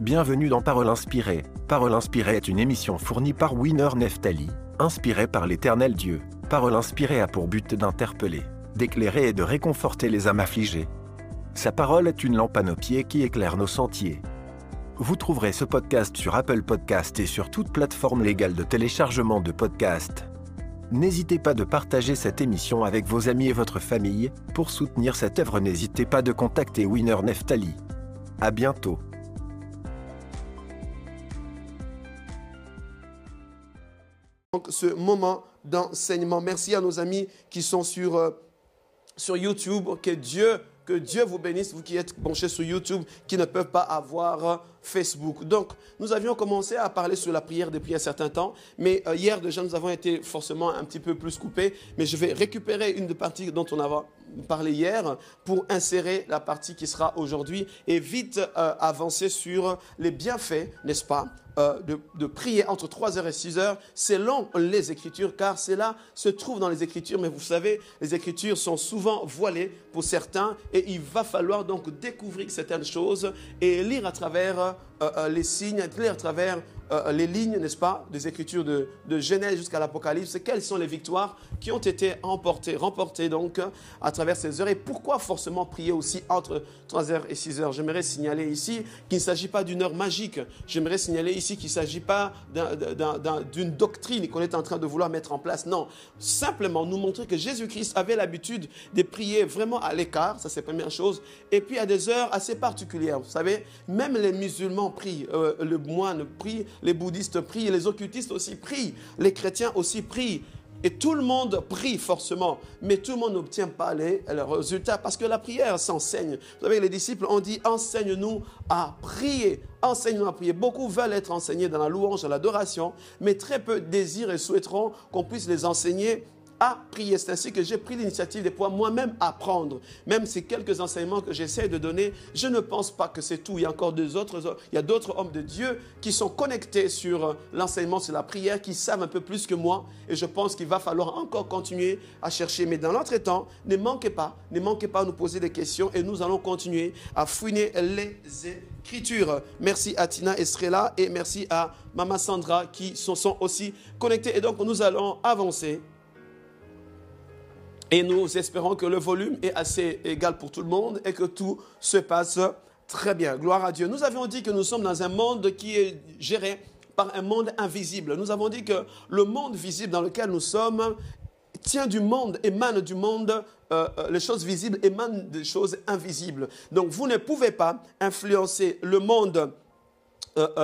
Bienvenue dans Parole inspirée. Parole inspirée est une émission fournie par Winner Neftali, inspirée par l'éternel Dieu. Parole inspirée a pour but d'interpeller, d'éclairer et de réconforter les âmes affligées. Sa parole est une lampe à nos pieds qui éclaire nos sentiers. Vous trouverez ce podcast sur Apple Podcast et sur toute plateforme légale de téléchargement de podcasts. N'hésitez pas de partager cette émission avec vos amis et votre famille. Pour soutenir cette œuvre, n'hésitez pas de contacter Winner Neftali. À bientôt. Ce moment d'enseignement. Merci à nos amis qui sont sur, euh, sur YouTube. Que Dieu, que Dieu vous bénisse, vous qui êtes branchés sur YouTube, qui ne peuvent pas avoir euh, Facebook. Donc, nous avions commencé à parler sur la prière depuis un certain temps, mais euh, hier déjà, nous avons été forcément un petit peu plus coupés. Mais je vais récupérer une des parties dont on avait parlé hier pour insérer la partie qui sera aujourd'hui et vite avancer sur les bienfaits, n'est-ce pas, euh, de, de, prier entre 3h et 6h selon les Écritures, car cela se trouve dans les Écritures, mais vous savez, les Écritures sont souvent voilées pour certains, et il va falloir donc découvrir certaines choses et lire à travers euh, euh, les signes, lire à travers euh, les lignes, n'est-ce pas, des Écritures de, Genèse jusqu'à l'Apocalypse, quelles sont les victoires qui ont été remportées, remportées donc à travers ces heures, et pourquoi forcément prier aussi entre 3h et 6h. J'aimerais signaler ici qu'il ne s'agit pas d'une heure magique, j'aimerais signaler ici qu'il ne s'agit pas d'une doctrine qu'on est en train de vouloir mettre en place, non, simplement nous montrer que Jésus-Christ avait l'habitude de prier vraiment à l'écart, ça c'est la première chose, et puis à des heures assez particulières. Vous savez, même les musulmans prient, euh, le moine prie, les bouddhistes prient, les occultistes aussi prient, les chrétiens aussi prient. Et tout le monde prie forcément, mais tout le monde n'obtient pas les, résultats parce que la prière s'enseigne. Vous savez, les disciples ont dit enseigne-nous à prier. Enseigne-nous à prier. Beaucoup veulent être enseignés dans la louange, dans l'adoration, mais très peu désirent et souhaiteront qu'on puisse les enseigner à prier. C'est ainsi que j'ai pris l'initiative de pouvoir moi-même apprendre. Même ces quelques enseignements que j'essaie de donner, je ne pense pas que c'est tout. Il y a encore deux autres, il y a d'autres hommes de Dieu qui sont connectés sur l'enseignement, sur la prière, qui savent un peu plus que moi. Et je pense qu'il va falloir encore continuer à chercher. Mais dans l'entretemps, ne manquez pas, ne manquez pas à nous poser des questions et nous allons continuer à fouiner les écritures. Merci à Tina Estrella et merci à Mama Sandra qui sont, sont aussi connectés. Et donc, nous allons avancer. Et nous espérons que le volume est assez égal pour tout le monde et que tout se passe très bien. Gloire à Dieu. Nous avions dit que nous sommes dans un monde qui est géré par un monde invisible. Nous avons dit que le monde visible dans lequel nous sommes tient du monde, émane du monde, euh, les choses visibles émanent des choses invisibles. Donc vous ne pouvez pas influencer le monde euh,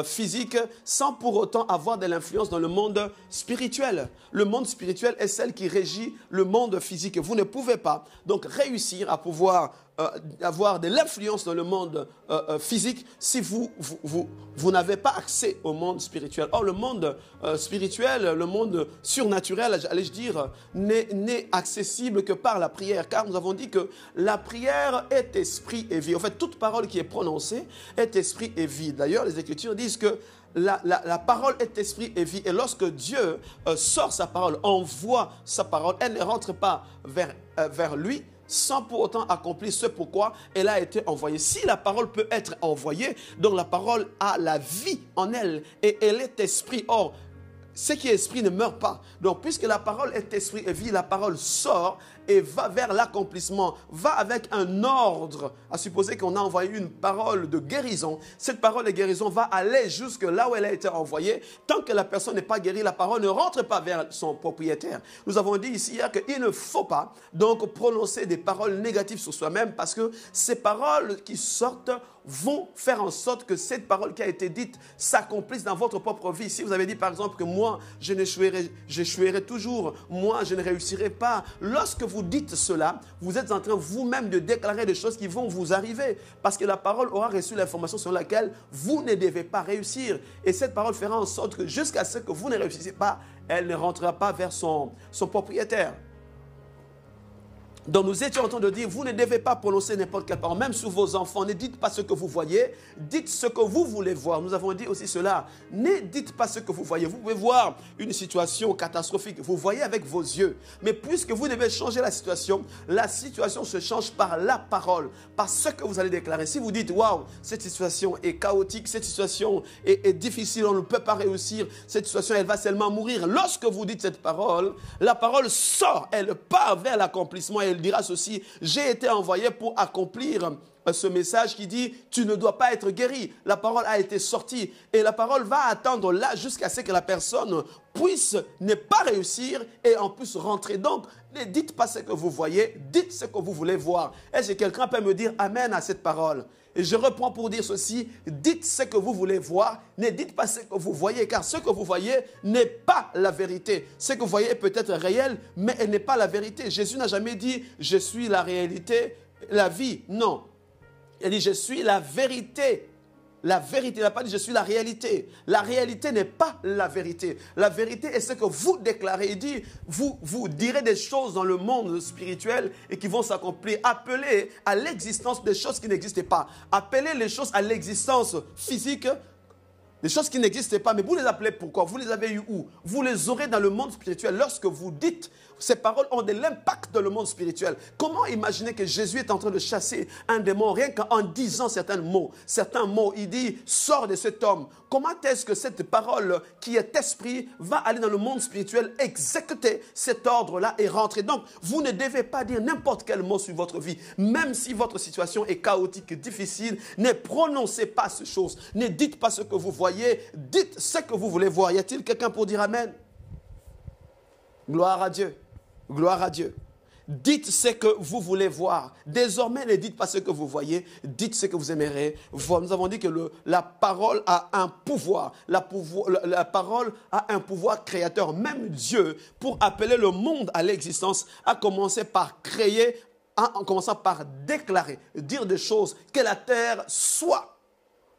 physique sans pour autant avoir de l'influence dans le monde spirituel. Le monde spirituel est celle qui régit le monde physique. Vous ne pouvez pas donc réussir à pouvoir euh, avoir de l'influence dans le monde euh, euh, physique si vous, vous, vous, n'avez pas accès au monde spirituel. Or, le monde spirituel, le monde surnaturel, allais-je dire, n'est accessible que par la prière. Car nous avons dit que la prière est esprit et vie. En fait, toute parole qui est prononcée est esprit et vie. D'ailleurs, les Écritures disent que la, la, parole est esprit et vie. Et lorsque Dieu sort sa parole, envoie sa parole, elle ne rentre pas vers, vers lui, sans pour autant accomplir ce pourquoi elle a été envoyée. Si la parole peut être envoyée, donc la parole a la vie en elle et elle est esprit. Or, ce qui est esprit ne meurt pas. Donc, puisque la parole est esprit et vie, la parole sort et va vers l'accomplissement, va avec un ordre. À supposer qu'on a envoyé une parole de guérison, cette parole de guérison va aller jusque là où elle a été envoyée. Tant que la personne n'est pas guérie, la parole ne rentre pas vers son propriétaire. Nous avons dit ici hier qu'il ne faut pas donc prononcer des paroles négatives sur soi-même parce que ces paroles qui sortent vont faire en sorte que cette parole qui a été dite s'accomplisse dans votre propre vie. Si vous avez dit par exemple que moi, je n'échouerai toujours, moi, je ne réussirai pas, lorsque vous dites cela, vous êtes en train vous-même de déclarer des choses qui vont vous arriver parce que la parole aura reçu l'information sur laquelle vous ne devez pas réussir. Et cette parole fera en sorte que jusqu'à ce que vous ne réussissez pas, elle ne rentrera pas vers son, son propriétaire. Donc nous étions en train de dire, vous ne devez pas prononcer n'importe quelle parole, même sur vos enfants. Ne dites pas ce que vous voyez, dites ce que vous voulez voir. Nous avons dit aussi cela. Ne dites pas ce que vous voyez. Vous pouvez voir une situation catastrophique, vous voyez avec vos yeux. Mais puisque vous devez changer la situation, la situation se change par la parole, par ce que vous allez déclarer. Si vous dites, waouh, cette situation est chaotique, cette situation est, est difficile, on ne peut pas réussir, cette situation, elle va seulement mourir. Lorsque vous dites cette parole, la parole sort, elle part vers l'accomplissement il dira ceci, j'ai été envoyé pour accomplir euh, ce message qui dit, tu ne dois pas être guéri. La parole a été sortie et la parole va attendre là jusqu'à ce que la personne puisse ne pas réussir et en plus rentrer. Donc, ne dites pas ce que vous voyez, dites ce que vous voulez voir. Est-ce que quelqu'un peut me dire Amen à cette parole? Je reprends pour dire ceci, dites ce que vous voulez voir, ne dites pas ce que vous voyez, car ce que vous voyez n'est pas la vérité. Ce que vous voyez peut-être réel, mais elle n'est pas la vérité. Jésus n'a jamais dit, je suis la réalité, la vie. Non. Il dit, je suis la vérité la vérité. Il n'a pas dit je suis la réalité. La réalité n'est pas la vérité. La vérité est ce que vous déclarez. Il dit vous, vous direz des choses dans le monde spirituel et qui vont s'accomplir. Appelez à l'existence des choses qui n'existaient pas. Appelez les choses à l'existence physique des choses qui n'existaient pas, mais vous les appelez pourquoi? Vous les avez eues où? Vous les aurez dans le monde spirituel. Lorsque vous dites ces paroles ont de l'impact dans le monde spirituel. Comment imaginer que Jésus est en train de chasser un démon rien qu'en disant certains mots? Certains mots, il dit, sors de cet homme. Comment est-ce que cette parole qui est esprit va aller dans le monde spirituel, exécuter cet ordre-là et rentrer? Donc, vous ne devez pas dire n'importe quel mot sur votre vie. Même si votre situation est chaotique, difficile, ne prononcez pas ces choses. Ne dites pas ce que vous voyez, dites ce que vous voulez voir. Y a-t-il quelqu'un pour dire Amen? Gloire à Dieu. Gloire à Dieu. Dites ce que vous voulez voir. Désormais, ne dites pas ce que vous voyez, dites ce que vous aimerez. Nous avons dit que la parole a un pouvoir. La, la, parole a un pouvoir créateur. Même Dieu, pour appeler le monde à l'existence, a commencé par créer, en commençant par déclarer, dire des choses, que la terre soit.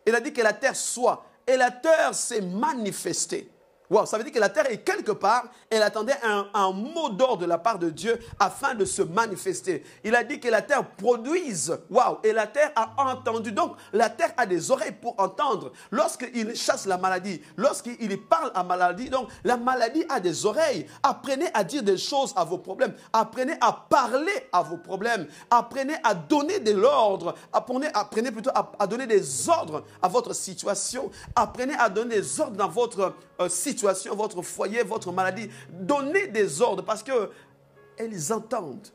Il a dit que la terre soit. Et la terre s'est manifestée. Wow, ça veut dire que la terre est quelque part, elle attendait un, mot d'ordre de la part de Dieu afin de se manifester. Il a dit que la terre produise. Waouh, et la terre a entendu. Donc, la terre a des oreilles pour entendre. Lorsqu'il chasse la maladie, lorsqu'il parle à maladie, donc la maladie a des oreilles. Apprenez à dire des choses à vos problèmes. Apprenez à parler à vos problèmes. Apprenez à donner de l'ordre. Apprenez, apprenez plutôt à, donner des ordres à votre situation. Apprenez à donner des ordres dans votre euh, situation votre foyer, votre maladie. Donnez des ordres parce que elles entendent.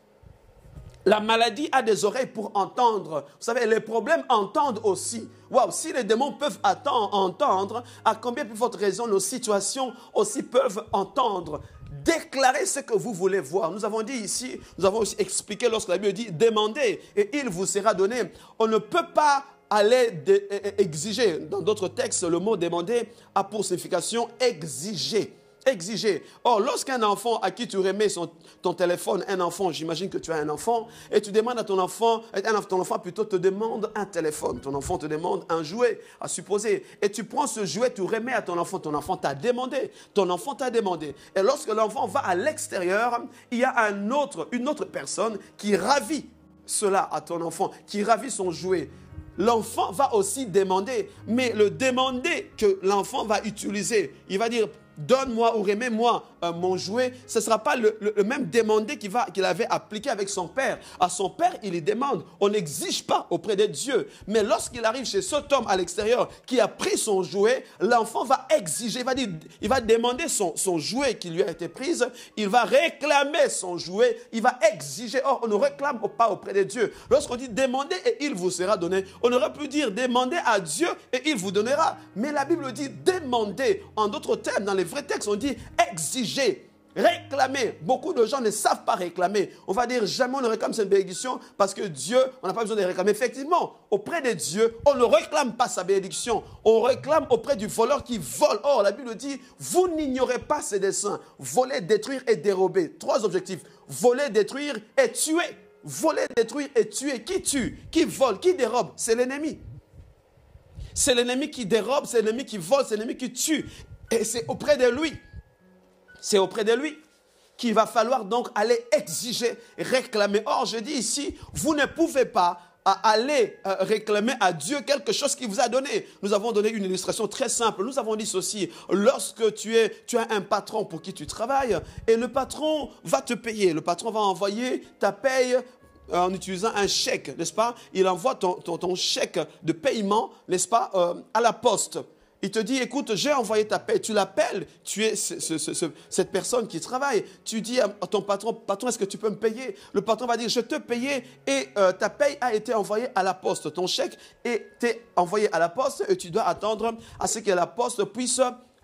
La maladie a des oreilles pour entendre. Vous savez, les problèmes entendent aussi. Waouh, si les démons peuvent attendre, entendre, à combien plus forte raison nos situations aussi peuvent entendre? Déclarez ce que vous voulez voir. Nous avons dit ici, nous avons aussi expliqué lorsque la Bible dit demandez et il vous sera donné. On ne peut pas aller exiger. Dans d'autres textes, le mot demander a pour signification exiger. Exiger. Or, lorsqu'un enfant à qui tu remets ton téléphone, un enfant, j'imagine que tu as un enfant, et tu demandes à ton enfant, ton enfant plutôt te demande un téléphone, ton enfant te demande un jouet, à supposer, et tu prends ce jouet, tu remets à ton enfant, ton enfant t'a demandé, ton enfant t'a demandé. Et lorsque l'enfant va à l'extérieur, il y a un autre, une autre personne qui ravit cela à ton enfant, qui ravit son jouet l'enfant va aussi demander. Mais le demander que l'enfant va utiliser, il va dire, donne-moi ou remets-moi euh, mon jouet, ce ne sera pas le, même demandé qu'il avait appliqué avec son père. À son père, il lui demande. On n'exige pas auprès de Dieu. Mais lorsqu'il arrive chez cet homme à l'extérieur qui a pris son jouet, l'enfant va exiger, il va, dire, il va demander son, son jouet qui lui a été pris, il va réclamer son jouet, il va exiger. Or, on ne réclame pas auprès de Dieu. Lorsqu'on dit demandez et il vous sera donné, on aurait pu dire demandez à Dieu et il vous donnera. Mais la Bible dit demandez. En d'autres termes, dans les vrais textes, on dit exiger. Réclamer. Beaucoup de gens ne savent pas réclamer. On va dire jamais on ne réclame cette bénédiction parce que Dieu, on n'a pas besoin de réclamer. Effectivement, auprès de Dieu, on ne réclame pas sa bénédiction. On réclame auprès du voleur qui vole. Or, la Bible dit, vous n'ignorez pas ses desseins. Voler, détruire et dérober. Trois objectifs. Voler, détruire et tuer. Voler, détruire et tuer. Qui tue Qui vole Qui dérobe? C'est l'ennemi. C'est l'ennemi qui dérobe, c'est l'ennemi qui vole, c'est l'ennemi qui tue. Et c'est auprès de lui. C'est auprès de lui qu'il va falloir donc aller exiger, réclamer. Or, je dis ici, vous ne pouvez pas aller euh, réclamer à Dieu quelque chose qu'il vous a donné. Nous avons donné une illustration très simple. Nous avons dit ceci. Lorsque tu, es, tu as un patron pour qui tu travailles et le patron va te payer, le patron va envoyer ta paye euh, en utilisant un chèque, n'est-ce pas? Il envoie ton, ton, chèque de paiement, n'est-ce pas, euh, à la poste. Il te dit, écoute, j'ai envoyé ta paie. Tu l'appelles, tu es cette personne qui travaille. Tu dis à ton patron, patron, est-ce que tu peux me payer? Le patron va dire, je te paye et euh, ta paie a été envoyée à la poste. Ton chèque est envoyé à la poste et tu dois attendre à ce que la poste puisse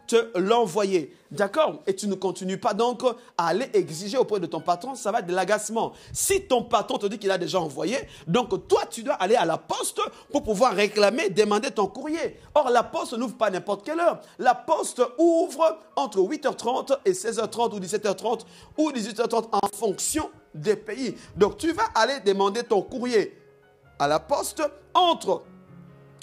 te l'envoyer. D'accord Et tu ne continues pas donc à aller exiger auprès de ton patron, ça va être de l'agacement. Si ton patron te dit qu'il a déjà envoyé, donc toi, tu dois aller à la poste pour pouvoir réclamer, demander ton courrier. Or, la poste n'ouvre pas n'importe quelle heure. La poste ouvre entre 8h30 et 16h30 ou 17h30 ou 18h30 en fonction des pays. Donc, tu vas aller demander ton courrier à la poste entre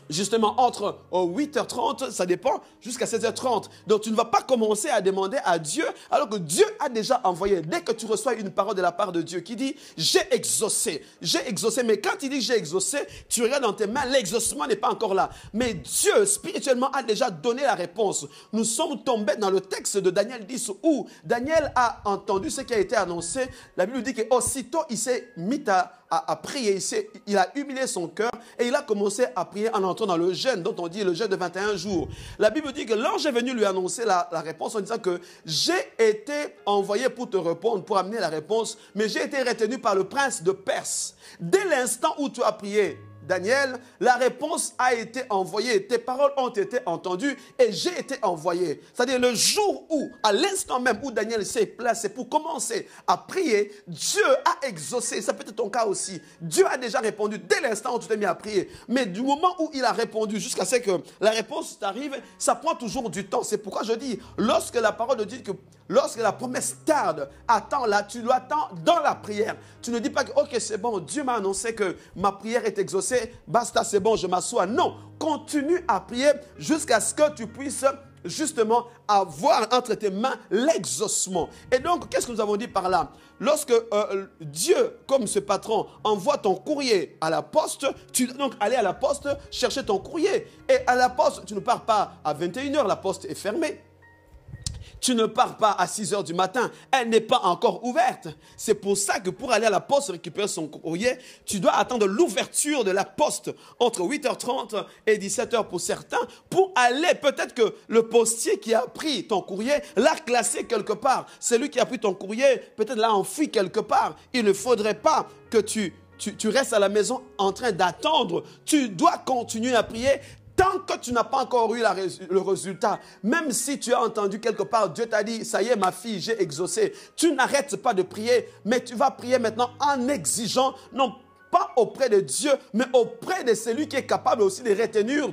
justement entre 8h30, ça dépend, jusqu'à 16h30. Donc tu ne vas pas commencer à demander à Dieu alors que Dieu a déjà envoyé. Dès que tu reçois une parole de la part de Dieu qui dit j'ai exaucé, j'ai exaucé, mais quand il dit j'ai exaucé, tu regardes dans tes mains, l'exaucement n'est pas encore là. Mais Dieu spirituellement a déjà donné la réponse. Nous sommes tombés dans le texte de Daniel 10 où Daniel a entendu ce qui a été annoncé. La Bible dit qu'aussitôt il s'est mis à a, prié, il, a humilié son cœur et il a commencé à prier en entrant dans le jeûne, dont on dit le jeûne de 21 jours. La Bible dit que l'ange est venu lui annoncer la réponse en disant que j'ai été envoyé pour te répondre, pour amener la réponse, mais j'ai été retenu par le prince de Perse. Dès l'instant où tu as prié, Daniel, la réponse a été envoyée, tes paroles ont été entendues et j'ai été envoyé. C'est-à-dire le jour où, à l'instant même où Daniel s'est placé pour commencer à prier, Dieu a exaucé. Ça peut être ton cas aussi. Dieu a déjà répondu dès l'instant où tu t'es mis à prier. Mais du moment où il a répondu jusqu'à ce que la réponse t'arrive, ça prend toujours du temps. C'est pourquoi je dis, lorsque la parole de Dieu que lorsque la promesse tarde, attends là, tu l'attends dans la prière. Tu ne dis pas que, ok, c'est bon, Dieu m'a annoncé que ma prière est exaucée, basta, c'est bon, je m'assois. Non, continue à prier jusqu'à ce que tu puisses justement avoir entre tes mains l'exaucement. Et donc, qu'est-ce que nous avons dit par là? Lorsque euh, Dieu, comme ce patron, envoie ton courrier à la poste, tu dois donc aller à la poste chercher ton courrier. Et à la poste, tu ne pars pas à 21h, la poste est fermée. Tu ne pars pas à 6 heures du matin. Elle n'est pas encore ouverte. C'est pour ça que pour aller à la poste récupérer son courrier, tu dois attendre l'ouverture de la poste entre 8h30 et 17h pour certains pour aller. Peut-être que le postier qui a pris ton courrier l'a classé quelque part. Celui qui a pris ton courrier peut-être l'a enfoui quelque part. Il ne faudrait pas que tu, restes à la maison en train d'attendre. Tu dois continuer à prier Tant que tu n'as pas encore eu le résultat, même si tu as entendu quelque part, Dieu t'a dit, ça y est ma fille, j'ai exaucé, tu n'arrêtes pas de prier, mais tu vas prier maintenant en exigeant, non pas auprès de Dieu, mais auprès de celui qui est capable aussi de retenir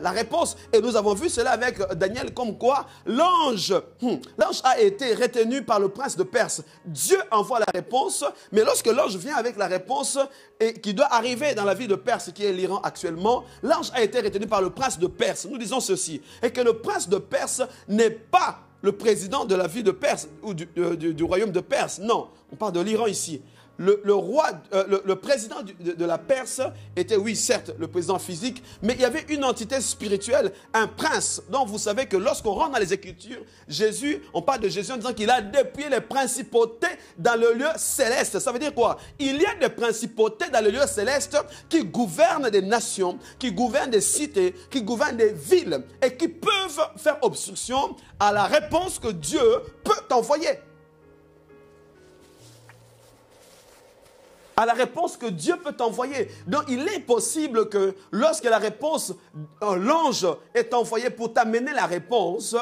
la réponse. Et nous avons vu cela avec Daniel, comme quoi l'ange, hmm, l'ange a été retenu par le prince de Perse. Dieu envoie la réponse, mais lorsque l'ange vient avec la réponse et qui doit arriver dans la ville de Perse, qui est l'Iran actuellement, l'ange a été retenu par le prince de Perse. Nous disons ceci, et que le prince de Perse n'est pas le président de la ville de Perse ou du euh, royaume de Perse. Non, on parle de l'Iran ici le, roi, euh, le, président de, la Perse était, oui, certes, le président physique, mais il y avait une entité spirituelle, un prince. Donc vous savez que lorsqu'on rentre dans les Écritures, Jésus, on parle de Jésus en disant qu'il a dépouillé les principautés dans le lieu céleste. Ça veut dire quoi? Il y a des principautés dans le lieu céleste qui gouvernent des nations, qui gouvernent des cités, qui gouvernent des villes et qui peuvent faire obstruction à la réponse que Dieu peut envoyer. À la réponse que Dieu peut t'envoyer. Donc il est possible que lorsque la réponse, euh, l'ange est envoyé pour t'amener la réponse,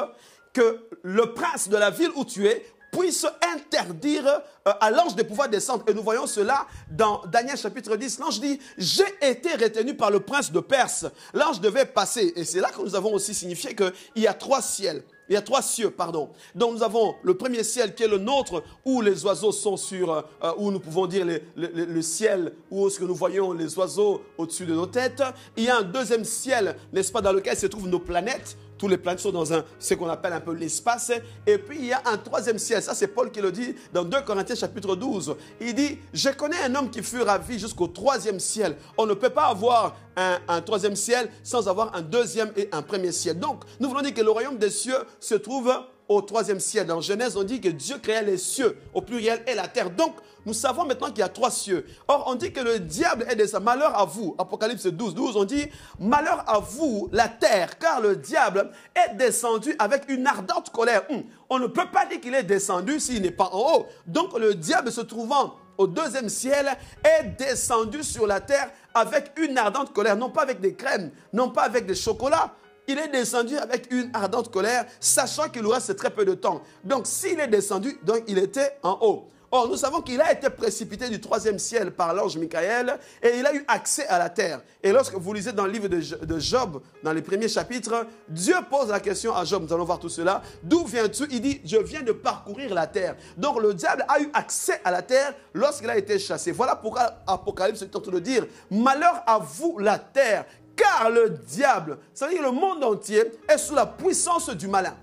que le prince de la ville où tu es puisse interdire euh, à l'ange de pouvoir descendre. Et nous voyons cela dans Daniel chapitre 10. L'ange dit, j'ai été retenu par le prince de Perse. L'ange devait passer. Et c'est là que nous avons aussi signifié qu'il y a trois ciels. Il y a trois cieux, pardon. Donc nous avons le premier ciel qui est le nôtre, où les oiseaux sont sur, euh, où nous pouvons dire le ciel, où est-ce que nous voyons les oiseaux au-dessus de nos têtes. Il y a un deuxième ciel, n'est-ce pas, dans lequel se trouvent nos planètes tous les planètes sont dans un, ce qu'on appelle un peu l'espace. Et puis il y a un troisième ciel. Ça, c'est Paul qui le dit dans 2 Corinthiens chapitre 12. Il dit, je connais un homme qui fut ravi jusqu'au troisième ciel. On ne peut pas avoir un, un, troisième ciel sans avoir un deuxième et un premier ciel. Donc, nous voulons dire que le royaume des cieux se trouve au troisième ciel. Dans Genèse, on dit que Dieu créa les cieux au pluriel et la terre. Donc, nous savons maintenant qu'il y a trois cieux. Or, on dit que le diable est descendu. Malheur à vous. Apocalypse 12, 12, on dit Malheur à vous, la terre, car le diable est descendu avec une ardente colère. Hum, on ne peut pas dire qu'il est descendu s'il n'est pas en haut. Donc, le diable se trouvant au deuxième ciel est descendu sur la terre avec une ardente colère, non pas avec des crèmes, non pas avec des chocolats, il est descendu avec une ardente colère, sachant qu'il reste très peu de temps. Donc, s'il est descendu, donc il était en haut. Or, nous savons qu'il a été précipité du troisième ciel par l'ange Michael et il a eu accès à la terre. Et lorsque vous lisez dans le livre de Job, dans les premiers chapitres, Dieu pose la question à Job, nous allons voir tout cela, d'où viens-tu? Il dit, je viens de parcourir la terre. Donc le diable a eu accès à la terre lorsqu'il a été chassé. Voilà pourquoi Apocalypse est en train de dire, malheur à vous la terre, car le diable, c'est-à-dire le monde entier, est sous la puissance du malin.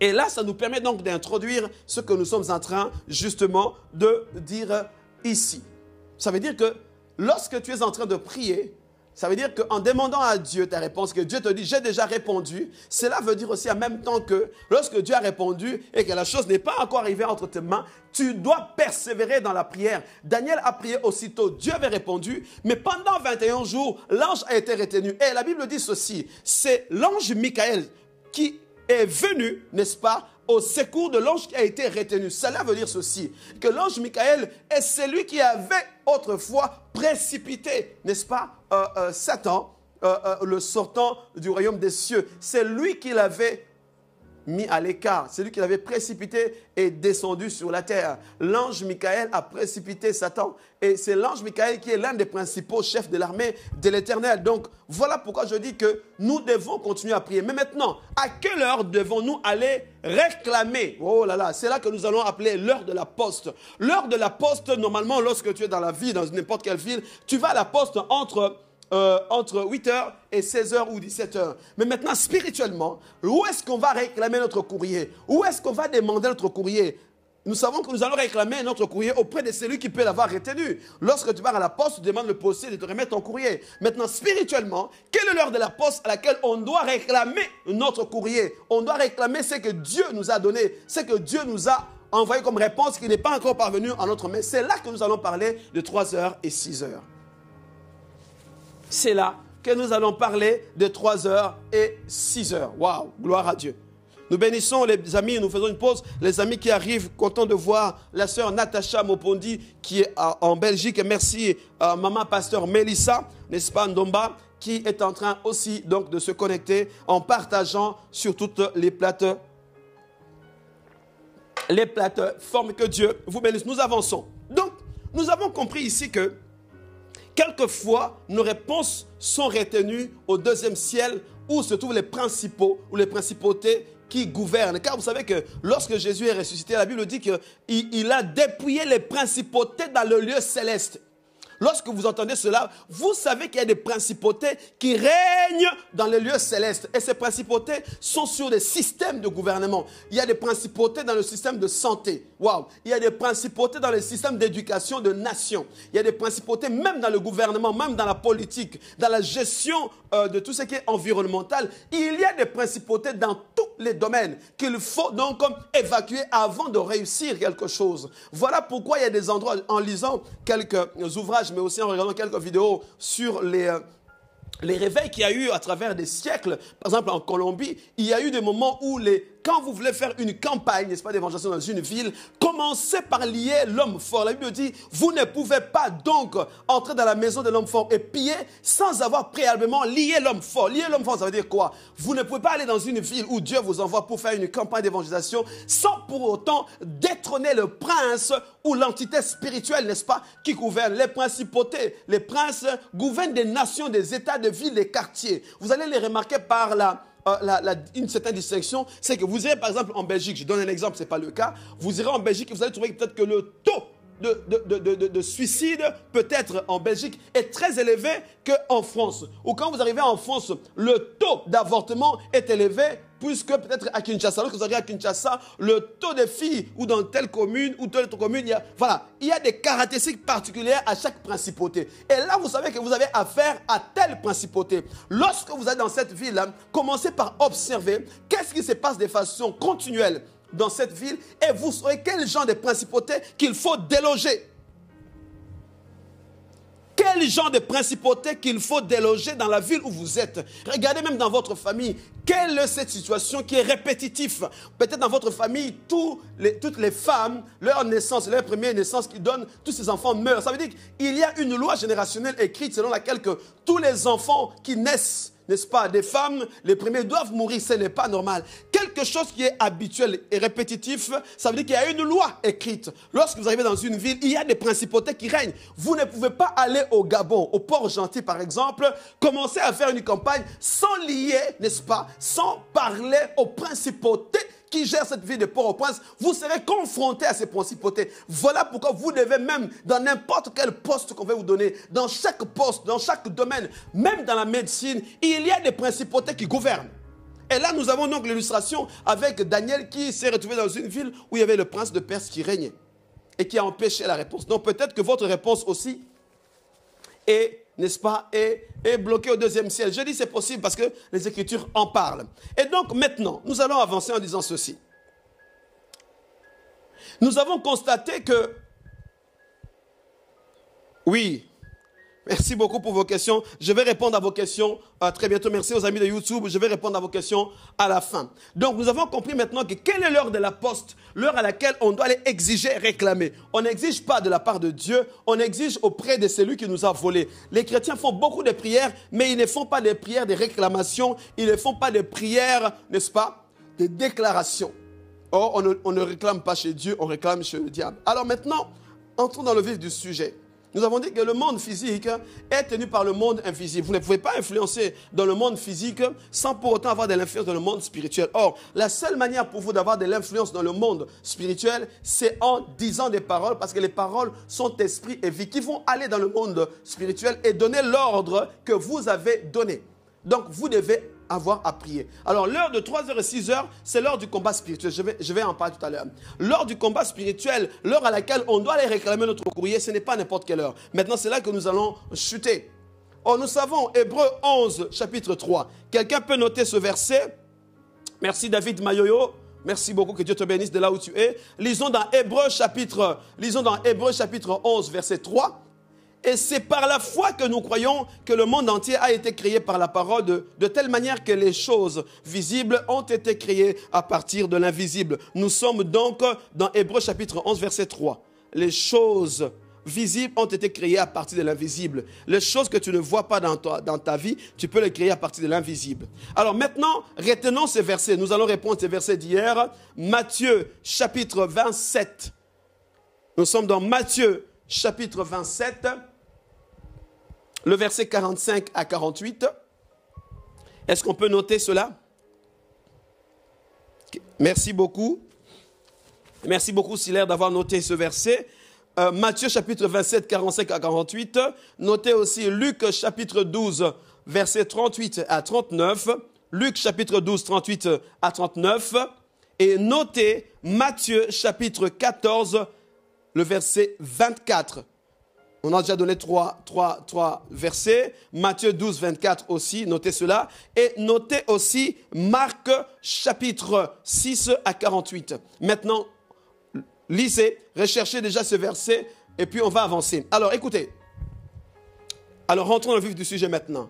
Et là, ça nous permet donc d'introduire ce que nous sommes en train justement de dire ici. Ça veut dire que lorsque tu es en train de prier, ça veut dire qu'en demandant à Dieu ta réponse, que Dieu te dit, j'ai déjà répondu, cela veut dire aussi en même temps que lorsque Dieu a répondu et que la chose n'est pas encore arrivée entre tes mains, tu dois persévérer dans la prière. Daniel a prié aussitôt, Dieu avait répondu, mais pendant 21 jours, l'ange a été retenu. Et la Bible dit ceci, c'est l'ange Michael qui est venu, n'est-ce pas, au secours de l'ange qui a été retenu. Cela veut dire ceci, que l'ange Michael est celui qui avait autrefois précipité, n'est-ce pas, euh, euh, Satan, euh, le sortant du royaume des cieux. C'est lui qui l'avait mis à l'écart. C'est lui qui l'avait précipité et descendu sur la terre. L'ange Michael a précipité Satan. Et c'est l'ange Michael qui est l'un des principaux chefs de l'armée de l'Éternel. Donc voilà pourquoi je dis que nous devons continuer à prier. Mais maintenant, à quelle heure devons-nous aller réclamer? Oh là là, c'est là que nous allons appeler l'heure de la poste. L'heure de la poste, normalement, lorsque tu es dans la vie, dans n'importe quelle ville, tu vas à la poste entre euh, entre 8h et 16h ou 17h. Mais maintenant, spirituellement, où est-ce qu'on va réclamer notre courrier? Où est-ce qu'on va demander notre courrier? Nous savons que nous allons réclamer notre courrier auprès de celui qui peut l'avoir retenu. Lorsque tu vas à la poste, tu demandes le postier de te remettre ton courrier. Maintenant, spirituellement, quelle est l'heure de la poste à laquelle on doit réclamer notre courrier? On doit réclamer ce que Dieu nous a donné, ce que Dieu nous a envoyé comme réponse qui n'est pas encore parvenu à notre main. C'est là que nous allons parler de 3h et 6h c'est là que nous allons parler de 3 heures et 6 heures. Waouh, gloire à Dieu. Nous bénissons les amis, nous faisons une pause. Les amis qui arrivent, contents de voir la sœur Natacha Mopondi qui est en Belgique. Merci à maman pasteur Melissa, n'est-ce pas, Ndomba, qui est en train aussi donc de se connecter en partageant sur toutes les plateformes les plateformes que Dieu vous bénisse. Nous avançons. Donc, nous avons compris ici que Quelquefois, nos réponses sont retenues au deuxième ciel où se trouvent les principaux ou les principautés qui gouvernent. Car vous savez que lorsque Jésus est ressuscité, la Bible dit qu'il il a dépouillé les principautés dans le lieu céleste. Lorsque vous entendez cela, vous savez qu'il y a des principautés qui règnent dans les lieux célestes. Et ces principautés sont sur des systèmes de gouvernement. Il y a des principautés dans le système de santé. Waouh! Il y a des principautés dans le système d'éducation de nation. Il y a des principautés même dans le gouvernement, même dans la politique, dans la gestion euh, de tout ce qui est environnemental. Il y a des principautés dans tous les domaines qu'il faut donc évacuer avant de réussir quelque chose. Voilà pourquoi il y a des endroits, en lisant quelques ouvrages mais aussi en regardant quelques vidéos sur les, euh, les réveils qu'il y a eu à travers des siècles. Par exemple, en Colombie, il y a eu des moments où les quand vous voulez faire une campagne, n'est-ce pas, d'évangélisation dans une ville, commencez par lier l'homme fort. La Bible dit, vous ne pouvez pas donc entrer dans la maison de l'homme fort et piller sans avoir préalablement lié l'homme fort. Lier l'homme fort, ça veut dire quoi? Vous ne pouvez pas aller dans une ville où Dieu vous envoie pour faire une campagne d'évangélisation sans pour autant détrôner le prince ou l'entité spirituelle, n'est-ce pas, qui gouverne les principautés. Les princes gouvernent des nations, des états, des villes, des quartiers. Vous allez les remarquer par la euh, une certaine distinction, c'est que vous irez par exemple en Belgique, je donne un exemple, ce n'est pas le cas, vous irez en Belgique et vous allez trouver peut-être que le taux de, de, de, de suicide, peut-être en Belgique, est très élevé qu'en France. Ou quand vous arrivez en France, le taux d'avortement est élevé puisque peut-être à Kinshasa, lorsque vous arrivez à Kinshasa, le taux de filles ou dans telle commune ou telle autre commune, il y a, voilà, il y a des caractéristiques particulières à chaque principauté. Et là, vous savez que vous avez affaire à telle principauté. Lorsque vous êtes dans cette ville, commencez par observer qu'est-ce qui se passe de façon continuelle dans cette ville et vous saurez quel genre de principauté qu'il faut déloger quel genre de principauté qu'il faut déloger dans la ville où vous êtes? Regardez même dans votre famille, quelle est cette situation qui est répétitive? Peut-être dans votre famille, les, toutes les femmes, leur naissance, leur première naissance qui donne, tous ces enfants meurent. Ça veut dire qu'il y a une loi générationnelle écrite selon laquelle que tous les enfants qui naissent n'est-ce pas, des femmes, les premiers doivent mourir, ce n'est pas normal. Quelque chose qui est habituel et répétitif, ça veut dire qu'il y a une loi écrite. Lorsque vous arrivez dans une ville, il y a des principautés qui règnent. Vous ne pouvez pas aller au Gabon, au Port-Gentil par exemple, commencer à faire une campagne sans lier, n'est-ce pas, sans parler aux principautés qui gère cette ville de Port-au-Prince, vous serez confronté à ces principautés. Voilà pourquoi vous devez même, dans n'importe quel poste qu'on va vous donner, dans chaque poste, dans chaque domaine, même dans la médecine, il y a des principautés qui gouvernent. Et là, nous avons donc l'illustration avec Daniel qui s'est retrouvé dans une ville où il y avait le prince de Perse qui régnait et qui a empêché la réponse. Donc peut-être que votre réponse aussi est n'est-ce pas, est, est bloqué au deuxième ciel. Je dis c'est possible parce que les Écritures en parlent. Et donc maintenant, nous allons avancer en disant ceci. Nous avons constaté que, oui, Merci beaucoup pour vos questions. Je vais répondre à vos questions euh, très bientôt. Merci aux amis de YouTube. Je vais répondre à vos questions à la fin. Donc, nous avons compris maintenant que quelle est l'heure de la poste L'heure à laquelle on doit aller exiger, réclamer. On n'exige pas de la part de Dieu, on exige auprès de celui qui nous a volé. Les chrétiens font beaucoup de prières, mais ils ne font pas des prières de réclamation. Ils ne font pas de prières, n'est-ce pas, de déclaration. Or, on ne, on ne réclame pas chez Dieu, on réclame chez le diable. Alors maintenant, entrons dans le vif du sujet. Nous avons dit que le monde physique est tenu par le monde invisible. Vous ne pouvez pas influencer dans le monde physique sans pour autant avoir de l'influence dans le monde spirituel. Or, la seule manière pour vous d'avoir de l'influence dans le monde spirituel, c'est en disant des paroles, parce que les paroles sont esprit et vie qui vont aller dans le monde spirituel et donner l'ordre que vous avez donné. Donc, vous devez avoir à prier. Alors, l'heure de 3h et 6h, c'est l'heure du combat spirituel. Je vais, je vais en parler tout à l'heure. L'heure du combat spirituel, l'heure à laquelle on doit aller réclamer notre courrier, ce n'est pas n'importe quelle heure. Maintenant, c'est là que nous allons chuter. Or, nous savons, Hébreu 11, chapitre 3. Quelqu'un peut noter ce verset? Merci David Mayoyo. Merci beaucoup, que Dieu te bénisse de là où tu es. Lisons dans Hébreu chapitre, lisons dans Hébreu chapitre 11, verset 3. Et c'est par la foi que nous croyons que le monde entier a été créé par la parole de, telle manière que les choses visibles ont été créées à partir de l'invisible. Nous sommes donc dans Hébreu chapitre 11 verset 3. Les choses visibles ont été créées à partir de l'invisible. Les choses que tu ne vois pas dans, dans ta vie, tu peux les créer à partir de l'invisible. Alors maintenant, retenons ces versets. Nous allons répondre à ces versets d'hier. Matthieu chapitre 27. Nous sommes dans Matthieu chapitre 27 le verset 45 à 48. Est-ce qu'on peut noter cela? Merci beaucoup. Merci beaucoup, Silaire, d'avoir noté ce verset. Euh, Matthieu chapitre 27, 45 à 48. Notez aussi Luc chapitre 12, verset 38 à 39. Luc chapitre 12, 38 à 39. Et notez Matthieu chapitre 14, le verset 24 on a déjà donné trois, versets. Matthieu 12, 24 aussi, notez cela. Et notez aussi Marc chapitre 6 à 48. Maintenant, lisez, recherchez déjà ce verset et puis on va avancer. Alors écoutez. Alors rentrons dans le vif du sujet maintenant.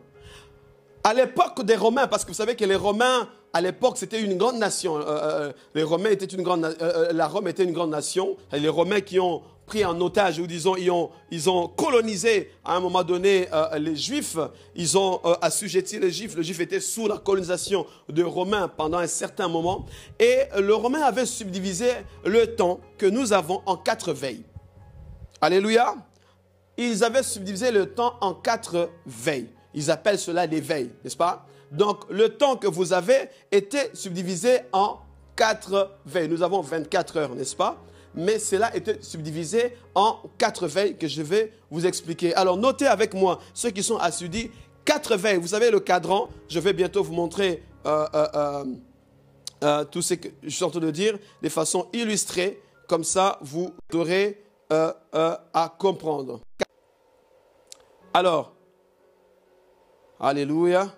À l'époque des Romains, parce que vous savez que les Romains, à l'époque, c'était une grande nation. Euh, euh, les Romains étaient une grande, euh, la Rome était une grande nation. Les Romains qui ont pris en otage, ou disons, ils ont, ils ont colonisé à un moment donné euh, les Juifs, ils ont euh, assujetti les Juifs. Le Juif était sous la colonisation de Romains pendant un certain moment. Et le Romain avait subdivisé le temps que nous avons en quatre veilles. Alléluia. Ils avaient subdivisé le temps en quatre veilles. Ils appellent cela des veilles, n'est-ce pas? Donc le temps que vous avez était subdivisé en quatre veilles. Nous avons 24 heures, n'est-ce pas? Mais cela était subdivisé en quatre veilles que je vais vous expliquer. Alors notez avec moi, ceux qui sont assidus, quatre veilles. Vous savez le cadran, je vais bientôt vous montrer euh, euh, euh, tout ce que je suis en train de dire de façon illustrée, comme ça vous aurez à comprendre. Alors, Alléluia.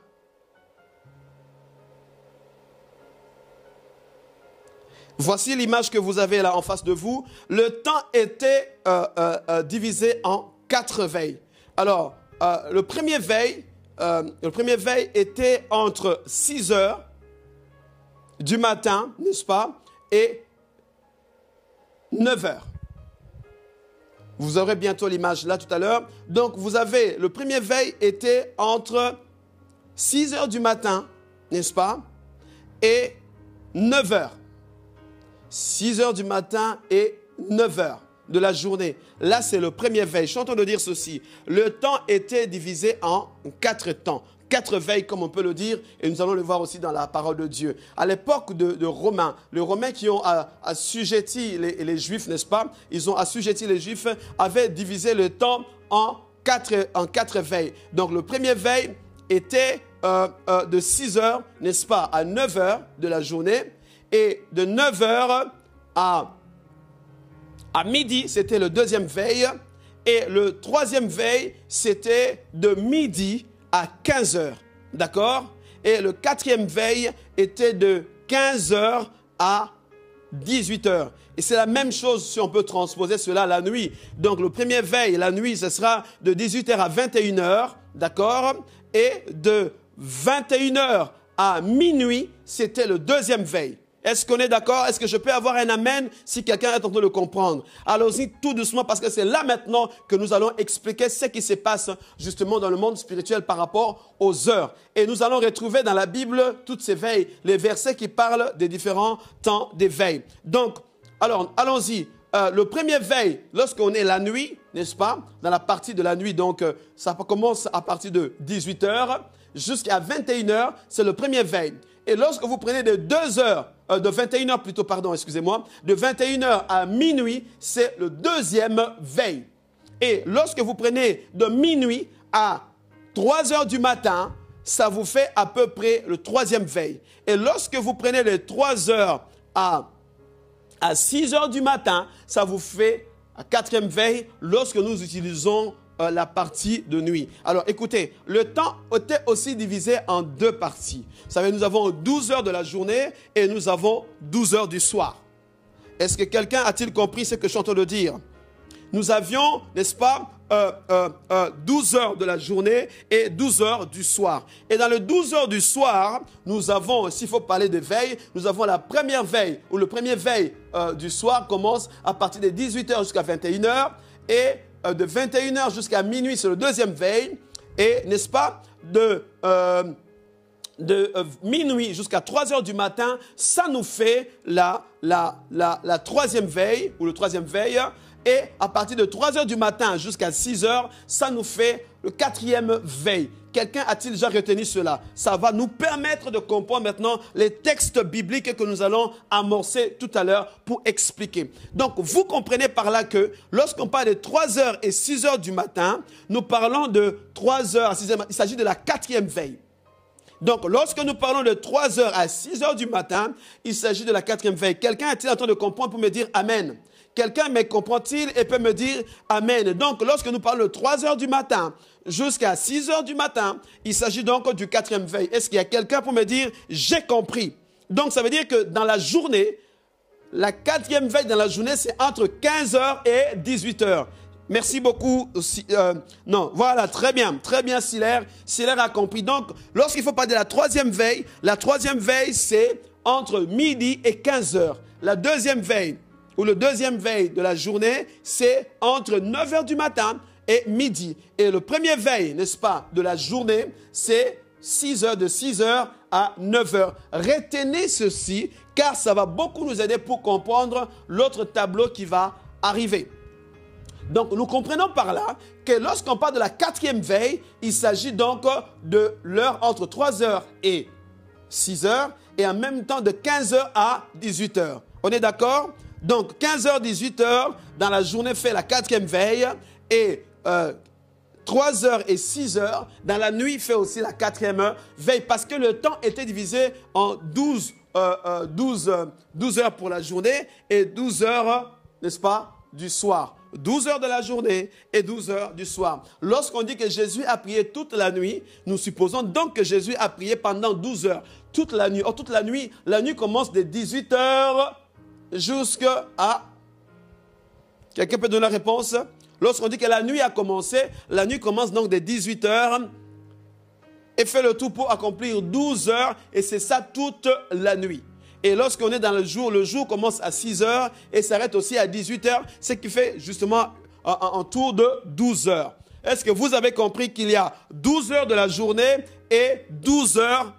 Voici l'image que vous avez là en face de vous. Le temps était euh, euh, euh, divisé en quatre veilles. Alors, le premier veille, le premier veille était entre 6 heures du matin, n'est-ce pas, et 9 heures. Vous aurez bientôt l'image là tout à l'heure. Donc, vous avez, le premier veille était entre 6 heures du matin, n'est-ce pas, et 9 heures. 6 heures du matin et 9 heures de la journée. Là, c'est le premier veille. Je suis en train de dire ceci. Le temps était divisé en quatre temps. Quatre veilles, comme on peut le dire, et nous allons le voir aussi dans la parole de Dieu. À l'époque de, Romains, les Romains qui ont assujetti les, Juifs, n'est-ce pas? Ils ont assujetti les Juifs, avaient divisé le temps en quatre, en quatre veilles. Donc, le premier veille était euh, euh, de 6 heures, n'est-ce pas, à 9 heures de la journée. Et de 9 heures à, à midi, c'était le deuxième veille. Et le troisième veille, c'était de midi à 15 heures. D'accord? Et le quatrième veille était de 15 heures à 18 heures. Et c'est la même chose si on peut transposer cela la nuit. Donc le premier veille, la nuit, ce sera de 18 heures à 21 heures. D'accord? Et de 21 heures à minuit, c'était le deuxième veille. Est-ce qu'on est, d'accord? Est-ce que je peux avoir un amen si quelqu'un est en train de le comprendre? Allons-y tout doucement parce que c'est là maintenant que nous allons expliquer ce qui se passe justement dans le monde spirituel par rapport aux heures. Et nous allons retrouver dans la Bible toutes ces veilles, les versets qui parlent des différents temps d'éveil. Donc, alors, allons-y. Euh, le premier veille, lorsqu'on est la nuit, n'est-ce pas? Dans la partie de la nuit, donc euh, ça commence à partir de 18h jusqu'à 21h, c'est le premier veille. Et lorsque vous prenez de 2 heures, euh, de 21 heures plutôt, pardon, excusez-moi, de 21 heures à minuit, c'est le deuxième veille. Et lorsque vous prenez de minuit à 3 heures du matin, ça vous fait à peu près le troisième veille. Et lorsque vous prenez de 3 heures à, à 6 heures du matin, ça vous fait la quatrième veille lorsque nous utilisons euh, la partie de nuit. Alors écoutez, le temps était aussi divisé en deux parties. Vous savez, nous avons 12 heures de la journée et nous avons 12 heures du soir. Est-ce que quelqu'un a-t-il compris ce que je suis en train de dire? Nous avions, n'est-ce pas, 12 euh, euh, heures de la journée et 12 heures du soir. Et dans les 12 heures du soir, nous avons, s'il faut parler de veille, nous avons la première veille, ou le premier veille du soir commence à partir de 18 heures jusqu'à 21 heures. Et euh, de 21h jusqu'à minuit, c'est le deuxième veille. Et, n'est-ce pas, de, euh, de euh, minuit jusqu'à 3h du matin, ça nous fait la, la, la, la troisième veille, ou le troisième veille. Et à partir de 3 heures du matin jusqu'à 6 heures, ça nous fait le quatrième veille. Quelqu'un a-t-il déjà retenu cela? Ça va nous permettre de comprendre maintenant les textes bibliques que nous allons amorcer tout à l'heure pour expliquer. Donc, vous comprenez par là que lorsqu'on parle de 3 heures et 6 heures du matin, nous parlons de 3 heures à 6 heures. Il s'agit de la quatrième veille. Donc, lorsque nous parlons de 3 heures à 6 heures du matin, il s'agit de la quatrième veille. Quelqu'un est-il en train de comprendre pour me dire Amen? Quelqu'un me comprend-il et peut me dire Amen? Donc, lorsque nous parlons de 3 heures du matin jusqu'à 6 heures du matin, il s'agit donc du quatrième veille. Est-ce qu'il y a quelqu'un pour me dire J'ai compris? Donc, ça veut dire que dans la journée, la quatrième veille dans la journée, c'est entre 15 heures et 18 heures. Merci beaucoup. Euh, non, voilà, très bien, très bien, Silaire. Silaire a compris. Donc, lorsqu'il faut parler de la troisième veille, la troisième veille, c'est entre midi et 15 heures. La deuxième veille, ou le deuxième veille de la journée, c'est entre 9 heures du matin et midi. Et le premier veille, n'est-ce pas, de la journée, c'est 6 heures, de 6 heures à 9 heures. Retenez ceci, car ça va beaucoup nous aider pour comprendre l'autre tableau qui va arriver. Donc nous comprenons par là que lorsqu'on parle de la quatrième veille, il s'agit donc de l'heure entre 3 heures et 6 heures et en même temps de 15 heures à 18 heures. On est d'accord? Donc 15h, 18h, dans la journée fait la quatrième veille. Et 3h et 6h, dans la nuit fait aussi la quatrième veille. Parce que le temps était divisé en 12, 12, 12 heures pour la journée et 12 heures, n'est-ce pas, du soir. 12 heures de la journée et 12 heures du soir. Lorsqu'on dit que Jésus a prié toute la nuit, nous supposons donc que Jésus a prié pendant 12 heures, toute la nuit. Or, toute la nuit, la nuit commence de 18 heures jusqu'à... Quelqu'un peut donner la réponse? Lorsqu'on dit que la nuit a commencé, la nuit commence donc de 18 heures et fait le tout pour accomplir 12 heures et c'est ça toute la nuit. Et lorsqu'on est dans le jour, le jour commence à 6 heures et s'arrête aussi à 18 heures, ce qui fait justement un, tour de 12 heures. Est-ce que vous avez compris qu'il y a 12 heures de la journée et 12 heures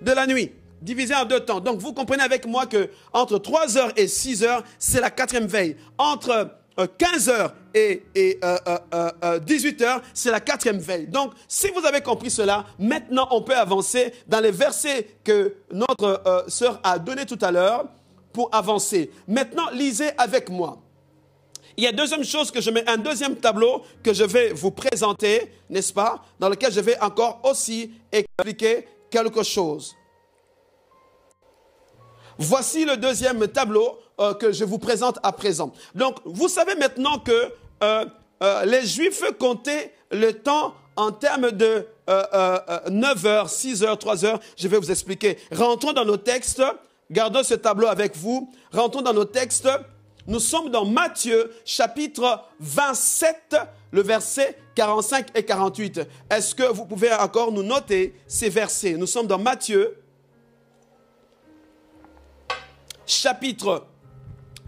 de la nuit, divisé en deux temps. Donc vous comprenez avec moi que entre 3 heures et 6 heures, c'est la quatrième veille. Entre 15 euh, heures et, 18 euh, euh, heures, c'est la quatrième veille. Donc, si vous avez compris cela, maintenant on peut avancer dans les versets que notre sœur a donné tout à l'heure pour avancer. Maintenant, lisez avec moi. Il y a deuxième chose que je mets, un deuxième tableau que je vais vous présenter, n'est-ce pas, dans lequel je vais encore aussi expliquer quelque chose. Voici le deuxième tableau euh, que je vous présente à présent. Donc, vous savez maintenant que euh, euh, les Juifs comptaient le temps en termes de 9 heures, 6 heures, 3 heures. Je vais vous expliquer. Rentrons dans nos textes. Gardons ce tableau avec vous. Rentrons dans nos textes. Nous sommes dans Matthieu chapitre 27, le verset 45 et 48. Est-ce que vous pouvez encore nous noter ces versets? Nous sommes dans Matthieu chapitre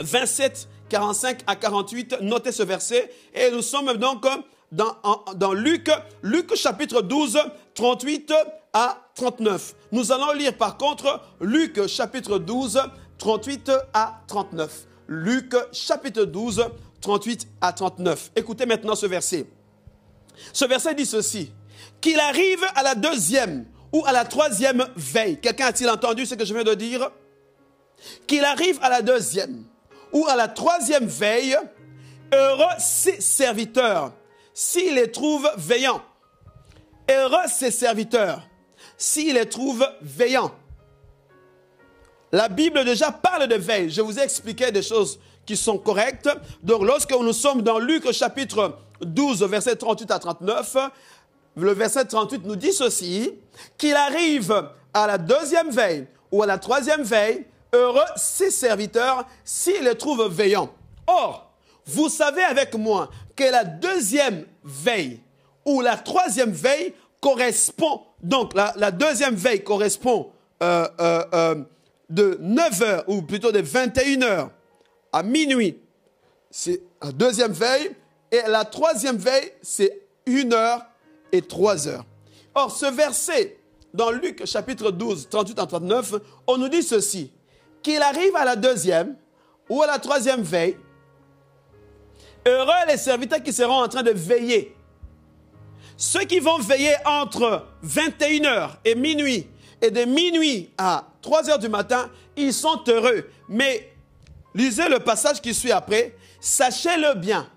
27, 45 à 48. Notez ce verset. Et nous sommes donc dans, Luc, Luc chapitre 12, 38 à 39. Nous allons lire par contre Luc chapitre 12, 38 à 39. Luc chapitre 12, 38 à 39. Écoutez maintenant ce verset. Ce verset dit ceci. Qu'il arrive à la deuxième ou à la troisième veille. Quelqu'un a-t-il entendu ce que je viens de dire? Qu'il arrive à la deuxième ou à la troisième veille, heureux ses serviteurs s'il les trouve veillants. Heureux ses serviteurs s'il les trouve veillants. La Bible déjà parle de veille. Je vous ai expliqué des choses qui sont correctes. Donc lorsque nous sommes dans Luc chapitre 12, verset 38 à 39, le verset 38 nous dit ceci, qu'il arrive à la deuxième veille ou à la troisième veille, Heureux ses serviteurs s'ils les trouvent veillants. Or, vous savez avec moi que la deuxième veille ou la troisième veille correspond, donc la, deuxième veille correspond euh, euh, euh, de 9h ou plutôt de 21h à minuit. C'est la deuxième veille. Et la troisième veille, c'est 1h et 3h. Or, ce verset, dans Luc chapitre 12, 38 à 39, on nous dit ceci qu'il arrive à la deuxième ou à la troisième veille, heureux les serviteurs qui seront en train de veiller. Ceux qui vont veiller entre 21h et minuit et de minuit à 3h du matin, ils sont heureux. Mais lisez le passage qui suit après. Sachez-le bien,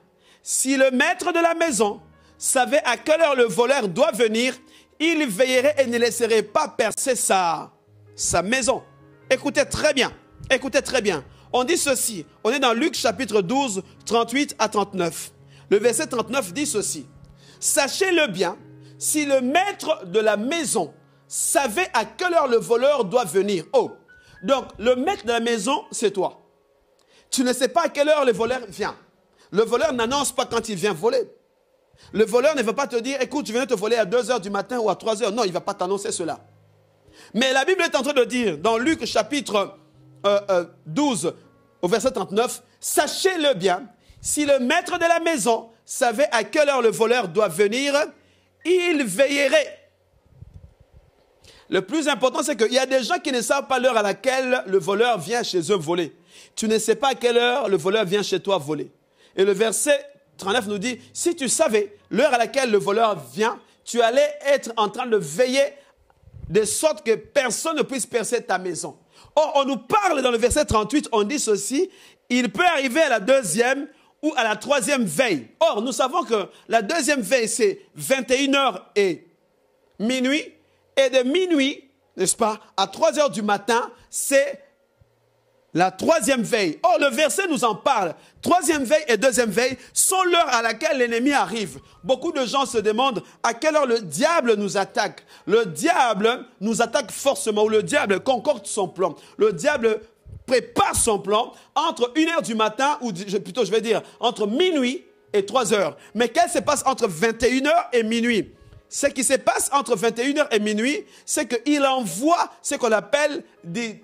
si le maître de la maison savait à quelle heure le voleur doit venir, il veillerait et ne laisserait pas percer sa, sa maison. Écoutez très bien. Écoutez très bien. On dit ceci. On est dans Luc chapitre 12, 38 à 39. Le verset 39 dit ceci. Sachez-le bien, si le maître de la maison savait à quelle heure le voleur doit venir. Oh, donc le maître de la maison, c'est toi. Tu ne sais pas à quelle heure le voleur vient. Le voleur n'annonce pas quand il vient voler. Le voleur ne va pas te dire, écoute, je viens te voler à 2 heures du matin ou à 3 heures. Non, il ne va pas t'annoncer cela. Mais la Bible est en train de dire, dans Luc chapitre 12 euh, euh, au verset 39, sachez-le bien, si le maître de la maison savait à quelle heure le voleur doit venir, il veillerait. Le plus important, c'est qu'il y a des gens qui ne savent pas l'heure à laquelle le voleur vient chez eux voler. Tu ne sais pas à quelle heure le voleur vient chez toi voler. Et le verset 39 nous dit, si tu savais l'heure à laquelle le voleur vient, tu allais être en train de veiller de sorte que personne ne puisse percer ta maison. Or, on nous parle dans le verset 38, on dit ceci, il peut arriver à la deuxième ou à la troisième veille. Or, nous savons que la deuxième veille, c'est 21h et minuit, et de minuit, n'est-ce pas, à 3 heures du matin, c'est la troisième veille. Or, le verset nous en parle. Troisième veille et deuxième veille sont l'heure à laquelle l'ennemi arrive. Beaucoup de gens se demandent à quelle heure le diable nous attaque. Le diable nous attaque forcément, ou le diable concorde son plan. Le diable prépare son plan entre 1 heure du matin, ou plutôt je vais dire entre minuit et 3 heures. Mais qu'est-ce qui se passe entre 21 heures et minuit? Ce qui se passe entre 21h et minuit, c'est qu'il envoie ce qu'on appelle des,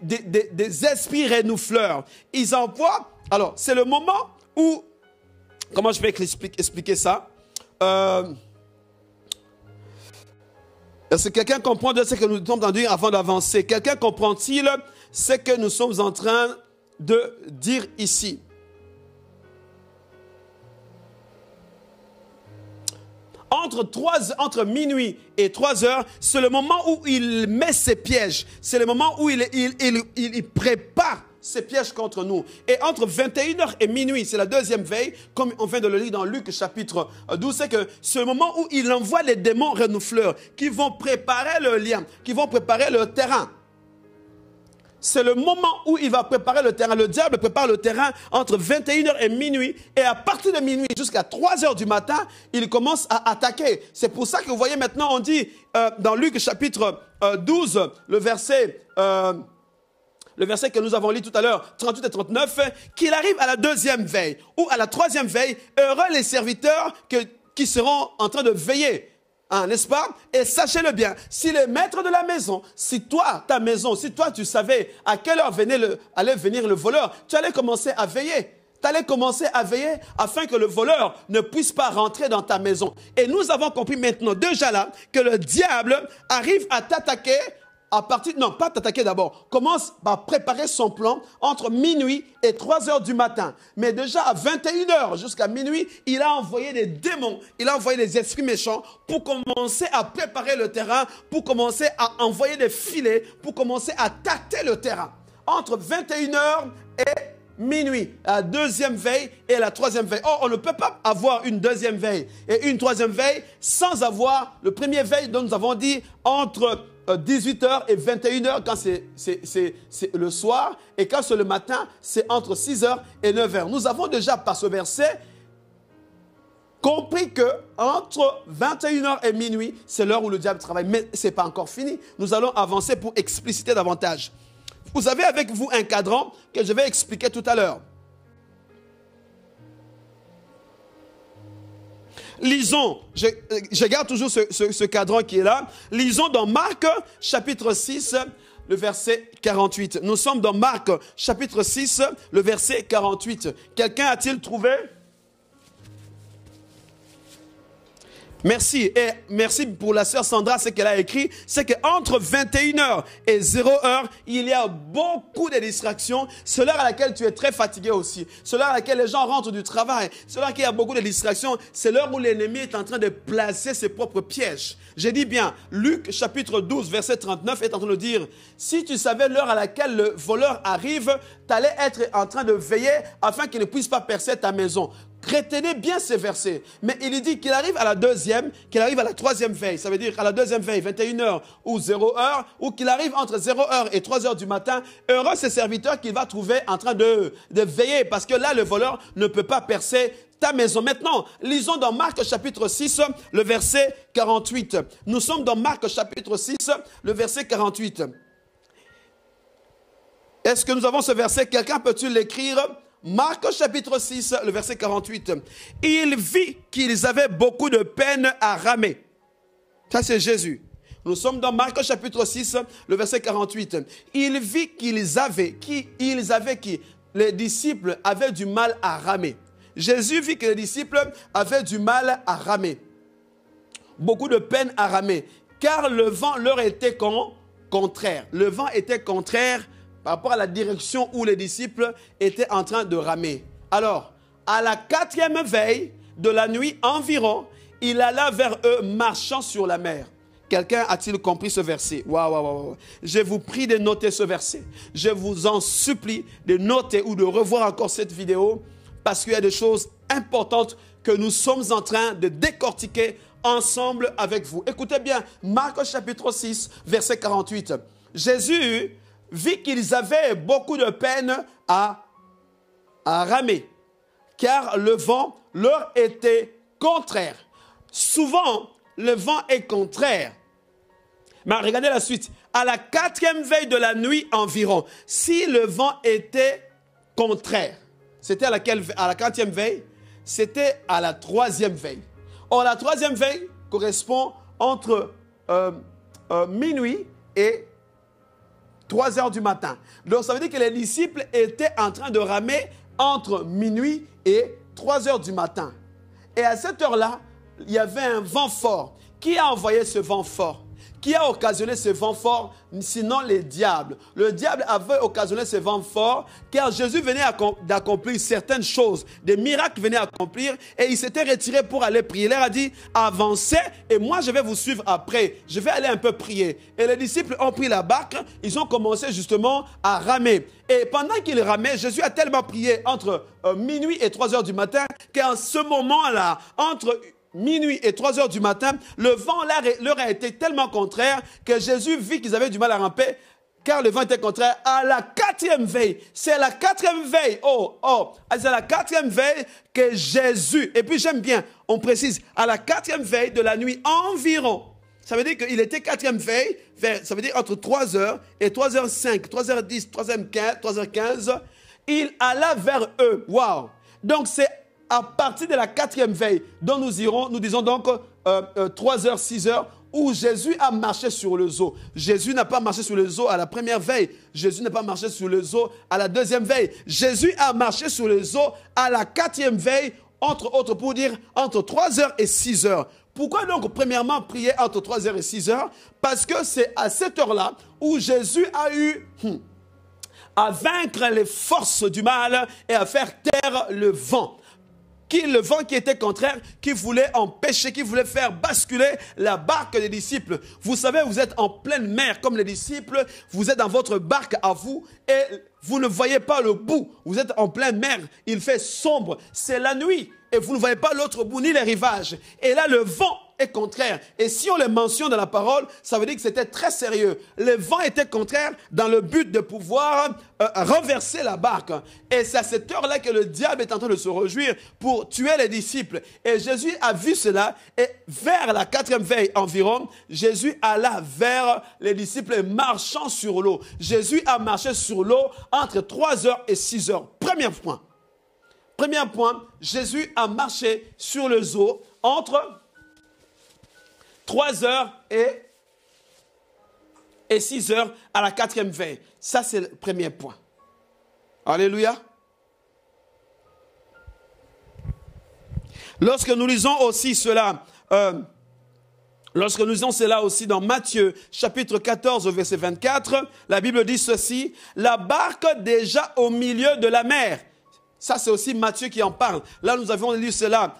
esprits renouveleurs. Ils envoient, alors c'est le moment où, comment je vais expliquer, ça? Euh, Est-ce que quelqu'un comprend de ce que nous sommes en dire avant d'avancer? Quelqu'un comprend-il ce que nous sommes en train de dire ici? Entre, minuit et 3 heures, c'est le moment où il met ses pièges. C'est le moment où il, prépare ses pièges contre nous. Et entre 21h et minuit, c'est la deuxième veille, comme on vient de le lire dans Luc chapitre 12, c'est que le moment où il envoie les démons renouveleurs qui vont préparer le lien, qui vont préparer le terrain c'est le moment où il va préparer le terrain. Le diable prépare le terrain entre 21h et minuit. Et à partir de minuit jusqu'à 3h du matin, il commence à attaquer. C'est pour ça que vous voyez maintenant, on dit euh, dans Luc chapitre 12, euh, le verset... Euh, le verset que nous avons lu tout à l'heure, 38 et 39, qu'il arrive à la deuxième veille ou à la troisième veille, heureux les serviteurs qui seront en train de veiller. Hein, n'est-ce pas? Et sachez-le bien, si les maîtres de la maison, si toi, ta maison, si toi tu savais à quelle heure le, allait venir le voleur, tu allais commencer à veiller. Tu allais commencer à veiller afin que le voleur ne puisse pas rentrer dans ta maison. Et nous avons compris maintenant déjà là que le diable arrive à t'attaquer à partir, non, pas t'attaquer d'abord, commence par préparer son plan entre minuit et 3 heures du matin. Mais déjà à 21 heures jusqu'à minuit, il a envoyé des démons, il a envoyé des esprits méchants pour commencer à préparer le terrain, pour commencer à envoyer des filets, pour commencer à tâter le terrain. Entre 21 heures et minuit, la deuxième veille et la troisième veille. Or, on ne peut pas avoir une deuxième veille et une troisième veille sans avoir le premier veille dont nous avons dit entre 18h euh, et 21h quand c'est le soir et quand c'est le matin, c'est entre 6h et 9h. Nous avons déjà par ce verset compris que entre 21h et minuit, c'est l'heure où le diable travaille. Mais ce n'est pas encore fini. Nous allons avancer pour expliciter davantage. Vous avez avec vous un cadran que je vais expliquer tout à l'heure. Lisons, je, garde toujours ce, cadran qui est là. Lisons dans Marc chapitre 6, le verset 48. Nous sommes dans Marc chapitre 6, le verset 48. Quelqu'un a-t-il trouvé? Merci. Et merci pour la sœur Sandra, ce qu'elle a écrit. C'est qu'entre 21h et 0h, il y a beaucoup de distractions. C'est l'heure à laquelle tu es très fatigué aussi. C'est l'heure à laquelle les gens rentrent du travail. C'est l'heure qu'il y a beaucoup de distractions. C'est l'heure où l'ennemi est en train de placer ses propres pièges. J'ai dit bien, Luc chapitre 12, verset 39 est en train de dire, si tu savais l'heure à laquelle le voleur arrive, tu allais être en train de veiller afin qu'il ne puisse pas percer ta maison. Retenez bien ces versets. Mais il dit qu'il arrive à la deuxième, qu'il arrive à la troisième veille. Ça veut dire à la deuxième veille, 21h ou 0h, ou qu'il arrive entre 0h et 3h du matin. Heureux ces serviteurs qu'il va trouver en train de veiller. Parce que là, le voleur ne peut pas percer ta maison. Maintenant, lisons dans Marc chapitre 6, le verset 48. Nous sommes dans Marc chapitre 6, le verset 48. Est-ce que nous avons ce verset? Quelqu'un peut-il l'écrire? Marc chapitre 6, le verset 48. Il vit qu'ils avaient beaucoup de peine à ramer. Ça, c'est Jésus. Nous sommes dans Marc chapitre 6, le verset 48. Il vit qu'ils avaient, qui, ils avaient qui? Les disciples avaient du mal à ramer. Jésus vit que les disciples avaient du mal à ramer. Beaucoup de peine à ramer. Car le vent leur était contraire. Le vent était contraire par rapport à la direction où les disciples étaient en train de ramer. Alors, à la quatrième veille de la nuit environ, il alla vers eux marchant sur la mer. Quelqu'un a-t-il compris ce verset? Waouh, waouh, waouh. Je vous prie de noter ce verset. Je vous en supplie de noter ou de revoir encore cette vidéo parce qu'il y a des choses importantes que nous sommes en train de décortiquer ensemble avec vous. Écoutez bien, Marc chapitre 6, verset 48. Jésus vit qu'ils avaient beaucoup de peine à, ramer, car le vent leur était contraire. Souvent, le vent est contraire. Mais regardez la suite. À la quatrième veille de la nuit environ, si le vent était contraire, c'était à la quatrième veille, c'était à la troisième veille. Or, la troisième veille correspond entre euh, euh, minuit et 3 heures du matin. Donc, ça veut dire que les disciples étaient en train de ramer entre minuit et 3 heures du matin. Et à cette heure-là, il y avait un vent fort. Qui a envoyé ce vent fort? Qui a occasionné ce vent fort, sinon les diables. Le diable avait occasionné ce vent fort car Jésus venait d'accomplir certaines choses, des miracles venaient accomplir et il s'était retiré pour aller prier. Il leur a dit, avancez et moi je vais vous suivre après. Je vais aller un peu prier. Et les disciples ont pris la barque, ils ont commencé justement à ramer. Et pendant qu'ils ramaient, Jésus a tellement prié entre euh, minuit et 3 heures du matin qu'en ce moment-là, entre minuit et 3 heures du matin, le vent leur a été tellement contraire que Jésus vit qu'ils avaient du mal à ramper car le vent était contraire à la quatrième veille. C'est la quatrième veille. Oh, oh, c'est la quatrième veille que Jésus, et puis j'aime bien, on précise, à la quatrième veille de la nuit environ. Ça veut dire qu'il était quatrième veille, ça veut dire entre 3 heures et 3 heures 5, 3 heures 10, 3 heures 15, 3 heures 15. Il alla vers eux. Waouh! Donc c'est à partir de la quatrième veille, dont nous irons, nous disons donc euh, 3 euh, heures, 6 heures, où Jésus a marché sur le zoo. Jésus n'a pas marché sur le zoo à la première veille. Jésus n'a pas marché sur le zoo à la deuxième veille. Jésus a marché sur le zoo à la quatrième veille, entre autres, pour dire entre 3 heures et 6 heures. Pourquoi donc, premièrement, prier entre 3 heures et 6 heures? Parce que c'est à cette heure-là où Jésus a eu hmm, à vaincre les forces du mal et à faire taire le vent le vent qui était contraire, qui voulait empêcher, qui voulait faire basculer la barque des disciples. Vous savez, vous êtes en pleine mer comme les disciples, vous êtes dans votre barque à vous et vous ne voyez pas le bout. Vous êtes en pleine mer, il fait sombre, c'est la nuit et vous ne voyez pas l'autre bout ni les rivages. Et là, le vent est contraire. Et si on le mentionne dans la parole, ça veut dire que c'était très sérieux. Le vent était contraire dans le but de pouvoir euh, renverser la barque. Et c'est à cette heure-là que le diable est en train de se réjouir pour tuer les disciples. Et Jésus a vu cela. Et vers la quatrième veille environ, Jésus alla vers les disciples marchant sur l'eau. Jésus a marché sur l'eau entre 3 heures et 6 heures. Premier point. Premier point, Jésus a marché sur le zoo entre 3 heures et, et 6 heures à la quatrième veille. Ça, c'est le premier point. Alléluia. Lorsque nous lisons aussi cela, euh, lorsque nous lisons cela aussi dans Matthieu chapitre 14 verset 24, la Bible dit ceci, la barque déjà au milieu de la mer. Ça, c'est aussi Matthieu qui en parle. Là, nous avons lu cela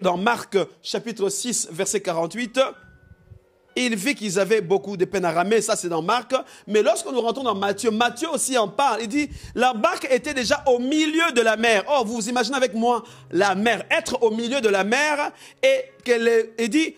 dans Marc chapitre 6 verset 48. Il vit qu'ils avaient beaucoup de peine à ramer, ça c'est dans Marc. Mais lorsque nous rentrons dans Matthieu, Matthieu aussi en parle. Il dit, la barque était déjà au milieu de la mer. Oh, vous vous imaginez avec moi la mer, être au milieu de la mer et qu'elle, il dit,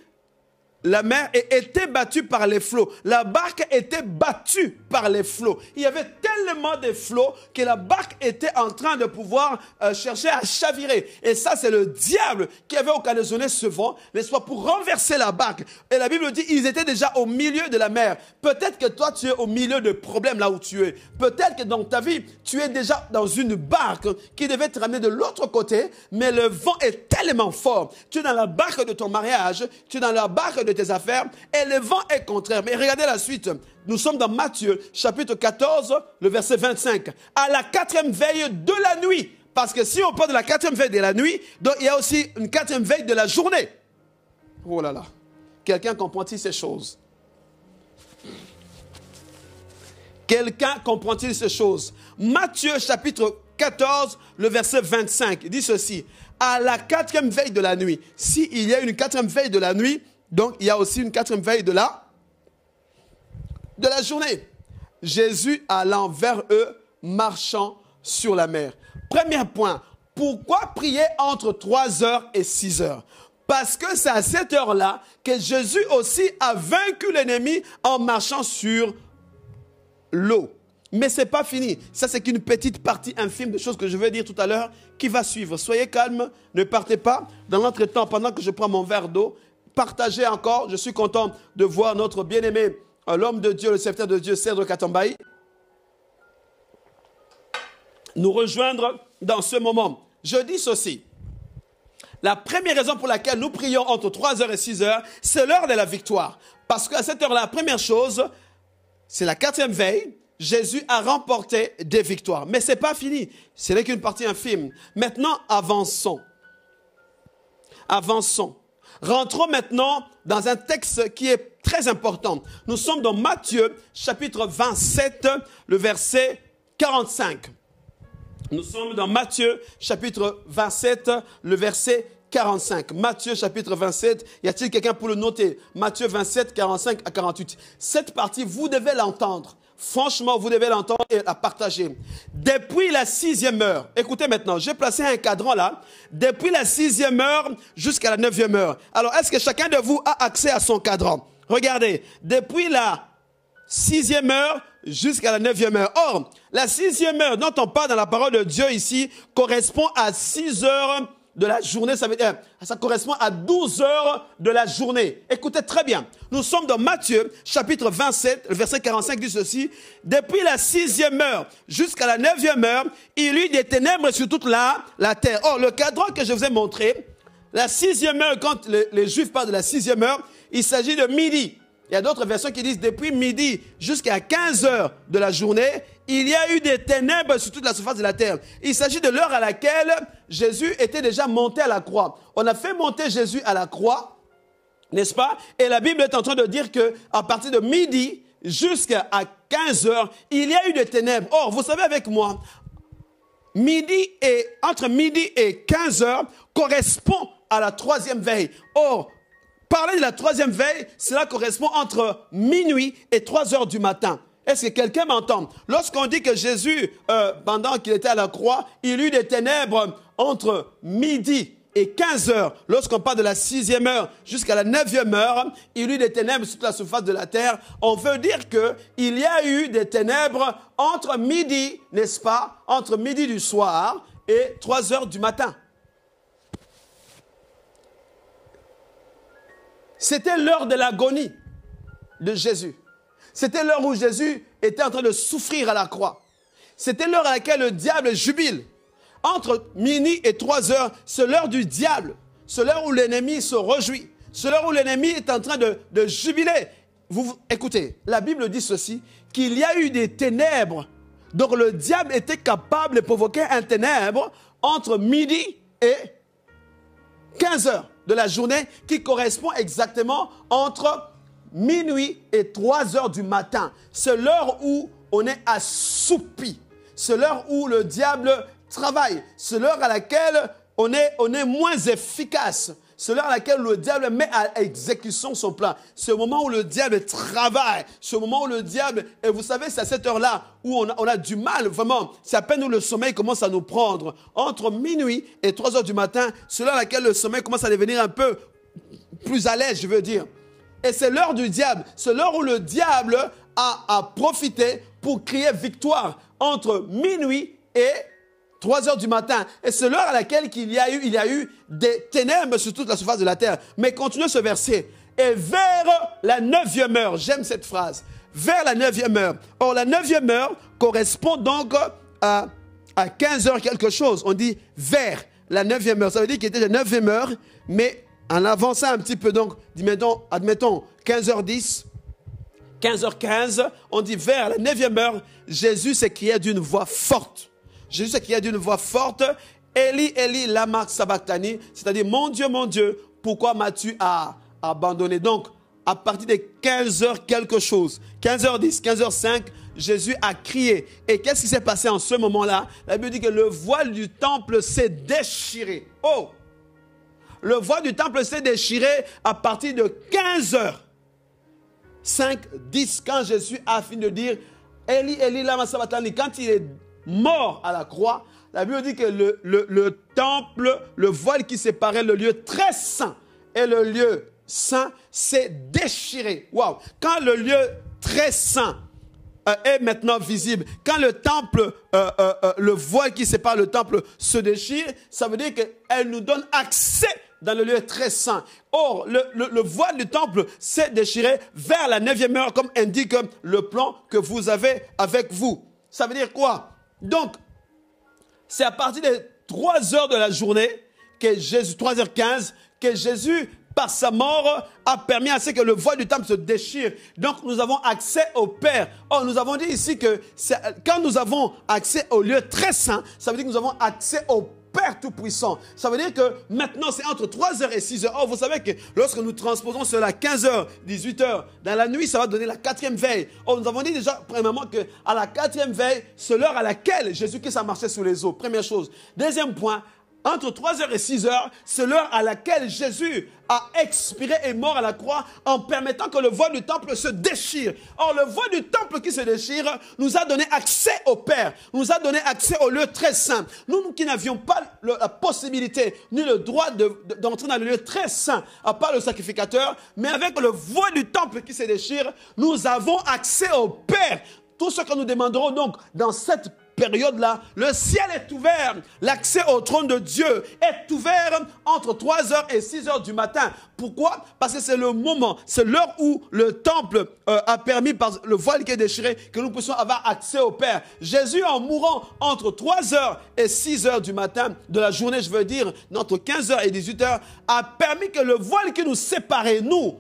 la mer était battue par les flots. La barque était battue par les flots. Il y avait tellement de flots que la barque était en train de pouvoir euh, chercher à chavirer. Et ça, c'est le diable qui avait occasionné ce vent, n'est-ce pas, pour renverser la barque. Et la Bible dit, ils étaient déjà au milieu de la mer. Peut-être que toi, tu es au milieu de problèmes là où tu es. Peut-être que dans ta vie, tu es déjà dans une barque qui devait te ramener de l'autre côté, mais le vent est tellement fort. Tu es dans la barque de ton mariage, tu es dans la barque de tes affaires et le vent est contraire. Mais regardez la suite. Nous sommes dans Matthieu chapitre 14, le verset 25. À la quatrième veille de la nuit. Parce que si on parle de la quatrième veille de la nuit, il y a aussi une quatrième veille de la journée. Oh là là. Quelqu'un comprend-il ces choses? Quelqu'un comprend-il ces choses? Matthieu chapitre 14, le verset 25 dit ceci. À la quatrième veille de la nuit, s'il y a une quatrième veille de la nuit, donc il y a aussi une quatrième veille de la de la journée. Jésus allant vers eux, marchant sur la mer. Premier point, pourquoi prier entre 3 heures et 6 heures? Parce que c'est à cette heure-là que Jésus aussi a vaincu l'ennemi en marchant sur l'eau. Mais ce n'est pas fini. Ça, c'est qu'une petite partie infime de choses que je vais dire tout à l'heure qui va suivre. Soyez calme, ne partez pas. Dans l'entretemps, pendant que je prends mon verre d'eau, partagez encore. Je suis content de voir notre bien-aimé, euh, l'homme de Dieu, le serviteur de Dieu, Cèdre Katambaï, nous rejoindre dans ce moment. Je dis ceci. La première raison pour laquelle nous prions entre 3h et 6h, c'est l'heure de la victoire. Parce qu'à cette heure-là, la première chose, c'est la quatrième veille, Jésus a remporté des victoires. Mais ce n'est pas fini. Ce n'est qu'une partie infime. Maintenant, avançons. Avançons. Rentrons maintenant dans un texte qui est très important. Nous sommes dans Matthieu, chapitre 27, le verset 45. Nous sommes dans Matthieu, chapitre 27, le verset 45. Matthieu chapitre 27, y a-t-il quelqu'un pour le noter? Matthieu 27, 45 à 48. Cette partie, vous devez l'entendre. Franchement, vous devez l'entendre et la partager. Depuis la sixième heure, écoutez maintenant, j'ai placé un cadran là, depuis la sixième heure jusqu'à la neuvième heure. Alors, est-ce que chacun de vous a accès à son cadran? Regardez, depuis la sixième heure jusqu'à la neuvième heure. Or, la sixième heure dont on parle dans la parole de Dieu ici correspond à six heures de la journée, ça ça correspond à 12 heures de la journée. Écoutez très bien. Nous sommes dans Matthieu, chapitre 27, le verset 45 dit ceci. Depuis la sixième heure jusqu'à la neuvième heure, il y eut des ténèbres sur toute la, la terre. Or, le cadran que je vous ai montré, la sixième heure, quand les, les Juifs parlent de la sixième heure, il s'agit de midi. Il y a d'autres versions qui disent depuis midi jusqu'à 15 heures de la journée, il y a eu des ténèbres sur toute la surface de la terre. Il s'agit de l'heure à laquelle Jésus était déjà monté à la croix. On a fait monter Jésus à la croix, n'est-ce pas? Et la Bible est en train de dire que à partir de midi jusqu'à 15 heures, il y a eu des ténèbres. Or, vous savez avec moi, midi et entre midi et 15 heures correspond à la troisième veille. Or, Parler de la troisième veille, cela correspond entre minuit et 3 heures du matin. Est-ce que quelqu'un m'entend? Lorsqu'on dit que Jésus, euh, pendant qu'il était à la croix, il eut des ténèbres entre midi et 15 heures, lorsqu'on parle de la sixième heure jusqu'à la neuvième heure, il eut des ténèbres sur la surface de la terre. On veut dire que il y a eu des ténèbres entre midi, n'est-ce pas, entre midi du soir et 3 heures du matin. C'était l'heure de l'agonie de Jésus. C'était l'heure où Jésus était en train de souffrir à la croix. C'était l'heure à laquelle le diable jubile. Entre minuit et trois heures, c'est l'heure du diable. C'est l'heure où l'ennemi se réjouit. C'est l'heure où l'ennemi est en train de, jubiler. Vous, écoutez, la Bible dit ceci, qu'il y a eu des ténèbres. Donc le diable était capable de provoquer un ténèbre entre midi et 15 heures de la journée qui correspond exactement entre minuit et 3 heures du matin. C'est l'heure où on est assoupi. C'est l'heure où le diable travaille. C'est l'heure à laquelle on est, on est moins efficace. C'est l'heure à laquelle le diable met à exécution son plan. C'est le moment où le diable travaille. C'est le moment où le diable, et vous savez, c'est à cette heure-là où on a, on a, du mal, vraiment. C'est à peine où le sommeil commence à nous prendre. Entre minuit et 3 heures du matin, c'est l'heure à laquelle le sommeil commence à devenir un peu plus à l'aise, je veux dire. Et c'est l'heure du diable. C'est l'heure où le diable a, profité pour crier victoire entre minuit et 3 heures du matin. Et c'est l'heure à laquelle il y, a eu, il y a eu des ténèbres sur toute la surface de la terre. Mais continuez ce verset. Et vers la neuvième heure, j'aime cette phrase, vers la neuvième heure. Or, la neuvième heure correspond donc à, à 15 heures quelque chose. On dit vers la neuvième heure. Ça veut dire qu'il était la neuvième heure, mais en avançant un petit peu, donc, admettons, admettons 15h10, 15h15, on dit vers la neuvième heure, Jésus s'écriait d'une voix forte. Jésus qui a dit une voix forte, Eli, Eli, lama sabachthani, c'est-à-dire, mon Dieu, mon Dieu, pourquoi m'as-tu abandonné? Donc, à partir de 15 heures quelque chose, 15h10, 15h05, Jésus a crié. Et qu'est-ce qui s'est passé en ce moment-là? La Bible dit que le voile du temple s'est déchiré. Oh Le voile du temple s'est déchiré à partir de 15 heures. 5, 10, quand Jésus a fini de dire Eli, Eli, lama sabachthani, quand il est mort à la croix, la Bible dit que le, le- le temple, le voile qui séparait le lieu très saint et le lieu saint s'est déchiré. Waouh! Quand le lieu très saint euh, est maintenant visible. Quand le temple, euh, euh, le voile qui sépare le temple se déchire, ça veut dire qu'elle nous donne accès dans le lieu très saint. Or, le, le- le voile du temple s'est déchiré vers la neuvième heure, comme indique le plan que vous avez avec vous. Ça veut dire quoi? Donc, c'est à partir des 3 heures de la journée que Jésus, 3h15, que Jésus, par sa mort, a permis à ce que le voile du temple se déchire. Donc nous avons accès au Père. Or, nous avons dit ici que quand nous avons accès au lieu très saint, ça veut dire que nous avons accès au Père Tout-Puissant. Ça veut dire que maintenant, c'est entre 3h et 6h. Or, vous savez que lorsque nous transposons cela 15h, 18h, dans la nuit, ça va donner la quatrième veille. Or, nous avons dit déjà, premièrement, que à la quatrième veille, c'est l'heure à laquelle Jésus-Christ a marché sur les eaux. Première chose. Deuxième point, entre 3h et 6h, c'est l'heure à laquelle Jésus a expiré et mort à la croix en permettant que le voile du temple se déchire. Or, le voile du temple qui se déchire nous a donné accès au Père, nous a donné accès au lieu très saint. Nous, nous qui n'avions pas la possibilité ni le droit de- de- d'entrer dans le lieu très saint, à part le sacrificateur, mais avec le voile du temple qui se déchire, nous avons accès au Père. Tout ce que nous demanderons donc dans cette période-là, le ciel est ouvert. L'accès au trône de Dieu est ouvert entre 3h et 6h du matin. Pourquoi? Parce que c'est le moment, c'est l'heure où le temple euh, a permis par le voile qui est déchiré que nous puissions avoir accès au Père. Jésus, en mourant entre 3h et 6h du matin de la journée, je veux dire, entre 15h et 18h, a permis que le voile qui nous séparait, nous,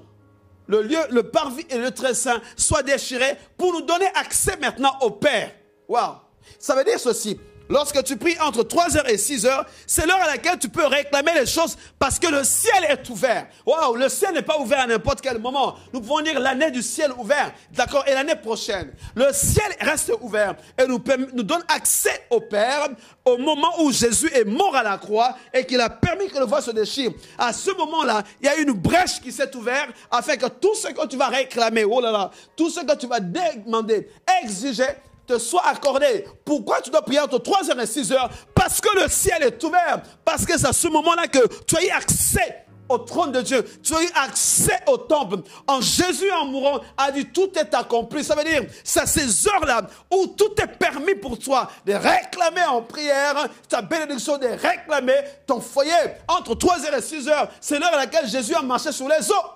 le lieu, le parvis et le très saint soient déchirés pour nous donner accès maintenant au Père. Waouh! Ça veut dire ceci. Lorsque tu pries entre 3h et 6h, c'est l'heure à laquelle tu peux réclamer les choses parce que le ciel est ouvert. Waouh, le ciel n'est pas ouvert à n'importe quel moment. Nous pouvons dire l'année du ciel ouvert, d'accord, et l'année prochaine. Le ciel reste ouvert et nous, nous donne accès au Père au moment où Jésus est mort à la croix et qu'il a permis que le voile se déchire. À ce moment-là, il y a une brèche qui s'est ouverte afin que tout ce que tu vas réclamer, oh là là, tout ce que tu vas demander, exiger, te soit accordé. Pourquoi tu dois prier entre 3h et 6h Parce que le ciel est ouvert. Parce que c'est à ce moment-là que tu as eu accès au trône de Dieu. Tu as eu accès au temple. En Jésus, en mourant, a dit tout est accompli. Ça veut dire, c'est ces heures-là où tout est permis pour toi de réclamer en prière ta bénédiction, de réclamer ton foyer. Entre 3h et 6h, c'est l'heure à laquelle Jésus a marché sur les eaux.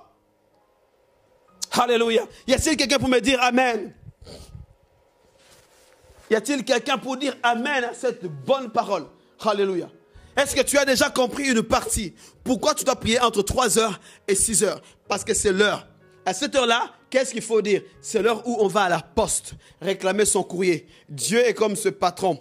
Alléluia. Y a-t-il quelqu'un pour me dire Amen? Y a-t-il quelqu'un pour dire Amen à cette bonne parole? Alléluia. Est-ce que tu as déjà compris une partie? Pourquoi tu dois prier entre 3h et 6h Parce que c'est l'heure. À cette heure-là, qu'est-ce qu'il faut dire? C'est l'heure où on va à la poste réclamer son courrier. Dieu est comme ce patron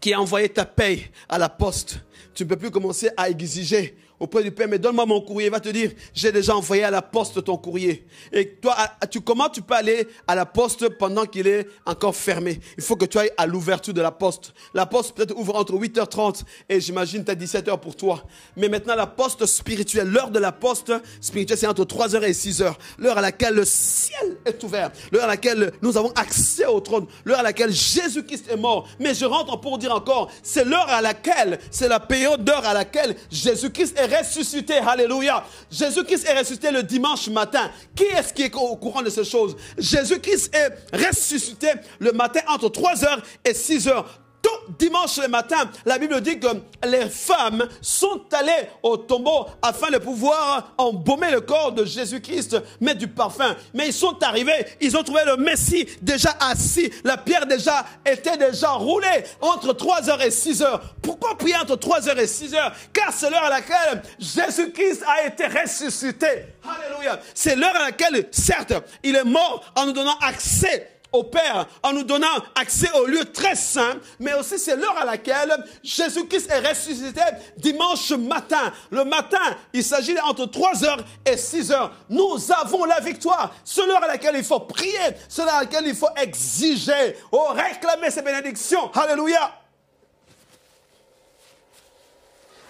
qui a envoyé ta paye à la poste. Tu ne peux plus commencer à exiger auprès du Père, mais donne-moi mon courrier. Il va te dire, j'ai déjà envoyé à la poste ton courrier. Et toi, à- tu, comment tu peux aller à la poste pendant qu'il est encore fermé? Il faut que tu ailles à l'ouverture de la poste. La poste peut-être ouvre entre 8h30 et j'imagine as 17h pour toi. Mais maintenant, la poste spirituelle, l'heure de la poste spirituelle, c'est entre 3h et 6h. L'heure à laquelle le ciel est ouvert. L'heure à laquelle nous avons accès au trône. L'heure à laquelle Jésus-Christ est mort. Mais je rentre pour dire encore, c'est l'heure à laquelle, c'est la période d'heure à laquelle Jésus-Christ est ressuscité. Alléluia. Jésus-Christ est ressuscité le dimanche matin. Qui est-ce qui est au courant de ces choses? Jésus-Christ est ressuscité le matin entre 3h et 6h. Tout dimanche le matin, la Bible dit que les femmes sont allées au tombeau afin de pouvoir embaumer le corps de Jésus-Christ, mettre du parfum. Mais ils sont arrivés, ils ont trouvé le Messie déjà assis, la pierre déjà était déjà roulée entre 3h et 6h. Pourquoi prier entre 3h et 6h Car c'est l'heure à laquelle Jésus-Christ a été ressuscité. Alléluia. C'est l'heure à laquelle, certes, il est mort en nous donnant accès au Père en nous donnant accès au lieu très saint, mais aussi c'est l'heure à laquelle Jésus-Christ est ressuscité dimanche matin. Le matin, il s'agit entre 3h et 6h. Nous avons la victoire. C'est l'heure à laquelle il faut prier, c'est l'heure à laquelle il faut exiger, oh, réclamer ses bénédictions. Alléluia.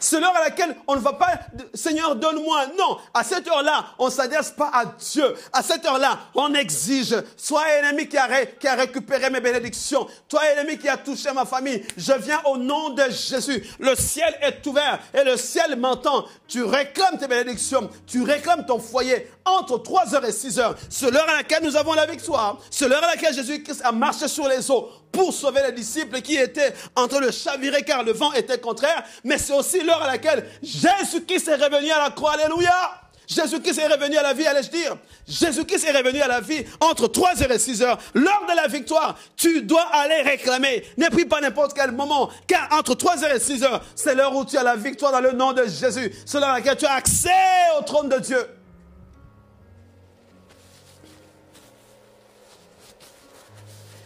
C'est l'heure à laquelle on ne va pas, Seigneur, donne-moi. Non, à cette heure-là, on ne s'adresse pas à Dieu. À cette heure-là, on exige. Sois ennemi qui a, qui a récupéré mes bénédictions. Toi, ennemi qui a touché ma famille. Je viens au nom de Jésus. Le ciel est ouvert et le ciel m'entend. Tu réclames tes bénédictions. Tu réclames ton foyer entre 3h et 6h. C'est l'heure à laquelle nous avons la victoire. C'est l'heure à laquelle Jésus-Christ a marché sur les eaux pour sauver les disciples qui étaient en train de chavirer car le vent était contraire, mais c'est aussi l'heure à laquelle Jésus-Christ est revenu à la croix. Alléluia! Jésus-Christ est revenu à la vie, allais-je dire? Jésus-Christ est revenu à la vie entre 3h et 6h. L'heure de la victoire, tu dois aller réclamer. Ne prie pas n'importe quel moment, car entre 3h et 6h, c'est l'heure où tu as la victoire dans le nom de Jésus. C'est l'heure à laquelle tu as accès au trône de Dieu.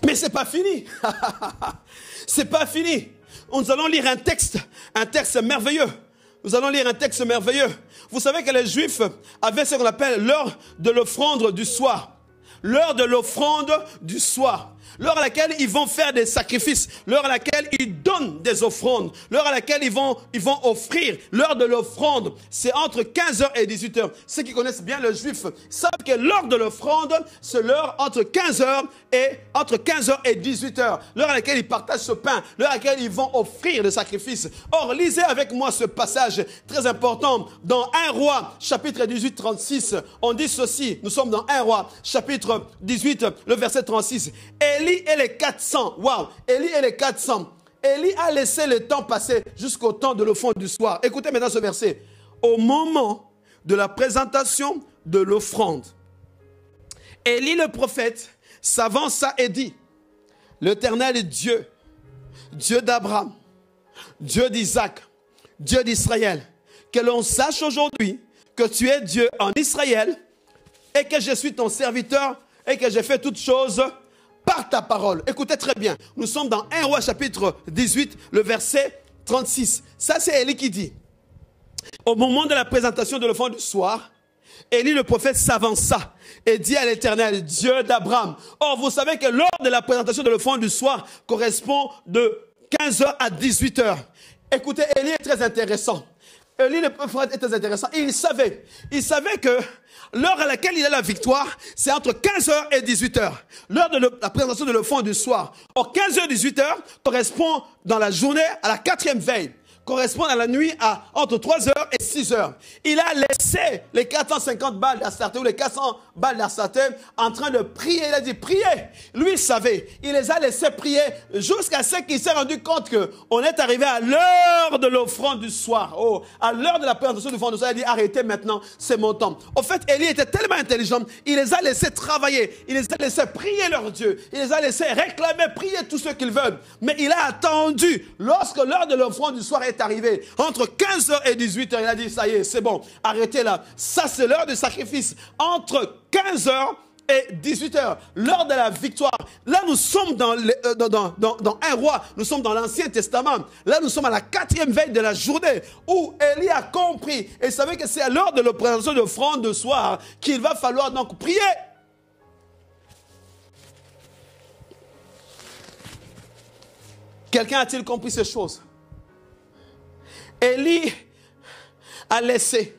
Mais c'est pas fini. c'est pas fini. Nous allons lire un texte, un texte merveilleux. Nous allons lire un texte merveilleux. Vous savez que les Juifs avaient ce qu'on appelle l'heure de l'offrande du soir. L'heure de l'offrande du soir l'heure à laquelle ils vont faire des sacrifices, l'heure à laquelle ils donnent des offrandes, l'heure à laquelle ils vont, offrir, l'heure de l'offrande, c'est entre 15h et 18h. Ceux qui connaissent bien le juif savent que l'heure de l'offrande, c'est l'heure entre 15h et, entre 15h et 18h. L'heure à laquelle ils partagent ce pain, l'heure à laquelle ils vont offrir le sacrifice. Or, lisez avec moi ce passage très important dans 1 roi, chapitre 18, 36. On dit ceci, nous sommes dans 1 roi, chapitre 18, le verset 36. Et Élie et les 400. Waouh! Élie et les 400. Élie a laissé le temps passer jusqu'au temps de l'offrande du soir. Écoutez maintenant ce verset. Au moment de la présentation de l'offrande, Élie le prophète s'avança et dit, l'Éternel est Dieu, Dieu d'Abraham, Dieu d'Isaac, Dieu d'Israël, que l'on sache aujourd'hui que tu es Dieu en Israël et que je suis ton serviteur et que j'ai fait toutes choses par ta parole. Écoutez très bien. Nous sommes dans 1 roi chapitre 18, le verset 36. Ça, c'est Élie qui dit. Au moment de la présentation de l'enfant du soir, Élie le prophète s'avança et dit à l'Éternel, Dieu d'Abraham. Or, vous savez que lors de la présentation de l'enfant du soir correspond de 15h à 18h. Écoutez, Élie est très intéressant. Élie le prophète est très intéressant. Il savait, il savait que L'heure à laquelle il a la victoire, c'est entre 15h et 18h. L'heure de la présentation de l'enfant du soir. Or, 15h et 18h correspond dans la journée à la quatrième veille correspond à la nuit à entre 3 heures et 6 heures. Il a laissé les 450 balles d'Astarté ou les 400 balles d'Astarté en train de prier. Il a dit priez. Lui savait. Il les a laissés prier jusqu'à ce qu'il s'est rendu compte qu'on est arrivé à l'heure de l'offrande du soir. Oh, à l'heure de la présentation du fond du soir. Il a dit arrêtez maintenant, c'est mon temps. Au fait, Élie était tellement intelligent. Il les a laissés travailler. Il les a laissés prier leur Dieu. Il les a laissés réclamer, prier tout ce qu'ils veulent. Mais il a attendu lorsque l'heure de l'offrande du soir est arrivé, entre 15h et 18h, il a dit, ça y est, c'est bon, arrêtez là. Ça, c'est l'heure du sacrifice. Entre 15h et 18h, l'heure de la victoire. Là, nous sommes dans, euh, dans, dans, dans, un roi, nous sommes dans l'Ancien Testament. Là, nous sommes à la quatrième veille de la journée où Élie a compris et savait que c'est à l'heure de la présentation de offrande de soir qu'il va falloir donc prier. Quelqu'un a-t-il compris ces choses? Élie a laissé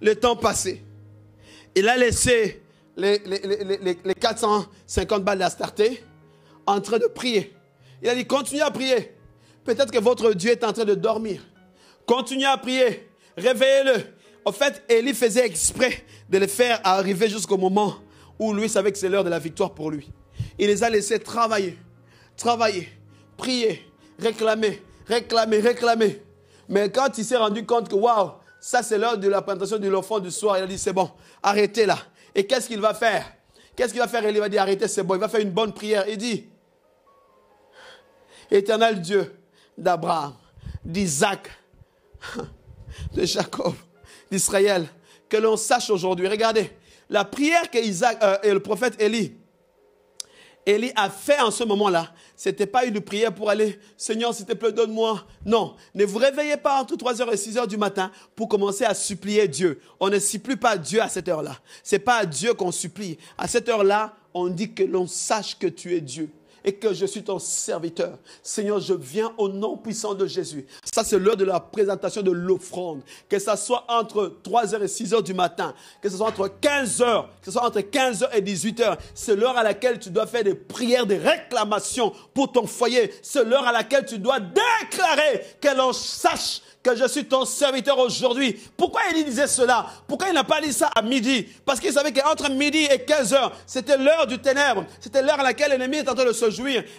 le temps passer. Il a laissé les, 450 balles d'Astarté en train de prier. Il a dit, continuez à prier. Peut-être que votre Dieu est en train de dormir. Continuez à prier. Réveillez-le. En fait, Élie faisait exprès de le faire arriver jusqu'au moment où lui savait que c'est l'heure de la victoire pour lui. Il les a laissés travailler, travailler, prier, réclamer, réclamer, réclamer. Mais quand il s'est rendu compte que, waouh, ça c'est l'heure de la présentation de l'enfant du soir, il a dit, c'est bon, arrêtez là. Et qu'est-ce qu'il va faire? Qu'est-ce qu'il va faire? Il va dire, arrêtez, c'est bon. Il va faire une bonne prière. Il dit, éternel Dieu d'Abraham, d'Isaac, de Jacob, d'Israël, que l'on sache aujourd'hui. Regardez, la prière que Isaac, euh, et le prophète Élie, Élie a fait en ce moment-là, ce n'était pas une prière pour aller, Seigneur, s'il te plaît, donne-moi. Non, ne vous réveillez pas entre 3h et 6h du matin pour commencer à supplier Dieu. On ne supplie pas Dieu à cette heure-là. Ce n'est pas à Dieu qu'on supplie. À cette heure-là, on dit que l'on sache que tu es Dieu et que je suis ton serviteur. Seigneur, je viens au nom puissant de Jésus. Ça, c'est l'heure de la présentation de l'offrande. Que ça soit entre 3h et 6h du matin, que ce soit entre 15h, que ce soit entre 15h et 18h. C'est l'heure à laquelle tu dois faire des prières, des réclamations pour ton foyer. C'est l'heure à laquelle tu dois déclarer que l'on sache que je suis ton serviteur aujourd'hui. Pourquoi il disait cela? Pourquoi il n'a pas dit ça à midi? Parce qu'il savait qu'entre midi et 15 heures, c'était l'heure du ténèbre. C'était l'heure à laquelle l'ennemi est en train de se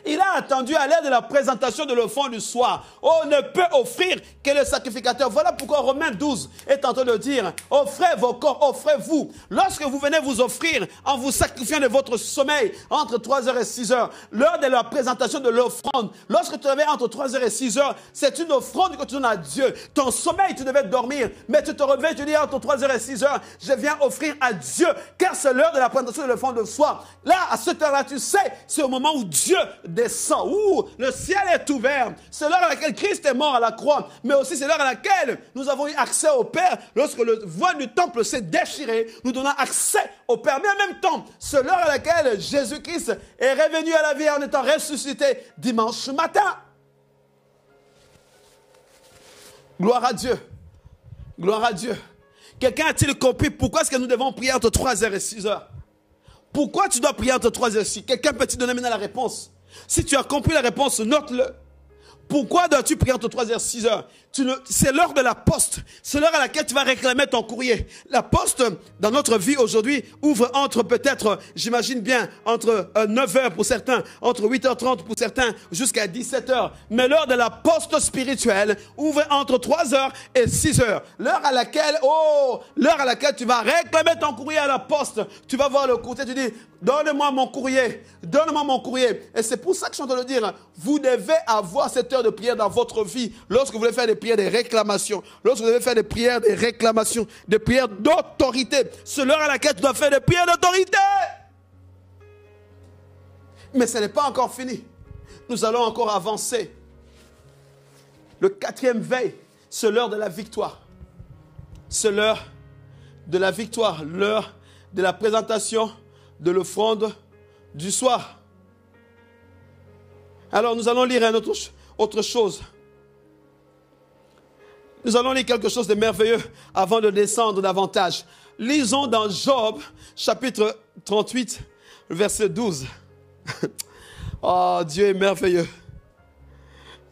Il a attendu à l'heure de la présentation de l'offrande du soir. Oh, ne peut offrir que le sacrificateur. Voilà pourquoi Romains 12 est en train de dire, offrez vos corps, offrez-vous. Lorsque vous venez vous offrir en vous sacrifiant de votre sommeil entre 3h et 6h, l'heure de la présentation de l'offrande, lorsque tu avais entre 3h et 6h, c'est une offrande que tu donnes à Dieu. Ton sommeil, tu devais dormir, mais tu te réveilles, tu dis entre 3h et 6h, je viens offrir à Dieu, car c'est l'heure de la présentation de l'offrande de soi. Là, à cette heure-là, tu sais, c'est au moment où Dieu descend, où le ciel est ouvert. C'est l'heure à laquelle Christ est mort à la croix, mais aussi c'est l'heure à laquelle nous avons eu accès au Père lorsque le voile du temple s'est déchiré, nous donnons accès au Père. Mais en même temps, c'est l'heure à laquelle Jésus-Christ est revenu à la vie en étant ressuscité dimanche matin. Gloire à Dieu. Gloire à Dieu. Quelqu'un a-t-il compris pourquoi est-ce que nous devons prier entre 3h et 6h Pourquoi tu dois prier entre 3h et 6 Quelqu'un peut-il donner maintenant la réponse. Si tu as compris la réponse, note-le. Pourquoi dois-tu prier entre 3h et 6h c'est l'heure de la poste. C'est l'heure à laquelle tu vas réclamer ton courrier. La poste, dans notre vie aujourd'hui, ouvre entre peut-être, j'imagine bien, entre 9h euh, pour certains, entre 8h30 pour certains, jusqu'à 17h. Mais l'heure de la poste spirituelle ouvre entre 3h et 6h. L'heure à laquelle, oh, l'heure à laquelle tu vas réclamer ton courrier à la poste. Tu vas voir le courrier, tu dis, donne-moi mon courrier, donne-moi mon courrier. Et c'est pour ça que je suis en train de dire, vous devez avoir cette heure de prière dans votre vie lorsque vous voulez faire des prières des réclamations, lorsque vous devez faire des prières des réclamations, des prières d'autorité, c'est l'heure à laquelle tu dois faire des prières d'autorité. Mais ce n'est pas encore fini. Nous allons encore avancer. Le quatrième veille, c'est l'heure de la victoire. C'est l'heure de la victoire, l'heure de la présentation de l'offrande du soir. Alors nous allons lire une autre, autre chose. Nous allons lire quelque chose de merveilleux avant de descendre davantage. Lisons dans Job, chapitre 38, verset 12. oh, Dieu est merveilleux.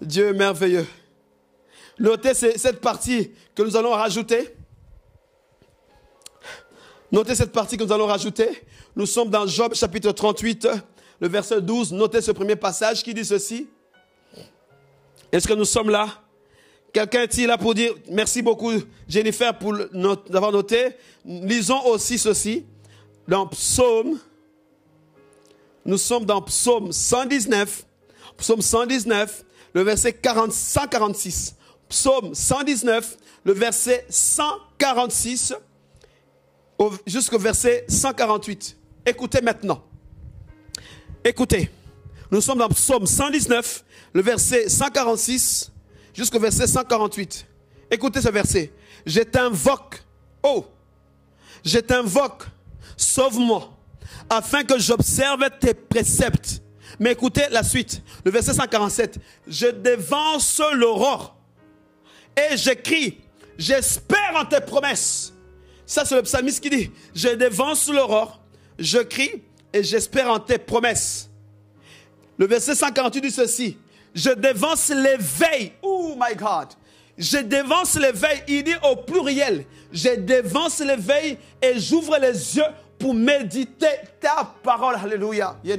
Dieu est merveilleux. Notez cette partie que nous allons rajouter. Notez cette partie que nous allons rajouter. Nous sommes dans Job chapitre 38, le verset 12. Notez ce premier passage qui dit ceci. Est-ce que nous sommes là? Quelqu'un est là pour dire merci beaucoup Jennifer pour d'avoir noté? Lisons aussi ceci dans Psaume. Nous sommes dans Psaume 119. Psaume 119, le verset 40, 146. Psaume 119, le verset 146 jusqu'au verset 148. Écoutez maintenant. Écoutez. Nous sommes dans Psaume 119, le verset 146 jusqu'au verset 148. Écoutez ce verset. Je t'invoque, oh, je t'invoque, sauve-moi, afin que j'observe tes préceptes. Mais écoutez la suite, le verset 147. Je dévance l'aurore et j'écris, j'espère en tes promesses. Ça, c'est le psalmiste qui dit, je dévance l'aurore, je crie et j'espère en tes promesses. Le verset 148 dit ceci, je dévance l'éveil. Oh my God. Je dévance l'éveil. Il dit au pluriel. Je dévance l'éveil et j'ouvre les yeux pour méditer ta parole. Alléluia. Il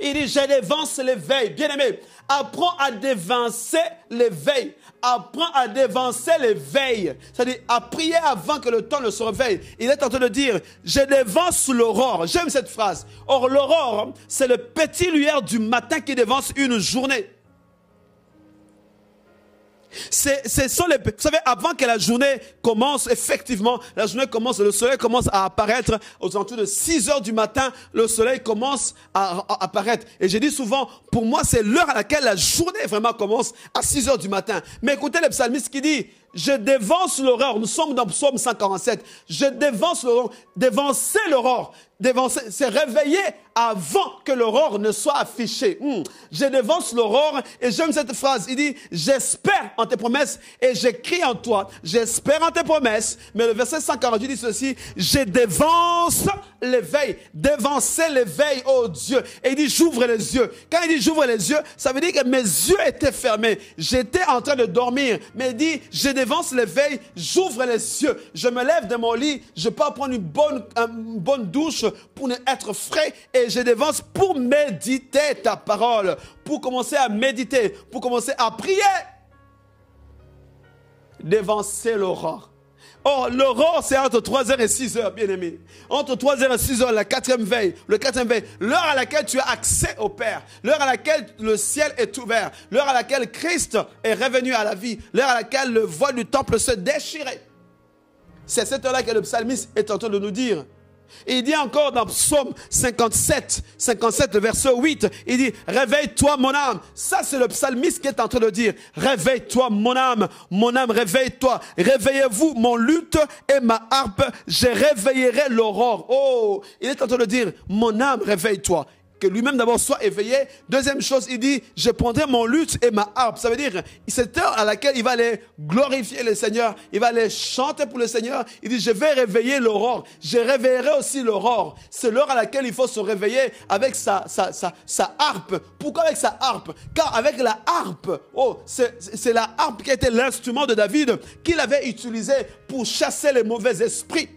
Il dit, je dévance l'éveil. Bien aimé, apprends à dévancer l'éveil. Apprends à dévancer l'éveil. C'est-à-dire à prier avant que le temps ne se réveille. Il est en train de dire, je dévance l'aurore. J'aime cette phrase. Or, l'aurore, c'est le petit lueur du matin qui dévance une journée. C'est, sont les, vous savez, avant que la journée commence, effectivement, la journée commence, le soleil commence à apparaître aux alentours de 6 heures du matin, le soleil commence à, apparaître. Et j'ai dit souvent, pour moi, c'est l'heure à laquelle la journée vraiment commence à 6 heures du matin. Mais écoutez le psalmiste qui dit, je dévance l'aurore. Nous sommes dans Psaume 147. Je dévance l'aurore. Dévancer l'aurore. C'est réveiller avant que l'aurore ne soit affichée. Hmm. Je dévance l'aurore et j'aime cette phrase. Il dit, j'espère en tes promesses et j'écris en toi. J'espère en tes promesses. Mais le verset 148 dit ceci, je dévance l'éveil. Dévancer l'éveil, oh Dieu. Et il dit, j'ouvre les yeux. Quand il dit, j'ouvre les yeux, ça veut dire que mes yeux étaient fermés. J'étais en train de dormir. Mais il dit, je l'éveil, j'ouvre les yeux. Je me lève de mon lit, je pars prendre une bonne, une bonne douche pour être frais et je dévance pour méditer ta parole, pour commencer à méditer, pour commencer à prier. Dévancer l'aurore. Or, l'aurore, c'est entre 3h et 6h, bien aimé. Entre 3h et 6h, la quatrième veille, le quatrième veille, l'heure à laquelle tu as accès au Père, l'heure à laquelle le ciel est ouvert, l'heure à laquelle Christ est revenu à la vie, l'heure à laquelle le voile du temple se déchirait. C'est cette heure-là que le psalmiste est en train de nous dire il dit encore dans Psaume 57, 57, le verset 8, il dit, réveille-toi mon âme. Ça, c'est le psalmiste qui est en train de dire, réveille-toi mon âme, mon âme, réveille-toi. Réveillez-vous mon lutte et ma harpe, je réveillerai l'aurore. Oh, il est en train de dire, mon âme, réveille-toi que lui-même d'abord soit éveillé. Deuxième chose, il dit, je prendrai mon luth et ma harpe. Ça veut dire, cette heure à laquelle il va aller glorifier le Seigneur, il va aller chanter pour le Seigneur. Il dit, je vais réveiller l'aurore. Je réveillerai aussi l'aurore. C'est l'heure à laquelle il faut se réveiller avec sa, sa, sa, sa harpe. Pourquoi avec sa harpe? Car avec la harpe, oh, c'est la harpe qui était l'instrument de David qu'il avait utilisé pour chasser les mauvais esprits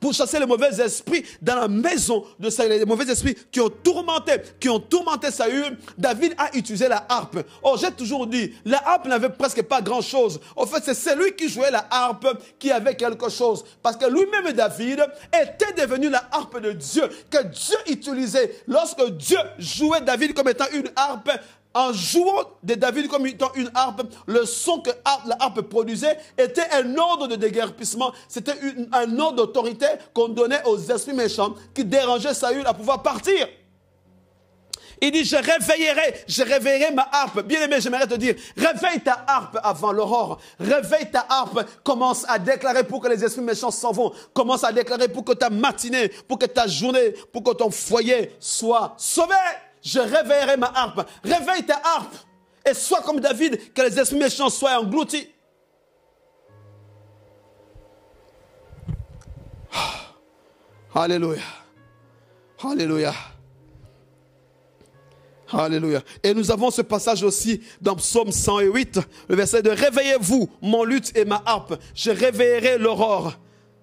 pour chasser les mauvais esprits dans la maison de Saül. Les mauvais esprits qui ont tourmenté, qui ont tourmenté Saül. David a utilisé la harpe. Oh, j'ai toujours dit, la harpe n'avait presque pas grand chose. En fait, c'est celui qui jouait la harpe qui avait quelque chose. Parce que lui-même, David, était devenu la harpe de Dieu, que Dieu utilisait. Lorsque Dieu jouait David comme étant une harpe, en jouant de David comme étant une harpe, le son que la harpe produisait était un ordre de déguerpissement. C'était un ordre d'autorité qu'on donnait aux esprits méchants qui dérangeaient Saül à pouvoir partir. Il dit, je réveillerai, je réveillerai ma harpe. Bien aimé, j'aimerais te dire, réveille ta harpe avant l'aurore. Réveille ta harpe. Commence à déclarer pour que les esprits méchants s'en vont. Commence à déclarer pour que ta matinée, pour que ta journée, pour que ton foyer soit sauvé je réveillerai ma harpe. Réveille ta harpe et sois comme David, que les esprits méchants soient engloutis. Alléluia. Alléluia. Alléluia. Et nous avons ce passage aussi dans Psaume 108, le verset de Réveillez-vous, mon lutte et ma harpe. Je réveillerai l'aurore.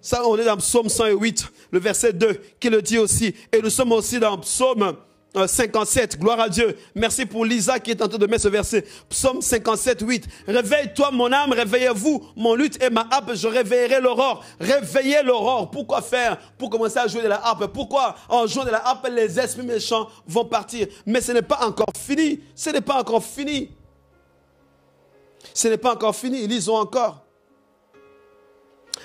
Ça, on est dans Psaume 108, le verset 2, qui le dit aussi. Et nous sommes aussi dans Psaume 57, gloire à Dieu. Merci pour Lisa qui est en train de mettre ce verset. Psaume 57, 8. Réveille-toi mon âme, réveillez-vous, mon lutte et ma harpe, je réveillerai l'aurore. Réveillez l'aurore. Pourquoi faire? Pour commencer à jouer de la harpe. Pourquoi? En jouant de la harpe, les esprits méchants vont partir Mais ce n'est pas encore fini. Ce n'est pas encore fini. Ce n'est pas encore fini. Lisons encore.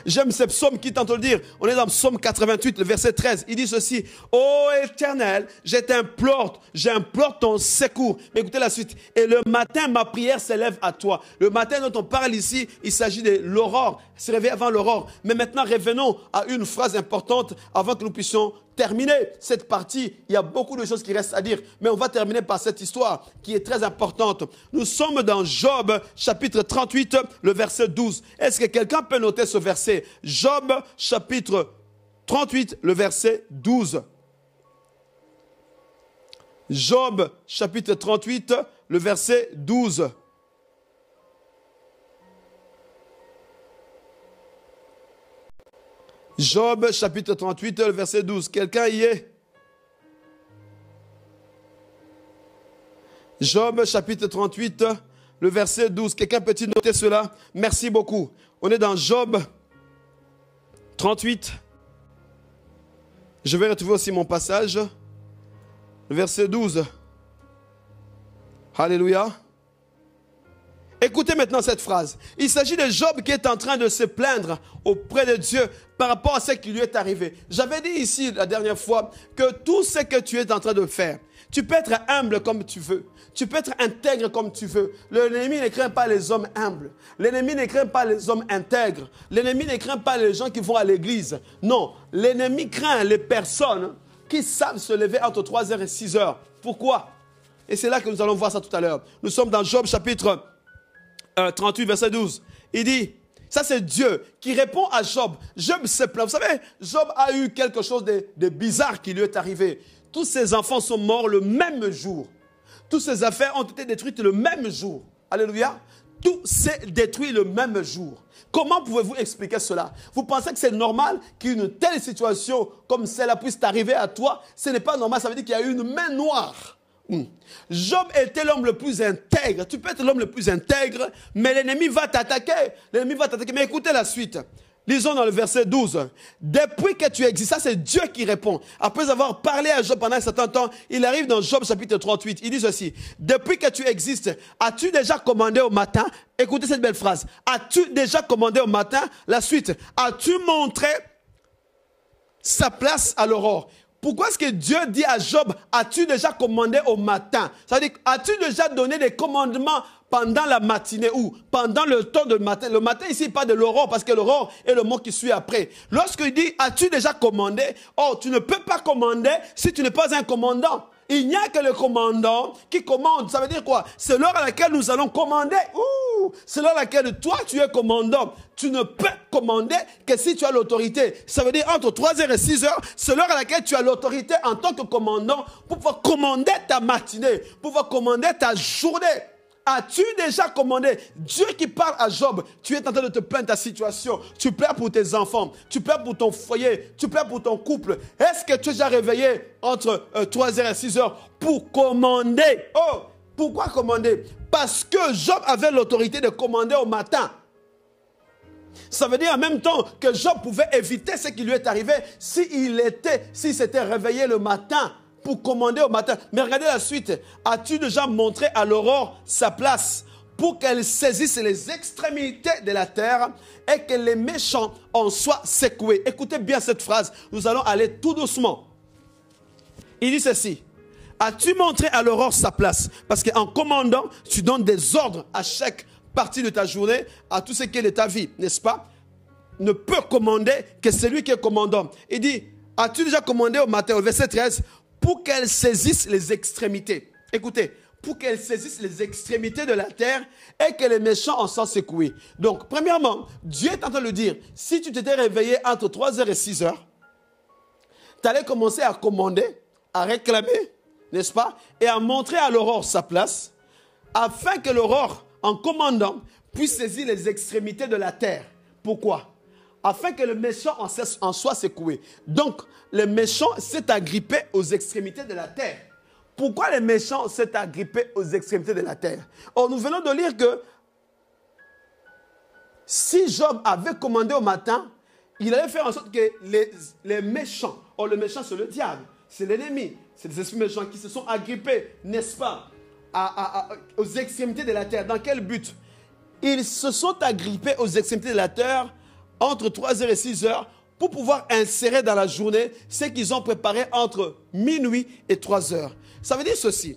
J'aime ce psaume qui tente le dire. On est dans psaume 88, le verset 13. Il dit ceci. Ô éternel, je t'implore, j'implore ton secours. Mais écoutez la suite. Et le matin, ma prière s'élève à toi. Le matin dont on parle ici, il s'agit de l'aurore. Se réveiller avant l'aurore. Mais maintenant, revenons à une phrase importante avant que nous puissions terminer cette partie. Il y a beaucoup de choses qui restent à dire, mais on va terminer par cette histoire qui est très importante. Nous sommes dans Job chapitre 38, le verset 12. Est-ce que quelqu'un peut noter ce verset? Job chapitre 38, le verset 12. Job chapitre 38, le verset 12. Job chapitre 38, le verset 12. Quelqu'un y est? Job chapitre 38, le verset 12. Quelqu'un peut-il noter cela? Merci beaucoup. On est dans Job 38. Je vais retrouver aussi mon passage. Le verset 12. Alléluia. Écoutez maintenant cette phrase. Il s'agit de Job qui est en train de se plaindre auprès de Dieu par rapport à ce qui lui est arrivé. J'avais dit ici la dernière fois que tout ce que tu es en train de faire, tu peux être humble comme tu veux. Tu peux être intègre comme tu veux. L'ennemi ne craint pas les hommes humbles. L'ennemi ne craint pas les hommes intègres. L'ennemi ne craint pas les gens qui vont à l'église. Non, l'ennemi craint les personnes qui savent se lever entre 3h et 6h. Pourquoi? Et c'est là que nous allons voir ça tout à l'heure. Nous sommes dans Job chapitre 38, euh, verset 12. Il dit, ça c'est Dieu qui répond à Job. Job se plaint. Vous savez, Job a eu quelque chose de, bizarre qui lui est arrivé. Tous ses enfants sont morts le même jour. Toutes ses affaires ont été détruites le même jour. Alléluia. Tout s'est détruit le même jour. Comment pouvez-vous expliquer cela? Vous pensez que c'est normal qu'une telle situation comme celle-là puisse t'arriver à toi? Ce n'est pas normal, ça veut dire qu'il y a eu une main noire. Job était l'homme le plus intègre. Tu peux être l'homme le plus intègre, mais l'ennemi va t'attaquer. L'ennemi va t'attaquer. Mais écoutez la suite. Lisons dans le verset 12. Depuis que tu existes, ça c'est Dieu qui répond. Après avoir parlé à Job pendant un certain temps, il arrive dans Job chapitre 38. Il dit ceci. Depuis que tu existes, as-tu déjà commandé au matin? Écoutez cette belle phrase. As-tu déjà commandé au matin? La suite. As-tu montré sa place à l'aurore? Pourquoi est-ce que Dieu dit à Job, as-tu déjà commandé au matin? Ça veut dire, as-tu déjà donné des commandements pendant la matinée ou pendant le temps de matin? Le matin ici, pas de l'aurore, parce que l'aurore est le mot qui suit après. Lorsqu'il dit, as-tu déjà commandé? Oh, tu ne peux pas commander si tu n'es pas un commandant. Il n'y a que le commandant qui commande. Ça veut dire quoi? C'est l'heure à laquelle nous allons commander. C'est l'heure à laquelle toi, tu es commandant. Tu ne peux commander que si tu as l'autorité. Ça veut dire entre 3h et 6h, c'est l'heure à laquelle tu as l'autorité en tant que commandant pour pouvoir commander ta matinée, pour pouvoir commander ta journée. As-tu déjà commandé? Dieu qui parle à Job, tu es en train de te plaindre ta situation. Tu pleures pour tes enfants, tu pleures pour ton foyer, tu pleures pour ton couple. Est-ce que tu es déjà réveillé entre 3h euh, et 6h pour commander? Oh, pourquoi commander? Parce que Job avait l'autorité de commander au matin. Ça veut dire en même temps que Job pouvait éviter ce qui lui est arrivé s'il était, s'il s'était réveillé le matin pour commander au matin. Mais regardez la suite. As-tu déjà montré à l'aurore sa place pour qu'elle saisisse les extrémités de la terre et que les méchants en soient secoués? Écoutez bien cette phrase. Nous allons aller tout doucement. Il dit ceci. As-tu montré à l'aurore sa place? Parce qu'en commandant, tu donnes des ordres à chaque partie de ta journée, à tout ce qui est de ta vie, n'est-ce pas? Ne peut commander que celui qui est commandant. Il dit, as-tu déjà commandé au matin, au verset 13, pour qu'elle saisisse les extrémités. Écoutez, pour qu'elle saisisse les extrémités de la terre et que les méchants en soient secoués. Donc, premièrement, Dieu est en train de le dire, si tu t'étais réveillé entre 3h et 6h, tu allais commencer à commander, à réclamer, n'est-ce pas, et à montrer à l'aurore sa place, afin que l'aurore, en commandant, puisse saisir les extrémités de la terre. Pourquoi? Afin que le méchant en, soit secoué. Donc, le méchant s'est agrippé aux extrémités de la terre. Pourquoi le méchant s'est agrippé aux extrémités de la terre? Or, nous venons de lire que si Job avait commandé au matin, il allait faire en sorte que les, méchants, or le méchant c'est le diable, c'est l'ennemi, c'est les esprits méchants qui se sont agrippés, n'est-ce pas, aux extrémités de la terre. Dans quel but? Ils se sont agrippés aux extrémités de la terre entre 3h et 6h pour pouvoir insérer dans la journée ce qu'ils ont préparé entre minuit et 3h. Ça veut dire ceci.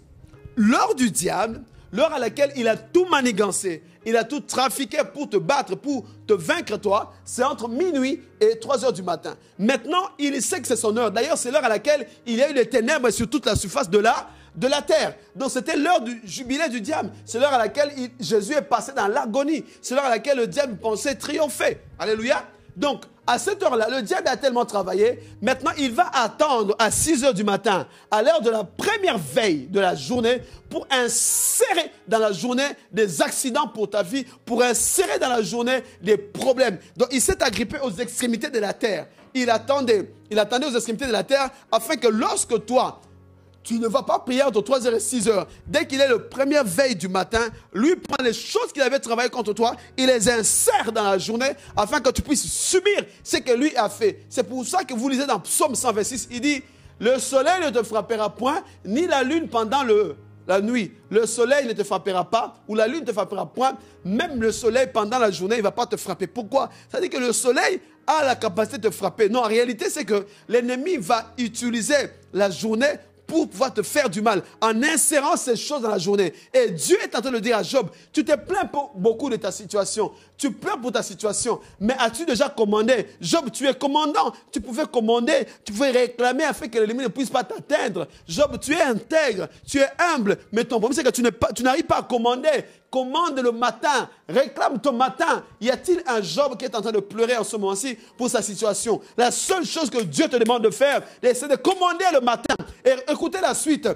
L'heure du diable, l'heure à laquelle il a tout manigancé, il a tout trafiqué pour te battre, pour te vaincre toi, c'est entre minuit et 3 heures du matin. Maintenant, il sait que c'est son heure. D'ailleurs, c'est l'heure à laquelle il y a eu les ténèbres sur toute la surface de la, de la terre. Donc c'était l'heure du jubilé du diable. C'est l'heure à laquelle Jésus est passé dans l'agonie. C'est l'heure à laquelle le diable pensait triompher. Alléluia. Donc, à cette heure-là, le diable a tellement travaillé. Maintenant, il va attendre à 6 heures du matin, à l'heure de la première veille de la journée, pour insérer dans la journée des accidents pour ta vie, pour insérer dans la journée des problèmes. Donc, il s'est agrippé aux extrémités de la terre. Il attendait, il attendait aux extrémités de la terre afin que lorsque toi, tu ne vas pas prier entre 3h et 6h. Dès qu'il est le premier veille du matin, lui prend les choses qu'il avait travaillées contre toi, il les insère dans la journée afin que tu puisses subir ce que lui a fait. C'est pour ça que vous lisez dans Psaume 126, il dit, le soleil ne te frappera point, ni la lune pendant le, la nuit, le soleil ne te frappera pas ou la lune ne te frappera point. Même le soleil pendant la journée, il ne va pas te frapper. Pourquoi Ça dire que le soleil a la capacité de te frapper. Non, en réalité, c'est que l'ennemi va utiliser la journée pour pouvoir te faire du mal. En insérant ces choses dans la journée. Et Dieu est en train de dire à Job, tu te plains beaucoup de ta situation, tu pleures pour ta situation, mais as-tu déjà commandé? Job, tu es commandant, tu pouvais commander, tu pouvais réclamer afin que l'ennemi ne puisse pas t'atteindre. Job, tu es intègre, tu es humble, mais ton problème c'est que tu n'arrives pas à commander commande le matin, réclame ton matin. Y a-t-il un Job qui est en train de pleurer en ce moment-ci pour sa situation? La seule chose que Dieu te demande de faire, c'est de commander le matin. Et écoutez la suite.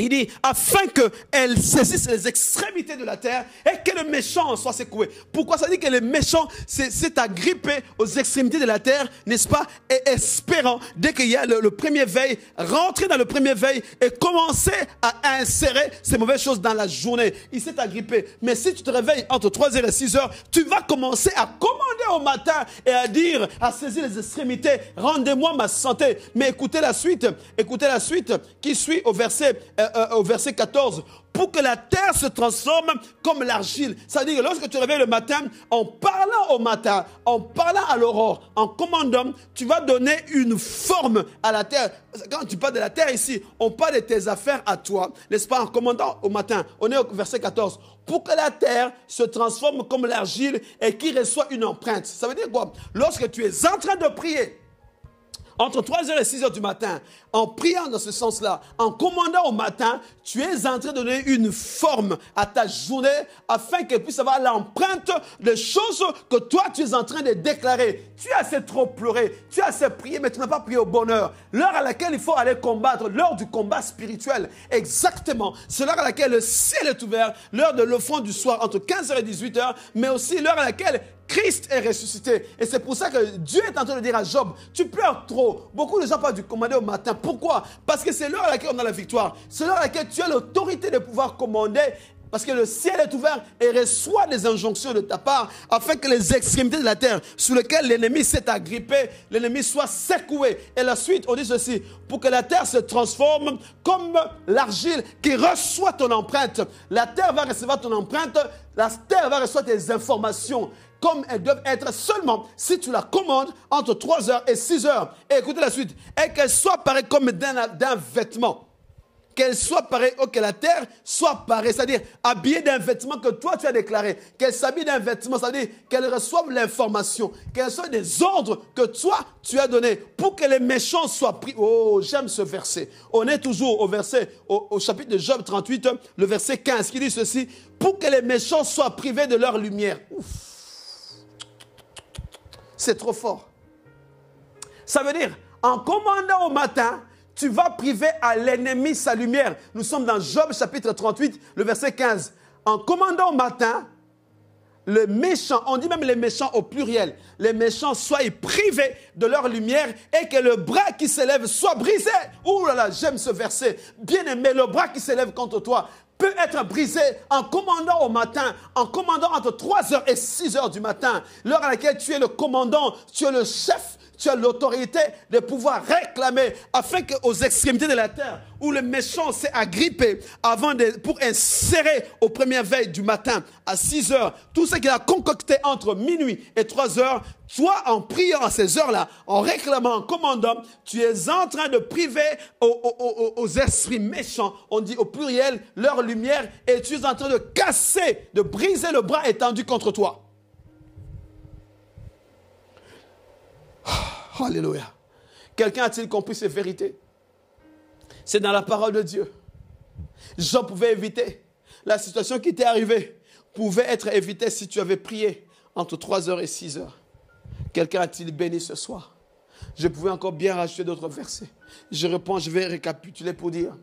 Il dit, afin qu'elle saisisse les extrémités de la terre et que le méchant soit secoué. Pourquoi ça dit que le méchant s'est agrippé aux extrémités de la terre, n'est-ce pas Et espérant, dès qu'il y a le, premier veille, rentrer dans le premier veille et commencer à insérer ces mauvaises choses dans la journée. Il s'est agrippé. Mais si tu te réveilles entre 3h et 6h, tu vas commencer à commander au matin et à dire, à saisir les extrémités, rendez-moi ma santé. Mais écoutez la suite, écoutez la suite qui suit au verset... Euh, euh, au verset 14, pour que la terre se transforme comme l'argile. C'est-à-dire que lorsque tu réveilles le matin, en parlant au matin, en parlant à l'aurore, en commandant, tu vas donner une forme à la terre. Quand tu parles de la terre ici, on parle de tes affaires à toi, n'est-ce pas, en commandant au matin. On est au verset 14. Pour que la terre se transforme comme l'argile et qui reçoit une empreinte. Ça veut dire quoi? Lorsque tu es en train de prier, entre 3h et 6h du matin, en priant dans ce sens-là, en commandant au matin, tu es en train de donner une forme à ta journée afin qu'elle puisse avoir l'empreinte des choses que toi tu es en train de déclarer. Tu as assez trop pleuré, tu as assez prié, mais tu n'as pas prié au bonheur. L'heure à laquelle il faut aller combattre, l'heure du combat spirituel, exactement. C'est l'heure à laquelle le ciel est ouvert, l'heure de l'offrande du soir entre 15h et 18h, mais aussi l'heure à laquelle Christ est ressuscité. Et c'est pour ça que Dieu est en train de dire à Job, tu pleures trop. Beaucoup de gens parlent du commander au matin. Pourquoi? Parce que c'est l'heure à laquelle on a la victoire. C'est l'heure à laquelle tu as l'autorité de pouvoir commander parce que le ciel est ouvert et reçoit des injonctions de ta part afin que les extrémités de la terre sur lesquelles l'ennemi s'est agrippé, l'ennemi soit secoué. Et la suite, on dit ceci, pour que la terre se transforme comme l'argile qui reçoit ton empreinte. La terre va recevoir ton empreinte, la terre va recevoir tes informations comme elles doivent être seulement si tu la commandes entre 3h et 6h. Et écoutez la suite. Et qu'elle soit pareille comme d'un vêtement. Qu'elle soit pareille, oh, que la terre soit pareille, c'est-à-dire habillée d'un vêtement que toi tu as déclaré. Qu'elle s'habille d'un vêtement, c'est-à-dire qu'elle reçoive l'information, qu'elle soit des ordres que toi tu as donnés pour que les méchants soient pris. Oh, j'aime ce verset. On est toujours au verset, au, au chapitre de Job 38, le verset 15, qui dit ceci pour que les méchants soient privés de leur lumière. Ouf. C'est trop fort. Ça veut dire, en commandant au matin, tu vas priver à l'ennemi sa lumière. Nous sommes dans Job chapitre 38, le verset 15. En commandant au matin, le méchant, on dit même les méchants au pluriel, les méchants soient privés de leur lumière et que le bras qui s'élève soit brisé. Ouh là là, j'aime ce verset. Bien aimé, le bras qui s'élève contre toi peut être brisé en commandant au matin, en commandant entre 3h et 6h du matin, l'heure à laquelle tu es le commandant, tu es le chef, tu as l'autorité de pouvoir réclamer afin qu'aux extrémités de la terre, où le méchant s'est agrippé avant pour insérer aux premières veilles du matin à 6 heures, tout ce qu'il a concocté entre minuit et 3 heures, toi, en priant à ces heures-là, en réclamant, en commandant, tu es en train de priver aux, esprits méchants, on dit au pluriel, leur lumière, et tu es en train de casser, de briser le bras étendu contre toi. Alléluia. Quelqu'un a-t-il compris ces vérités? C'est dans la parole de Dieu. Jean pouvait éviter. La situation qui t'est arrivée pouvait être évitée si tu avais prié entre 3h et 6h. Quelqu'un a-t-il béni ce soir? Je pouvais encore bien rajouter d'autres versets. Je réponds, je vais récapituler pour dire.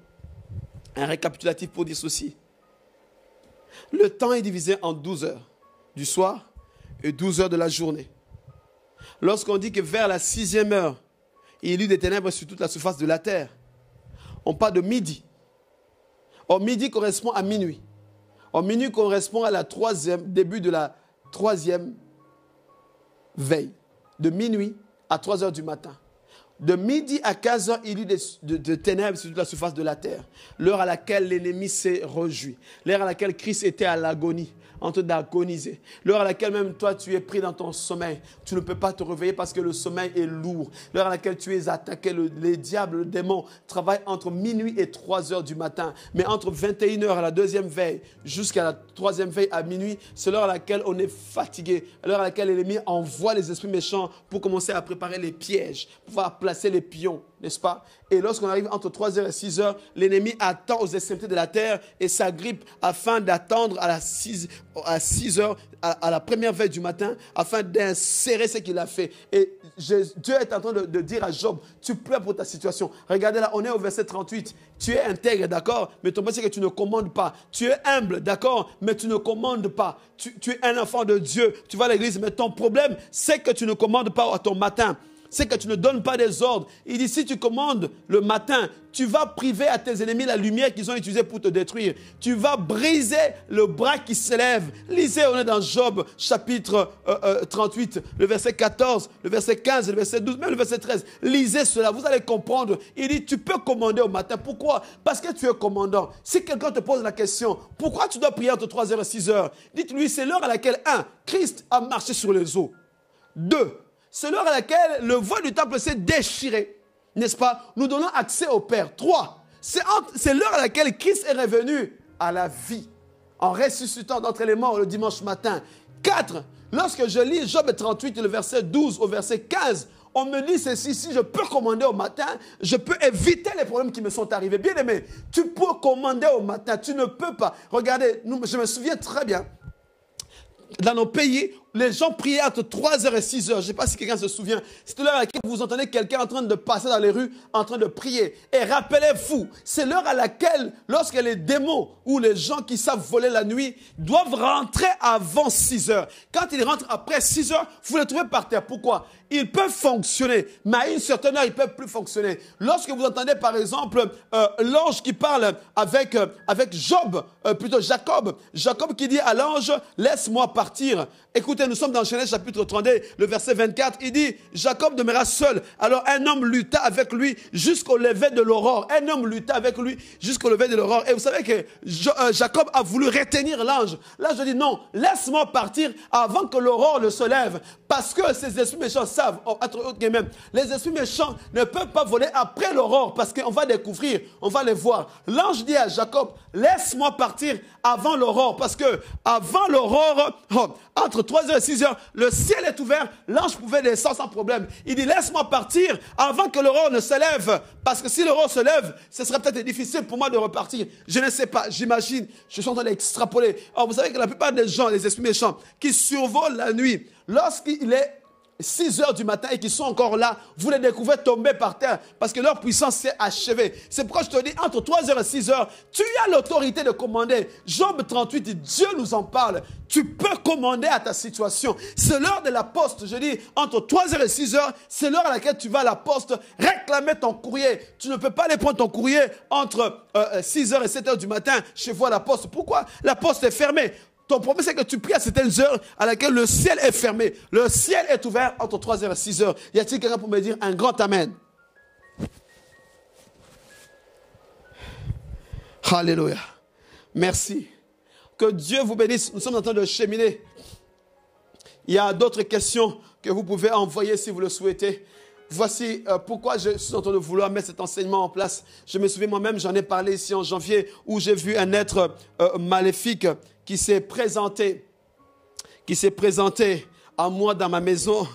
Un récapitulatif pour dire ceci. Le temps est divisé en 12 heures du soir et 12 heures de la journée. Lorsqu'on dit que vers la sixième heure, il y eut des ténèbres sur toute la surface de la terre, on parle de midi. Or, midi correspond à minuit. Or, minuit correspond à la troisième, début de la troisième veille, de minuit à 3 heures du matin. De midi à 15 heures, il y eut de, de ténèbres sur toute la surface de la terre. L'heure à laquelle l'ennemi s'est réjoui. L'heure à laquelle Christ était à l'agonie en train d'agoniser. L'heure à laquelle même toi, tu es pris dans ton sommeil. Tu ne peux pas te réveiller parce que le sommeil est lourd. L'heure à laquelle tu es attaqué, le, les diables, le démon travaillent entre minuit et 3 heures du matin. Mais entre 21 heures à la deuxième veille jusqu'à la troisième veille à minuit, c'est l'heure à laquelle on est fatigué. L'heure à laquelle l'ennemi envoie les esprits méchants pour commencer à préparer les pièges, pour pouvoir placer les pions n'est-ce pas? Et lorsqu'on arrive entre 3h et 6h, l'ennemi attend aux extrémités de la terre et s'agrippe afin d'attendre à, la 6, à 6h, à, la première veille du matin, afin d'insérer ce qu'il a fait. Et Dieu est en train de, dire à Job, tu pleures pour ta situation. Regardez là, on est au verset 38. Tu es intègre, d'accord? Mais ton c'est que tu ne commandes pas. Tu es humble, d'accord? Mais tu ne commandes pas. Tu, tu es un enfant de Dieu. Tu vas à l'église, mais ton problème, c'est que tu ne commandes pas à ton matin c'est que tu ne donnes pas des ordres. Il dit, si tu commandes le matin, tu vas priver à tes ennemis la lumière qu'ils ont utilisée pour te détruire. Tu vas briser le bras qui s'élève. Lisez, on est dans Job chapitre 38, euh, euh, le verset 14, le verset 15, le verset 12, même le verset 13. Lisez cela, vous allez comprendre. Il dit, tu peux commander au matin. Pourquoi? Parce que tu es commandant. Si quelqu'un te pose la question, pourquoi tu dois prier entre 3h et 6h Dites-lui, c'est l'heure à laquelle, un, Christ a marché sur les eaux. Deux, c'est l'heure à laquelle le voile du temple s'est déchiré. N'est-ce pas? Nous donnons accès au Père. Trois, c'est l'heure à laquelle Christ est revenu à la vie en ressuscitant d'entre les morts le dimanche matin. Quatre, lorsque je lis Job 38, le verset 12 au verset 15, on me dit ceci, si je peux commander au matin, je peux éviter les problèmes qui me sont arrivés. Bien aimé, tu peux commander au matin, tu ne peux pas. Regardez, je me souviens très bien, dans nos pays, les gens priaient entre 3h et 6h. Je ne sais pas si quelqu'un se souvient. C'est l'heure à laquelle vous entendez quelqu'un en train de passer dans les rues, en train de prier. Et rappelez-vous, c'est l'heure à laquelle, lorsque les démons ou les gens qui savent voler la nuit doivent rentrer avant 6h. Quand ils rentrent après 6h, vous les trouvez par terre. Pourquoi? Ils peuvent fonctionner, mais à une certaine heure, ils ne peuvent plus fonctionner. Lorsque vous entendez, par exemple, euh, l'ange qui parle avec, euh, Job, euh, plutôt Jacob, Jacob qui dit à l'ange, laisse-moi partir. Écoutez, nous sommes dans Genèse chapitre 32, le verset 24, il dit, Jacob demeura seul. Alors un homme lutta avec lui jusqu'au lever de l'aurore. Un homme lutta avec lui jusqu'au lever de l'aurore. Et vous savez que euh, Jacob a voulu retenir l'ange. L'ange dit, non, laisse-moi partir avant que l'aurore ne se lève. Parce que ces esprits méchants savent, oh, entre autres même, les esprits méchants ne peuvent pas voler après l'aurore parce qu'on va découvrir, on va les voir. L'ange dit à Jacob, laisse-moi partir avant l'aurore parce que avant l'aurore, oh, entre trois 6 heures, le ciel est ouvert, l'ange pouvait descendre sans problème. Il dit, laisse-moi partir avant que l'aurore ne se lève. Parce que si l'aurore se lève, ce serait peut-être difficile pour moi de repartir. Je ne sais pas, j'imagine, je suis en train d'extrapoler. Alors, vous savez que la plupart des gens, les esprits méchants, qui survolent la nuit, lorsqu'il est 6 heures du matin et qui sont encore là, vous les découvrez tomber par terre parce que leur puissance s'est achevée. C'est pourquoi je te dis, entre 3 heures et 6 heures, tu as l'autorité de commander. Job 38 dit, Dieu nous en parle. Tu peux commander à ta situation. C'est l'heure de la poste. Je dis, entre 3 heures et 6 heures, c'est l'heure à laquelle tu vas à la poste réclamer ton courrier. Tu ne peux pas aller prendre ton courrier entre 6 euh, heures et 7 heures du matin chez vous à la poste. Pourquoi? La poste est fermée. Ton problème, c'est que tu pries à certaines heures à laquelle le ciel est fermé. Le ciel est ouvert entre 3 h et 6 h Y a-t-il quelqu'un pour me dire un grand Amen? Alléluia. Merci. Que Dieu vous bénisse. Nous sommes en train de cheminer. Il y a d'autres questions que vous pouvez envoyer si vous le souhaitez. Voici euh, pourquoi je suis en train de vouloir mettre cet enseignement en place. Je me souviens moi-même, j'en ai parlé ici en janvier, où j'ai vu un être euh, maléfique qui s'est présenté, qui s'est présenté à moi dans ma maison,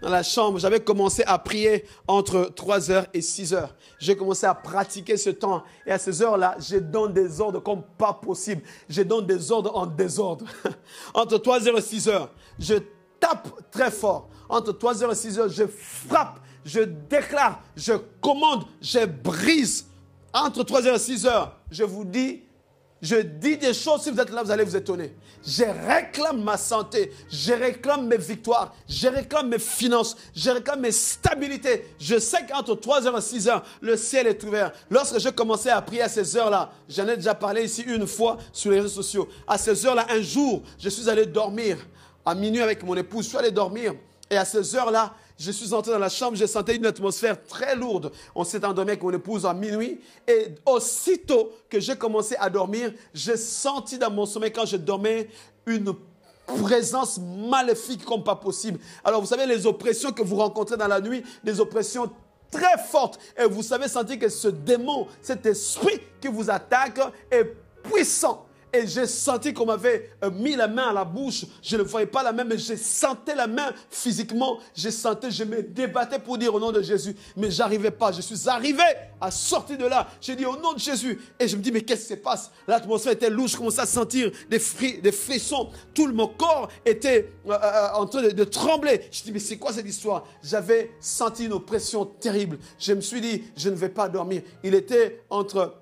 dans la chambre. J'avais commencé à prier entre 3 heures et 6 heures. J'ai commencé à pratiquer ce temps. Et à ces heures-là, je donne des ordres comme pas possible. Je donne des ordres en désordre. entre 3 heures et 6 heures, je tape très fort. Entre 3 heures et 6 heures, je frappe, je déclare, je commande, je brise. Entre 3 heures et 6 heures, je vous dis, je dis des choses, si vous êtes là, vous allez vous étonner. Je réclame ma santé, je réclame mes victoires, je réclame mes finances, je réclame mes stabilités. Je sais qu'entre 3h et 6h, le ciel est ouvert. Lorsque je commençais à prier à ces heures-là, j'en ai déjà parlé ici une fois sur les réseaux sociaux. À ces heures-là, un jour, je suis allé dormir à minuit avec mon épouse, je suis allé dormir. Et à ces heures-là, Je suis entré dans la chambre, j'ai senti une atmosphère très lourde. On s'est endormi avec mon épouse à minuit. Et aussitôt que j'ai commencé à dormir, j'ai senti dans mon sommeil, quand je dormais, une présence maléfique comme pas possible. Alors, vous savez, les oppressions que vous rencontrez dans la nuit, des oppressions très fortes. Et vous savez sentir que ce démon, cet esprit qui vous attaque est puissant. Et j'ai senti qu'on m'avait euh, mis la main à la bouche. Je ne voyais pas la main, mais j'ai senti la main physiquement. J'ai senti, je me débattais pour dire au nom de Jésus. Mais j'arrivais pas. Je suis arrivé à sortir de là. J'ai dit au nom de Jésus. Et je me dis, mais qu'est-ce qui se passe? L'atmosphère était lourde. Je commençais à sentir des, des frissons. Tout mon corps était euh, euh, en train de, de trembler. Je dis, mais c'est quoi cette histoire? J'avais senti une oppression terrible. Je me suis dit, je ne vais pas dormir. Il était entre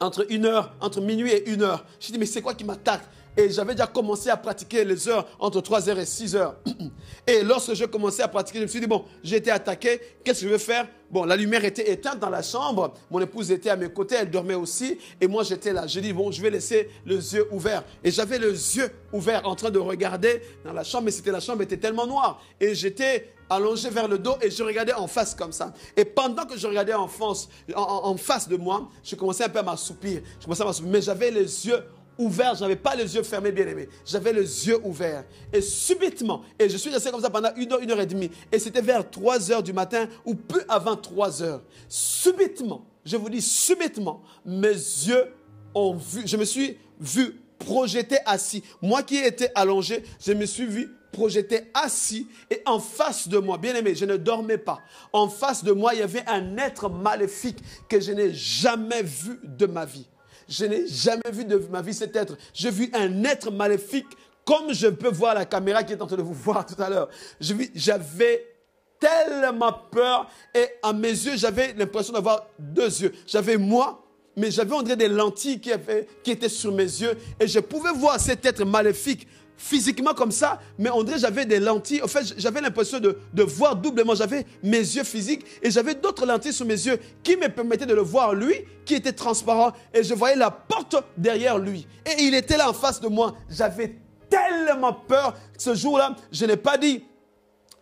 entre une heure, entre minuit et une heure. Je dit, mais c'est quoi qui m'attaque? Et j'avais déjà commencé à pratiquer les heures entre 3 heures et 6 heures. Et lorsque je commençais à pratiquer, je me suis dit, bon, j'ai été attaqué, qu'est-ce que je vais faire? Bon, la lumière était éteinte dans la chambre, mon épouse était à mes côtés, elle dormait aussi, et moi j'étais là. J'ai dit, bon, je vais laisser les yeux ouverts. Et j'avais les yeux ouverts en train de regarder dans la chambre, mais c'était la chambre était tellement noire. Et j'étais allongé vers le dos et je regardais en face comme ça. Et pendant que je regardais en face, en, face de moi, je commençais un peu à m'assoupir. Je commençais à m'assoupir, mais j'avais les yeux ouverts, je n'avais pas les yeux fermés, bien aimé. J'avais les yeux ouverts. Et subitement, et je suis resté comme ça pendant une heure, une heure et demie, et c'était vers 3 heures du matin ou peu avant 3 heures. Subitement, je vous dis subitement, mes yeux ont vu, je me suis vu projeté assis. Moi qui étais allongé, je me suis vu projeté assis et en face de moi, bien aimé, je ne dormais pas. En face de moi, il y avait un être maléfique que je n'ai jamais vu de ma vie. Je n'ai jamais vu de ma vie cet être. J'ai vu un être maléfique comme je peux voir la caméra qui est en train de vous voir tout à l'heure. J'avais tellement peur et à mes yeux, j'avais l'impression d'avoir deux yeux. J'avais moi mais j'avais on des lentilles qui étaient sur mes yeux et je pouvais voir cet être maléfique physiquement comme ça, mais on dirait j'avais des lentilles. En fait, j'avais l'impression de, de, voir doublement. J'avais mes yeux physiques et j'avais d'autres lentilles sur mes yeux qui me permettaient de le voir lui, qui était transparent. Et je voyais la porte derrière lui. Et il était là en face de moi. J'avais tellement peur. Ce jour-là, je n'ai pas dit,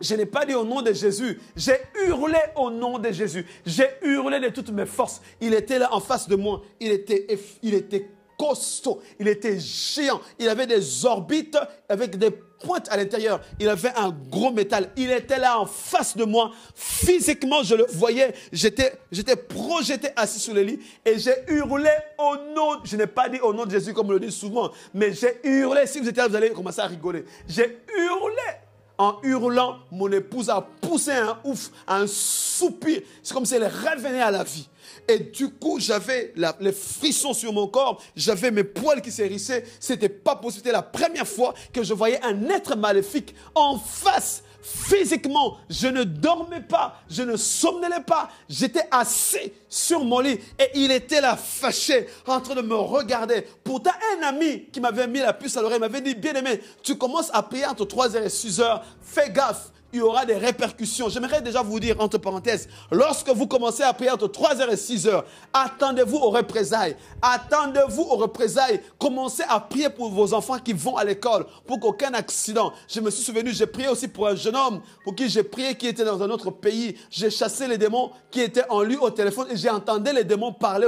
je n'ai pas dit au nom de Jésus. J'ai hurlé au nom de Jésus. J'ai hurlé de toutes mes forces. Il était là en face de moi. Il était, il était costaud, il était géant, il avait des orbites avec des pointes à l'intérieur, il avait un gros métal, il était là en face de moi, physiquement je le voyais, j'étais, j'étais projeté assis sur le lit et j'ai hurlé au nom, je n'ai pas dit au nom de Jésus comme on le dit souvent, mais j'ai hurlé, si vous étiez là, vous allez commencer à rigoler, j'ai hurlé en hurlant, mon épouse a poussé un ouf, un soupir. C'est comme si elle revenait à la vie. Et du coup, j'avais les frissons sur mon corps, j'avais mes poils qui s'hérissaient. C'était pas possible. C'était la première fois que je voyais un être maléfique en face physiquement, je ne dormais pas, je ne somnolais pas, j'étais assis sur mon lit et il était là fâché, en train de me regarder. Pourtant, un ami qui m'avait mis la puce à l'oreille m'avait dit, bien aimé, tu commences à prier entre 3h et 6h, fais gaffe, il y aura des répercussions. J'aimerais déjà vous dire, entre parenthèses, lorsque vous commencez à prier entre 3h et 6h, attendez-vous aux représailles. Attendez-vous aux représailles. Commencez à prier pour vos enfants qui vont à l'école, pour qu'aucun accident. Je me suis souvenu, j'ai prié aussi pour un jeune homme, pour qui j'ai prié, qui était dans un autre pays. J'ai chassé les démons qui étaient en lui au téléphone et j'ai entendu les démons parler.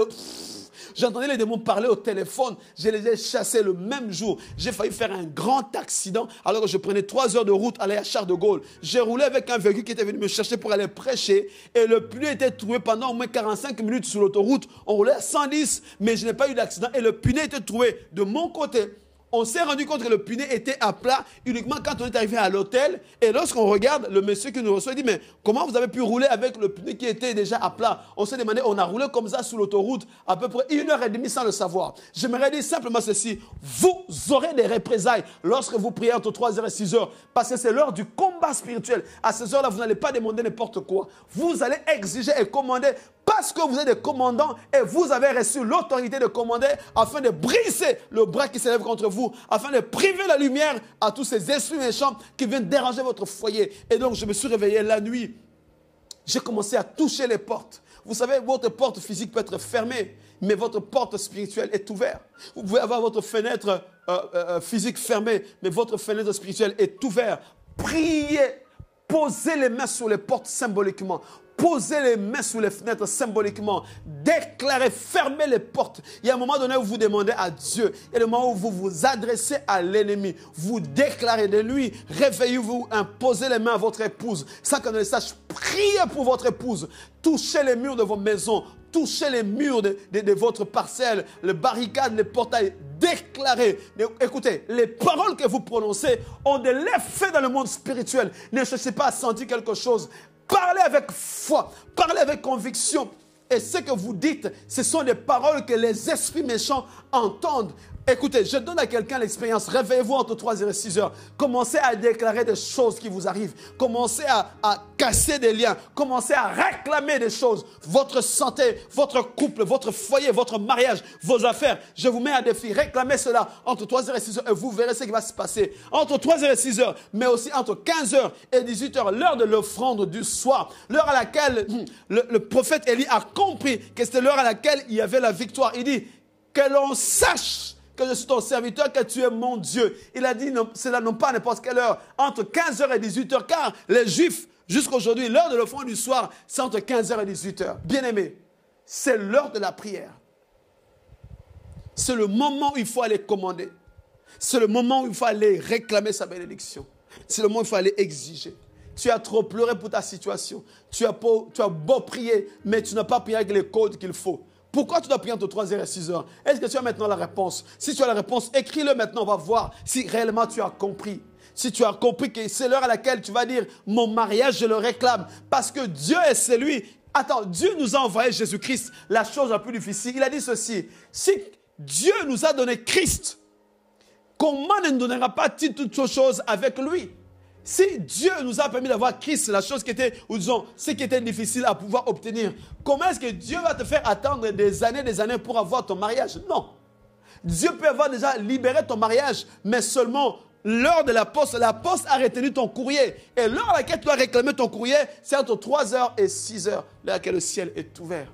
J'entendais les démons parler au téléphone. Je les ai chassés le même jour. J'ai failli faire un grand accident alors que je prenais trois heures de route aller à Charles de Gaulle. J'ai roulé avec un véhicule qui était venu me chercher pour aller prêcher et le pneu était trouvé pendant au moins 45 minutes sur l'autoroute. On roulait à 110, mais je n'ai pas eu d'accident et le pneu était trouvé de mon côté on s'est rendu compte que le puné était à plat uniquement quand on est arrivé à l'hôtel. Et lorsqu'on regarde, le monsieur qui nous reçoit dit, mais comment vous avez pu rouler avec le pneu qui était déjà à plat? On s'est demandé, on a roulé comme ça sur l'autoroute à peu près une heure et demie sans le savoir. J'aimerais dire simplement ceci, vous aurez des représailles lorsque vous priez entre 3h et 6h, parce que c'est l'heure du combat spirituel. À ces heures-là, vous n'allez pas demander n'importe quoi. Vous allez exiger et commander parce que vous êtes des commandants et vous avez reçu l'autorité de commander afin de briser le bras qui s'élève contre vous, afin de priver la lumière à tous ces esprits méchants qui viennent déranger votre foyer. Et donc, je me suis réveillé la nuit. J'ai commencé à toucher les portes. Vous savez, votre porte physique peut être fermée, mais votre porte spirituelle est ouverte. Vous pouvez avoir votre fenêtre euh, euh, euh, physique fermée, mais votre fenêtre spirituelle est ouverte. Priez Posez les mains sur les portes symboliquement. Posez les mains sur les fenêtres symboliquement. Déclarez, fermez les portes. Il y a un moment donné où vous demandez à Dieu. Il y a un moment où vous vous adressez à l'ennemi. Vous déclarez de lui. Réveillez-vous, imposez les mains à votre épouse. Sans qu'on ne le sache, priez pour votre épouse. Touchez les murs de vos maisons. Touchez les murs de, de votre parcelle, les barricades, les portails. Déclarez. Écoutez, les paroles que vous prononcez ont de l'effet dans le monde spirituel. Ne cherchez pas à sentir quelque chose. Parlez avec foi, parlez avec conviction. Et ce que vous dites, ce sont des paroles que les esprits méchants entendent Écoutez, je donne à quelqu'un l'expérience. Réveillez-vous entre 3 et 6 heures. Commencez à déclarer des choses qui vous arrivent. Commencez à, casser des liens. Commencez à réclamer des choses. Votre santé, votre couple, votre foyer, votre mariage, vos affaires. Je vous mets à défi. Réclamez cela entre 3 et 6 heures et vous verrez ce qui va se passer. Entre 3 et 6 heures, mais aussi entre 15 heures et 18 heures, l'heure de l'offrande du soir. L'heure à laquelle le, le prophète Élie a compris que c'était l'heure à laquelle il y avait la victoire. Il dit que l'on sache que je suis ton serviteur, que tu es mon Dieu. Il a dit, cela non pas à n'importe quelle heure, entre 15h et 18h, car les Juifs, jusqu'à aujourd'hui, l'heure de l'offrande du soir, c'est entre 15h et 18h. Bien aimé, c'est l'heure de la prière. C'est le moment où il faut aller commander. C'est le moment où il faut aller réclamer sa bénédiction. C'est le moment où il faut aller exiger. Tu as trop pleuré pour ta situation. Tu as, beau, tu as beau prier, mais tu n'as pas prié avec les codes qu'il faut. Pourquoi tu dois prier entre 3h et 6h Est-ce que tu as maintenant la réponse? Si tu as la réponse, écris-le maintenant, on va voir si réellement tu as compris. Si tu as compris que c'est l'heure à laquelle tu vas dire, mon mariage, je le réclame. Parce que Dieu est celui. Attends, Dieu nous a envoyé Jésus-Christ, la chose la plus difficile. Il a dit ceci, si Dieu nous a donné Christ, comment ne nous donnera pas toutes choses avec lui? Si Dieu nous a permis d'avoir Christ, la chose qui était, ou disons, ce qui était difficile à pouvoir obtenir, comment est-ce que Dieu va te faire attendre des années, des années pour avoir ton mariage? Non. Dieu peut avoir déjà libéré ton mariage, mais seulement l'heure de la poste. La poste a retenu ton courrier. Et l'heure à laquelle tu dois réclamer ton courrier, c'est entre 3h et 6h, l'heure à le ciel est ouvert.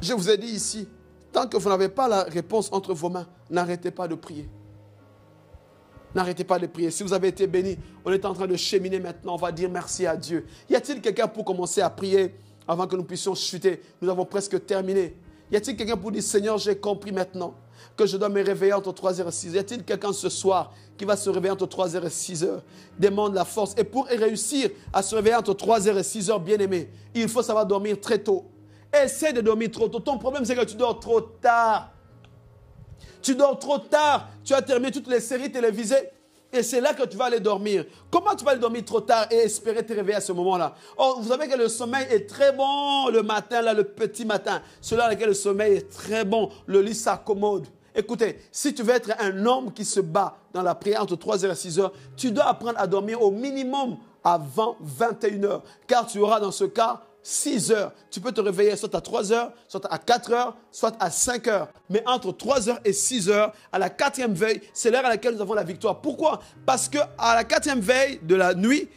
Je vous ai dit ici, tant que vous n'avez pas la réponse entre vos mains, n'arrêtez pas de prier. N'arrêtez pas de prier. Si vous avez été béni, on est en train de cheminer maintenant. On va dire merci à Dieu. Y a-t-il quelqu'un pour commencer à prier avant que nous puissions chuter? Nous avons presque terminé. Y a-t-il quelqu'un pour dire Seigneur, j'ai compris maintenant que je dois me réveiller entre 3h et 6h. Y a-t-il quelqu'un ce soir qui va se réveiller entre 3h et 6h Demande la force. Et pour réussir à se réveiller entre 3h et 6h, bien aimé, il faut savoir dormir très tôt. Essaie de dormir trop tôt. Ton problème, c'est que tu dors trop tard. Tu dors trop tard. Tu as terminé toutes les séries télévisées. Et c'est là que tu vas aller dormir. Comment tu vas aller dormir trop tard et espérer te réveiller à ce moment-là? Oh, vous savez que le sommeil est très bon le matin, là, le petit matin. Celui à lequel le sommeil est très bon, le lit s'accommode. Écoutez, si tu veux être un homme qui se bat dans la prière entre 3h et 6h, tu dois apprendre à dormir au minimum avant 21h. Car tu auras dans ce cas 6 heures. Tu peux te réveiller soit à 3 heures, soit à 4 heures, soit à 5 heures. Mais entre 3 heures et 6 heures, à la quatrième veille, c'est l'heure à laquelle nous avons la victoire. Pourquoi? Parce que à la quatrième veille de la nuit,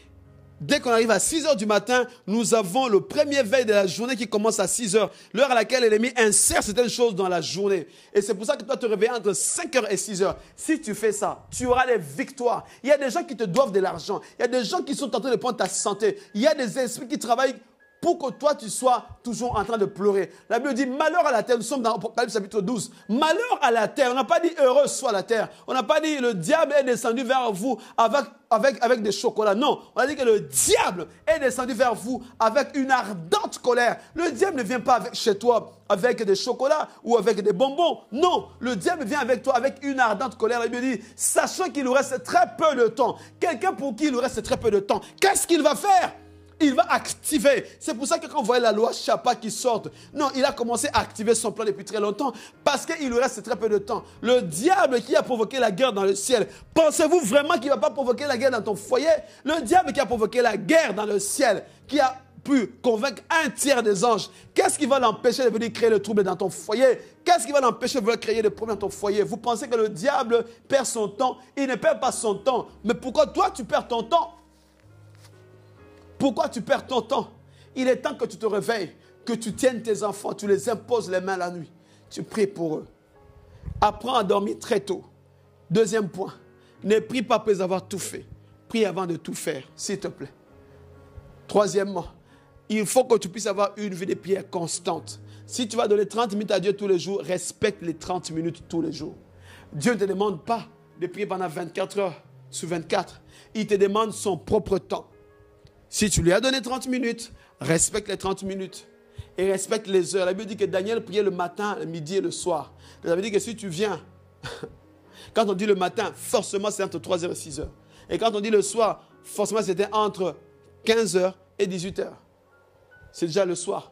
Dès qu'on arrive à 6 heures du matin, nous avons le premier veille de la journée qui commence à 6 heures, l'heure à laquelle l'ennemi insère certaines choses dans la journée. Et c'est pour ça que tu dois te réveiller entre 5 heures et 6 heures. Si tu fais ça, tu auras des victoires. Il y a des gens qui te doivent de l'argent. Il y a des gens qui sont en train de prendre ta santé. Il y a des esprits qui travaillent pour que toi tu sois toujours en train de pleurer. La Bible dit malheur à la terre. Nous sommes dans Apocalypse chapitre 12. Malheur à la terre. On n'a pas dit heureux soit la terre. On n'a pas dit le diable est descendu vers vous avec, des chocolats. Non. On a dit que le diable est descendu vers vous avec une ardente colère. Le diable ne vient pas chez toi avec des chocolats ou avec des bonbons. Non. Le diable vient avec toi avec une ardente colère. La Bible dit sachant qu'il nous reste très peu de temps. Quelqu'un pour qui il nous reste très peu de temps. Qu'est-ce qu'il va faire? Il va activer. C'est pour ça que quand vous voyez la loi Chapa qui sort, non, il a commencé à activer son plan depuis très longtemps parce qu'il lui reste très peu de temps. Le diable qui a provoqué la guerre dans le ciel, pensez-vous vraiment qu'il ne va pas provoquer la guerre dans ton foyer? Le diable qui a provoqué la guerre dans le ciel, qui a pu convaincre un tiers des anges, qu'est-ce qui va l'empêcher de venir créer le trouble dans ton foyer? Qu'est-ce qui va l'empêcher de venir créer des problèmes dans ton foyer? Vous pensez que le diable perd son temps? Il ne perd pas son temps. Mais pourquoi toi tu perds ton temps? Pourquoi tu perds ton temps? Il est temps que tu te réveilles, que tu tiennes tes enfants, tu les imposes les mains la nuit. Tu pries pour eux. Apprends à dormir très tôt. Deuxième point, ne prie pas après avoir tout fait. Prie avant de tout faire, s'il te plaît. Troisièmement, il faut que tu puisses avoir une vie de prière constante. Si tu vas donner 30 minutes à Dieu tous les jours, respecte les 30 minutes tous les jours. Dieu ne te demande pas de prier pendant 24 heures sur 24. Il te demande son propre temps. Si tu lui as donné 30 minutes, respecte les 30 minutes et respecte les heures. La Bible dit que Daniel priait le matin, le midi et le soir. Ça veut dire que si tu viens, quand on dit le matin, forcément c'est entre 3h et 6h. Et quand on dit le soir, forcément c'était entre 15h et 18h. C'est déjà le soir.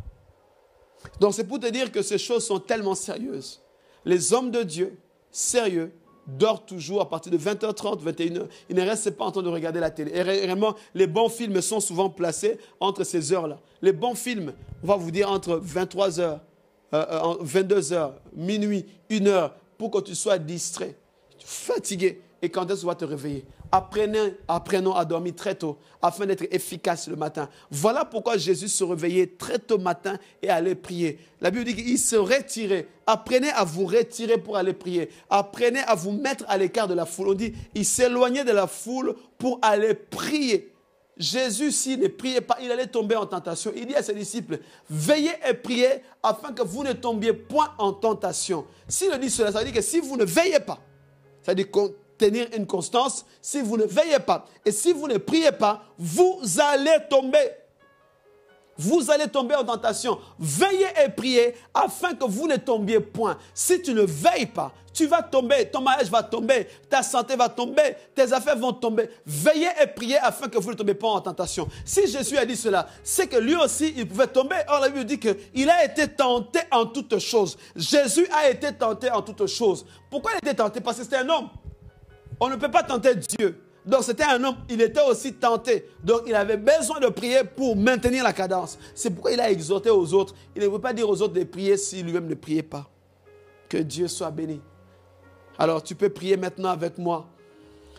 Donc c'est pour te dire que ces choses sont tellement sérieuses. Les hommes de Dieu, sérieux, dorment toujours à partir de 20h30, 21h. Ils ne restent pas en train de regarder la télé. Et réellement, les bons films sont souvent placés entre ces heures-là. Les bons films, on va vous dire entre 23h, 22h, minuit, 1h, pour que tu sois distrait, fatigué. Et quand est-ce que tu vas te réveiller apprenons à dormir très tôt afin d'être efficace le matin. Voilà pourquoi Jésus se réveillait très tôt matin et allait prier. La Bible dit qu'il se retirait. Apprenez à vous retirer pour aller prier. Apprenez à vous mettre à l'écart de la foule. On dit, il s'éloignait de la foule pour aller prier. Jésus, s'il ne priait pas, il allait tomber en tentation. Il dit à ses disciples, veillez et priez afin que vous ne tombiez point en tentation. S'il dit cela, ça veut dire que si vous ne veillez pas, ça veut dire tenir une constance si vous ne veillez pas. Et si vous ne priez pas, vous allez tomber. Vous allez tomber en tentation. Veillez et priez afin que vous ne tombiez point. Si tu ne veilles pas, tu vas tomber, ton mariage va tomber, ta santé va tomber, tes affaires vont tomber. Veillez et priez afin que vous ne tombiez pas en tentation. Si Jésus a dit cela, c'est que lui aussi, il pouvait tomber. Or, la Bible dit qu'il a été tenté en toutes choses. Jésus a été tenté en toutes choses. Pourquoi il a été tenté? Parce que c'était un homme. On ne peut pas tenter Dieu. Donc c'était un homme, il était aussi tenté. Donc il avait besoin de prier pour maintenir la cadence. C'est pourquoi il a exhorté aux autres. Il ne veut pas dire aux autres de prier si lui-même ne priait pas. Que Dieu soit béni. Alors tu peux prier maintenant avec moi.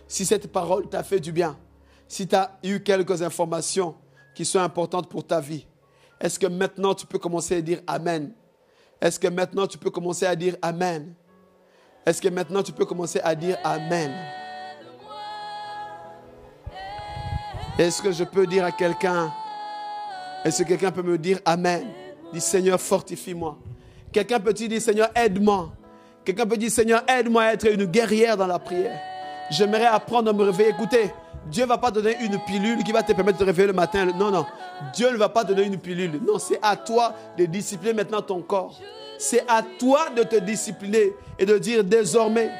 Si cette parole t'a fait du bien, si tu as eu quelques informations qui sont importantes pour ta vie, est-ce que maintenant tu peux commencer à dire Amen? Est-ce que maintenant tu peux commencer à dire Amen? Est-ce que maintenant tu peux commencer à dire Amen? Est-ce que je peux dire à quelqu'un Est-ce que quelqu'un peut me dire Amen? Dis Seigneur, fortifie-moi. Quelqu'un peut dire Seigneur, aide-moi? Quelqu'un peut dire Seigneur, aide-moi à être une guerrière dans la prière. J'aimerais apprendre à me réveiller. Écoutez, Dieu ne va pas donner une pilule qui va te permettre de réveiller le matin. Non, non. Dieu ne va pas donner une pilule. Non, c'est à toi de discipliner maintenant ton corps. C'est à toi de te discipliner et de dire désormais,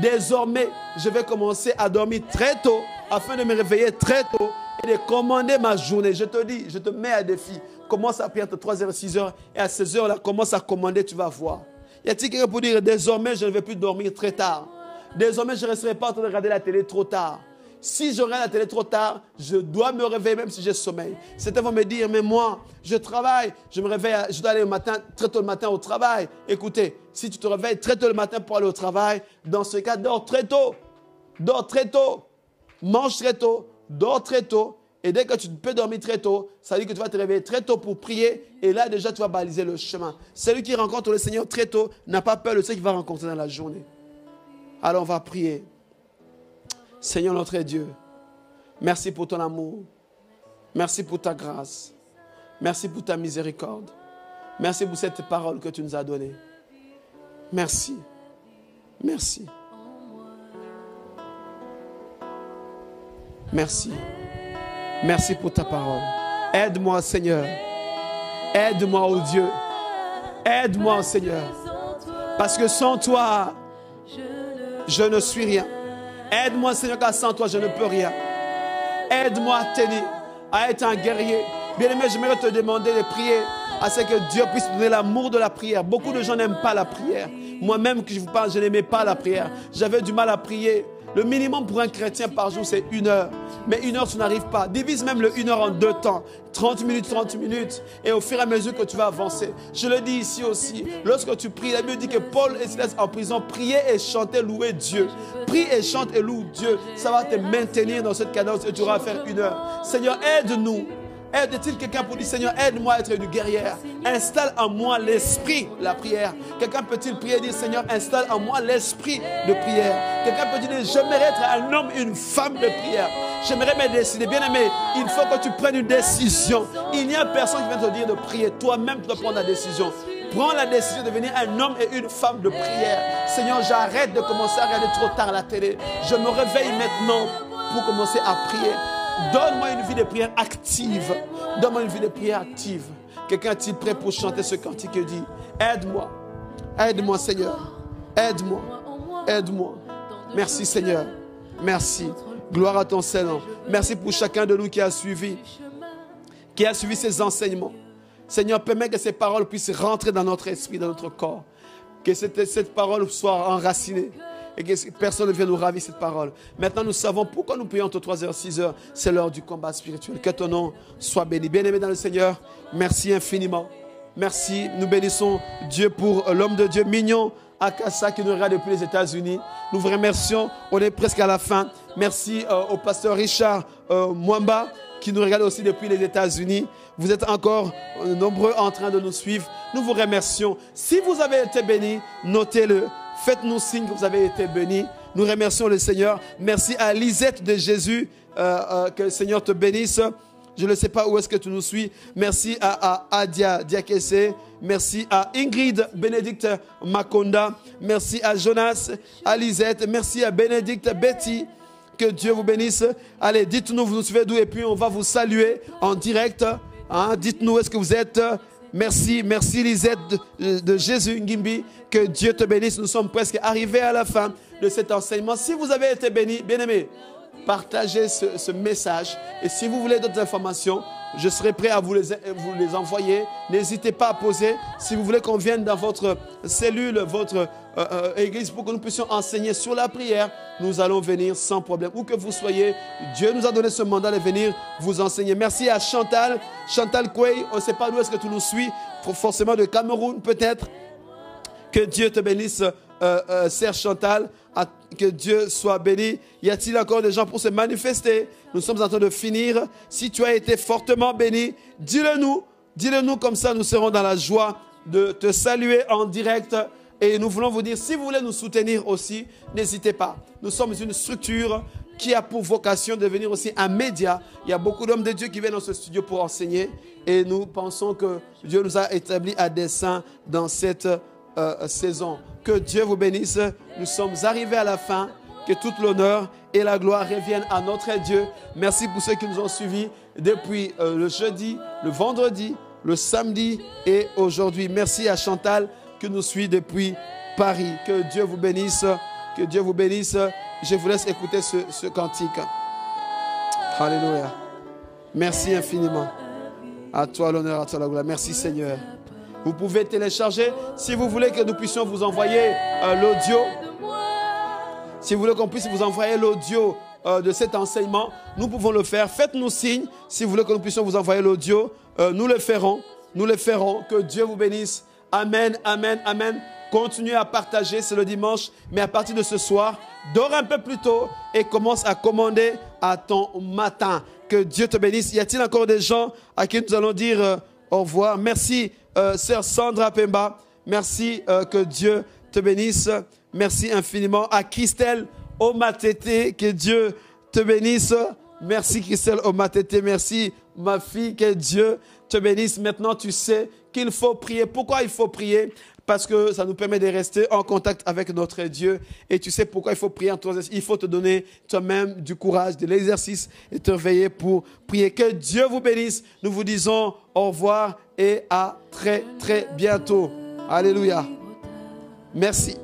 désormais, je vais commencer à dormir très tôt afin de me réveiller très tôt et de commander ma journée. Je te dis, je te mets à défi. Commence à prier entre 3h et 6h et à ces heures-là, commence à commander, tu vas voir. Y a-t-il quelqu'un pour dire désormais, je ne vais plus dormir très tard? Désormais, je ne resterai pas en train de regarder la télé trop tard. Si je la télé trop tard, je dois me réveiller même si j'ai sommeil. Certains vont me dire, mais moi, je travaille, je me réveille, je dois aller matin, très tôt le matin au travail. Écoutez, si tu te réveilles très tôt le matin pour aller au travail, dans ce cas, dors très tôt. Dors très tôt. Mange très tôt. Dors très tôt. Et dès que tu peux dormir très tôt, ça veut dire que tu vas te réveiller très tôt pour prier. Et là, déjà, tu vas baliser le chemin. Celui qui rencontre le Seigneur très tôt n'a pas peur de ce qu'il va rencontrer dans la journée. Alors, on va prier. Seigneur notre Dieu, merci pour ton amour. Merci pour ta grâce. Merci pour ta miséricorde. Merci pour cette parole que tu nous as donnée. Merci. Merci. Merci. Merci pour ta parole. Aide-moi, Seigneur. Aide-moi, oh Dieu. Aide-moi, Seigneur. Parce que sans toi, je ne suis rien. Aide-moi, Seigneur, car sans toi, je ne peux rien. Aide-moi tenir, à être un guerrier. Bien-aimé, j'aimerais te demander de prier à ce que Dieu puisse donner l'amour de la prière. Beaucoup de gens n'aiment pas la prière. Moi-même, que je vous parle, je n'aimais pas la prière. J'avais du mal à prier. Le minimum pour un chrétien par jour, c'est une heure. Mais une heure, tu n'arrives pas. Divise même le une heure en deux temps. 30 minutes, 30 minutes. Et au fur et à mesure que tu vas avancer. Je le dis ici aussi. Lorsque tu pries, la Bible dit que Paul et Silas en prison priaient et chantaient, louaient Dieu. Prie et chante et loue Dieu. Ça va te maintenir dans cette cadence et tu auras à faire une heure. Seigneur, aide-nous Aide-t-il quelqu'un pour dire Seigneur, aide-moi à être une guerrière? Installe en moi l'esprit la prière. Quelqu'un peut-il prier et dire Seigneur, installe en moi l'esprit de prière? Quelqu'un peut dire J'aimerais être un homme, une femme de prière. J'aimerais me décider. Bien aimé, il faut que tu prennes une décision. Il n'y a personne qui vient te dire de prier. Toi-même, tu dois prendre la décision. Prends la décision de devenir un homme et une femme de prière. Seigneur, j'arrête de commencer à regarder trop tard la télé. Je me réveille maintenant pour commencer à prier. Donne-moi une vie de prière active. Donne-moi une vie de prière active. Quelqu'un est-il prêt pour chanter ce cantique et dit Aide-moi. Aide-moi, Seigneur. Aide-moi. Aide-moi. Merci, Seigneur. Merci. Gloire à ton Seigneur. Merci pour chacun de nous qui a suivi, qui a suivi ces enseignements. Seigneur, permets que ces paroles puissent rentrer dans notre esprit, dans notre corps. Que cette, cette parole soit enracinée et que personne ne vienne nous ravir cette parole. Maintenant, nous savons pourquoi nous prions entre 3h et 6h. C'est l'heure du combat spirituel. Que ton nom soit béni. Bien-aimé dans le Seigneur, merci infiniment. Merci. Nous bénissons Dieu pour l'homme de Dieu mignon. Akassa qui nous regarde depuis les États-Unis. Nous vous remercions. On est presque à la fin. Merci euh, au pasteur Richard euh, Mwamba qui nous regarde aussi depuis les États-Unis. Vous êtes encore euh, nombreux en train de nous suivre. Nous vous remercions. Si vous avez été bénis, notez-le. Faites-nous signe que vous avez été bénis. Nous remercions le Seigneur. Merci à Lisette de Jésus. que le Seigneur te bénisse. Je ne sais pas où est-ce que tu nous suis. Merci à, à Adia Diakese. Merci à Ingrid Bénédicte Makonda. Merci à Jonas, à Lisette. Merci à Bénédicte Betty. Que Dieu vous bénisse. Allez, dites-nous, vous nous suivez d'où et puis on va vous saluer en direct. Hein. Dites-nous où est-ce que vous êtes. Merci, merci Lisette de, Jésus Ngimbi. Que Dieu te bénisse. Nous sommes presque arrivés à la fin de cet enseignement. Si vous avez été béni, bien aimé, partagez ce, message. Et si vous voulez d'autres informations, je serai prêt à vous les, vous les envoyer. N'hésitez pas à poser. Si vous voulez qu'on vienne dans votre cellule, votre euh, euh, église, pour que nous puissions enseigner sur la prière, nous allons venir sans problème. Où que vous soyez, Dieu nous a donné ce mandat de venir vous enseigner. Merci à Chantal, Chantal Kouei. On ne sait pas d'où est-ce que tu nous suis, forcément de Cameroun peut-être. Que Dieu te bénisse, euh, Serge Chantal que Dieu soit béni. Y a-t-il encore des gens pour se manifester? Nous sommes en train de finir. Si tu as été fortement béni, dis-le nous. Dis-le nous comme ça, nous serons dans la joie de te saluer en direct. Et nous voulons vous dire, si vous voulez nous soutenir aussi, n'hésitez pas. Nous sommes une structure qui a pour vocation de devenir aussi un média. Il y a beaucoup d'hommes de Dieu qui viennent dans ce studio pour enseigner. Et nous pensons que Dieu nous a établis à dessein dans cette euh, saison. Que Dieu vous bénisse. Nous sommes arrivés à la fin. Que toute l'honneur et la gloire reviennent à notre Dieu. Merci pour ceux qui nous ont suivis depuis euh, le jeudi, le vendredi, le samedi et aujourd'hui. Merci à Chantal qui nous suit depuis Paris. Que Dieu vous bénisse. Que Dieu vous bénisse. Je vous laisse écouter ce, ce cantique. Alléluia. Merci infiniment. À toi l'honneur, à toi la gloire. Merci Seigneur. Vous pouvez télécharger si vous voulez que nous puissions vous envoyer euh, l'audio. Si vous voulez qu'on puisse vous envoyer l'audio euh, de cet enseignement, nous pouvons le faire. Faites-nous signe si vous voulez que nous puissions vous envoyer l'audio. Euh, nous le ferons. Nous le ferons. Que Dieu vous bénisse. Amen, amen, amen. Continuez à partager, c'est le dimanche, mais à partir de ce soir, dors un peu plus tôt et commence à commander à ton matin. Que Dieu te bénisse. Y a-t-il encore des gens à qui nous allons dire au revoir? Merci euh, sœur Sandra Pemba. Merci euh, que Dieu te bénisse. Merci infiniment à Christelle Omatete. Que Dieu te bénisse. Merci Christelle Omatete. Merci ma fille. Que Dieu te bénisse. Maintenant, tu sais qu'il faut prier. Pourquoi il faut prier? Parce que ça nous permet de rester en contact avec notre Dieu. Et tu sais pourquoi il faut prier en toi. Il faut te donner toi-même du courage, de l'exercice et te réveiller pour prier. Que Dieu vous bénisse. Nous vous disons au revoir et à très très bientôt. Alléluia. Merci.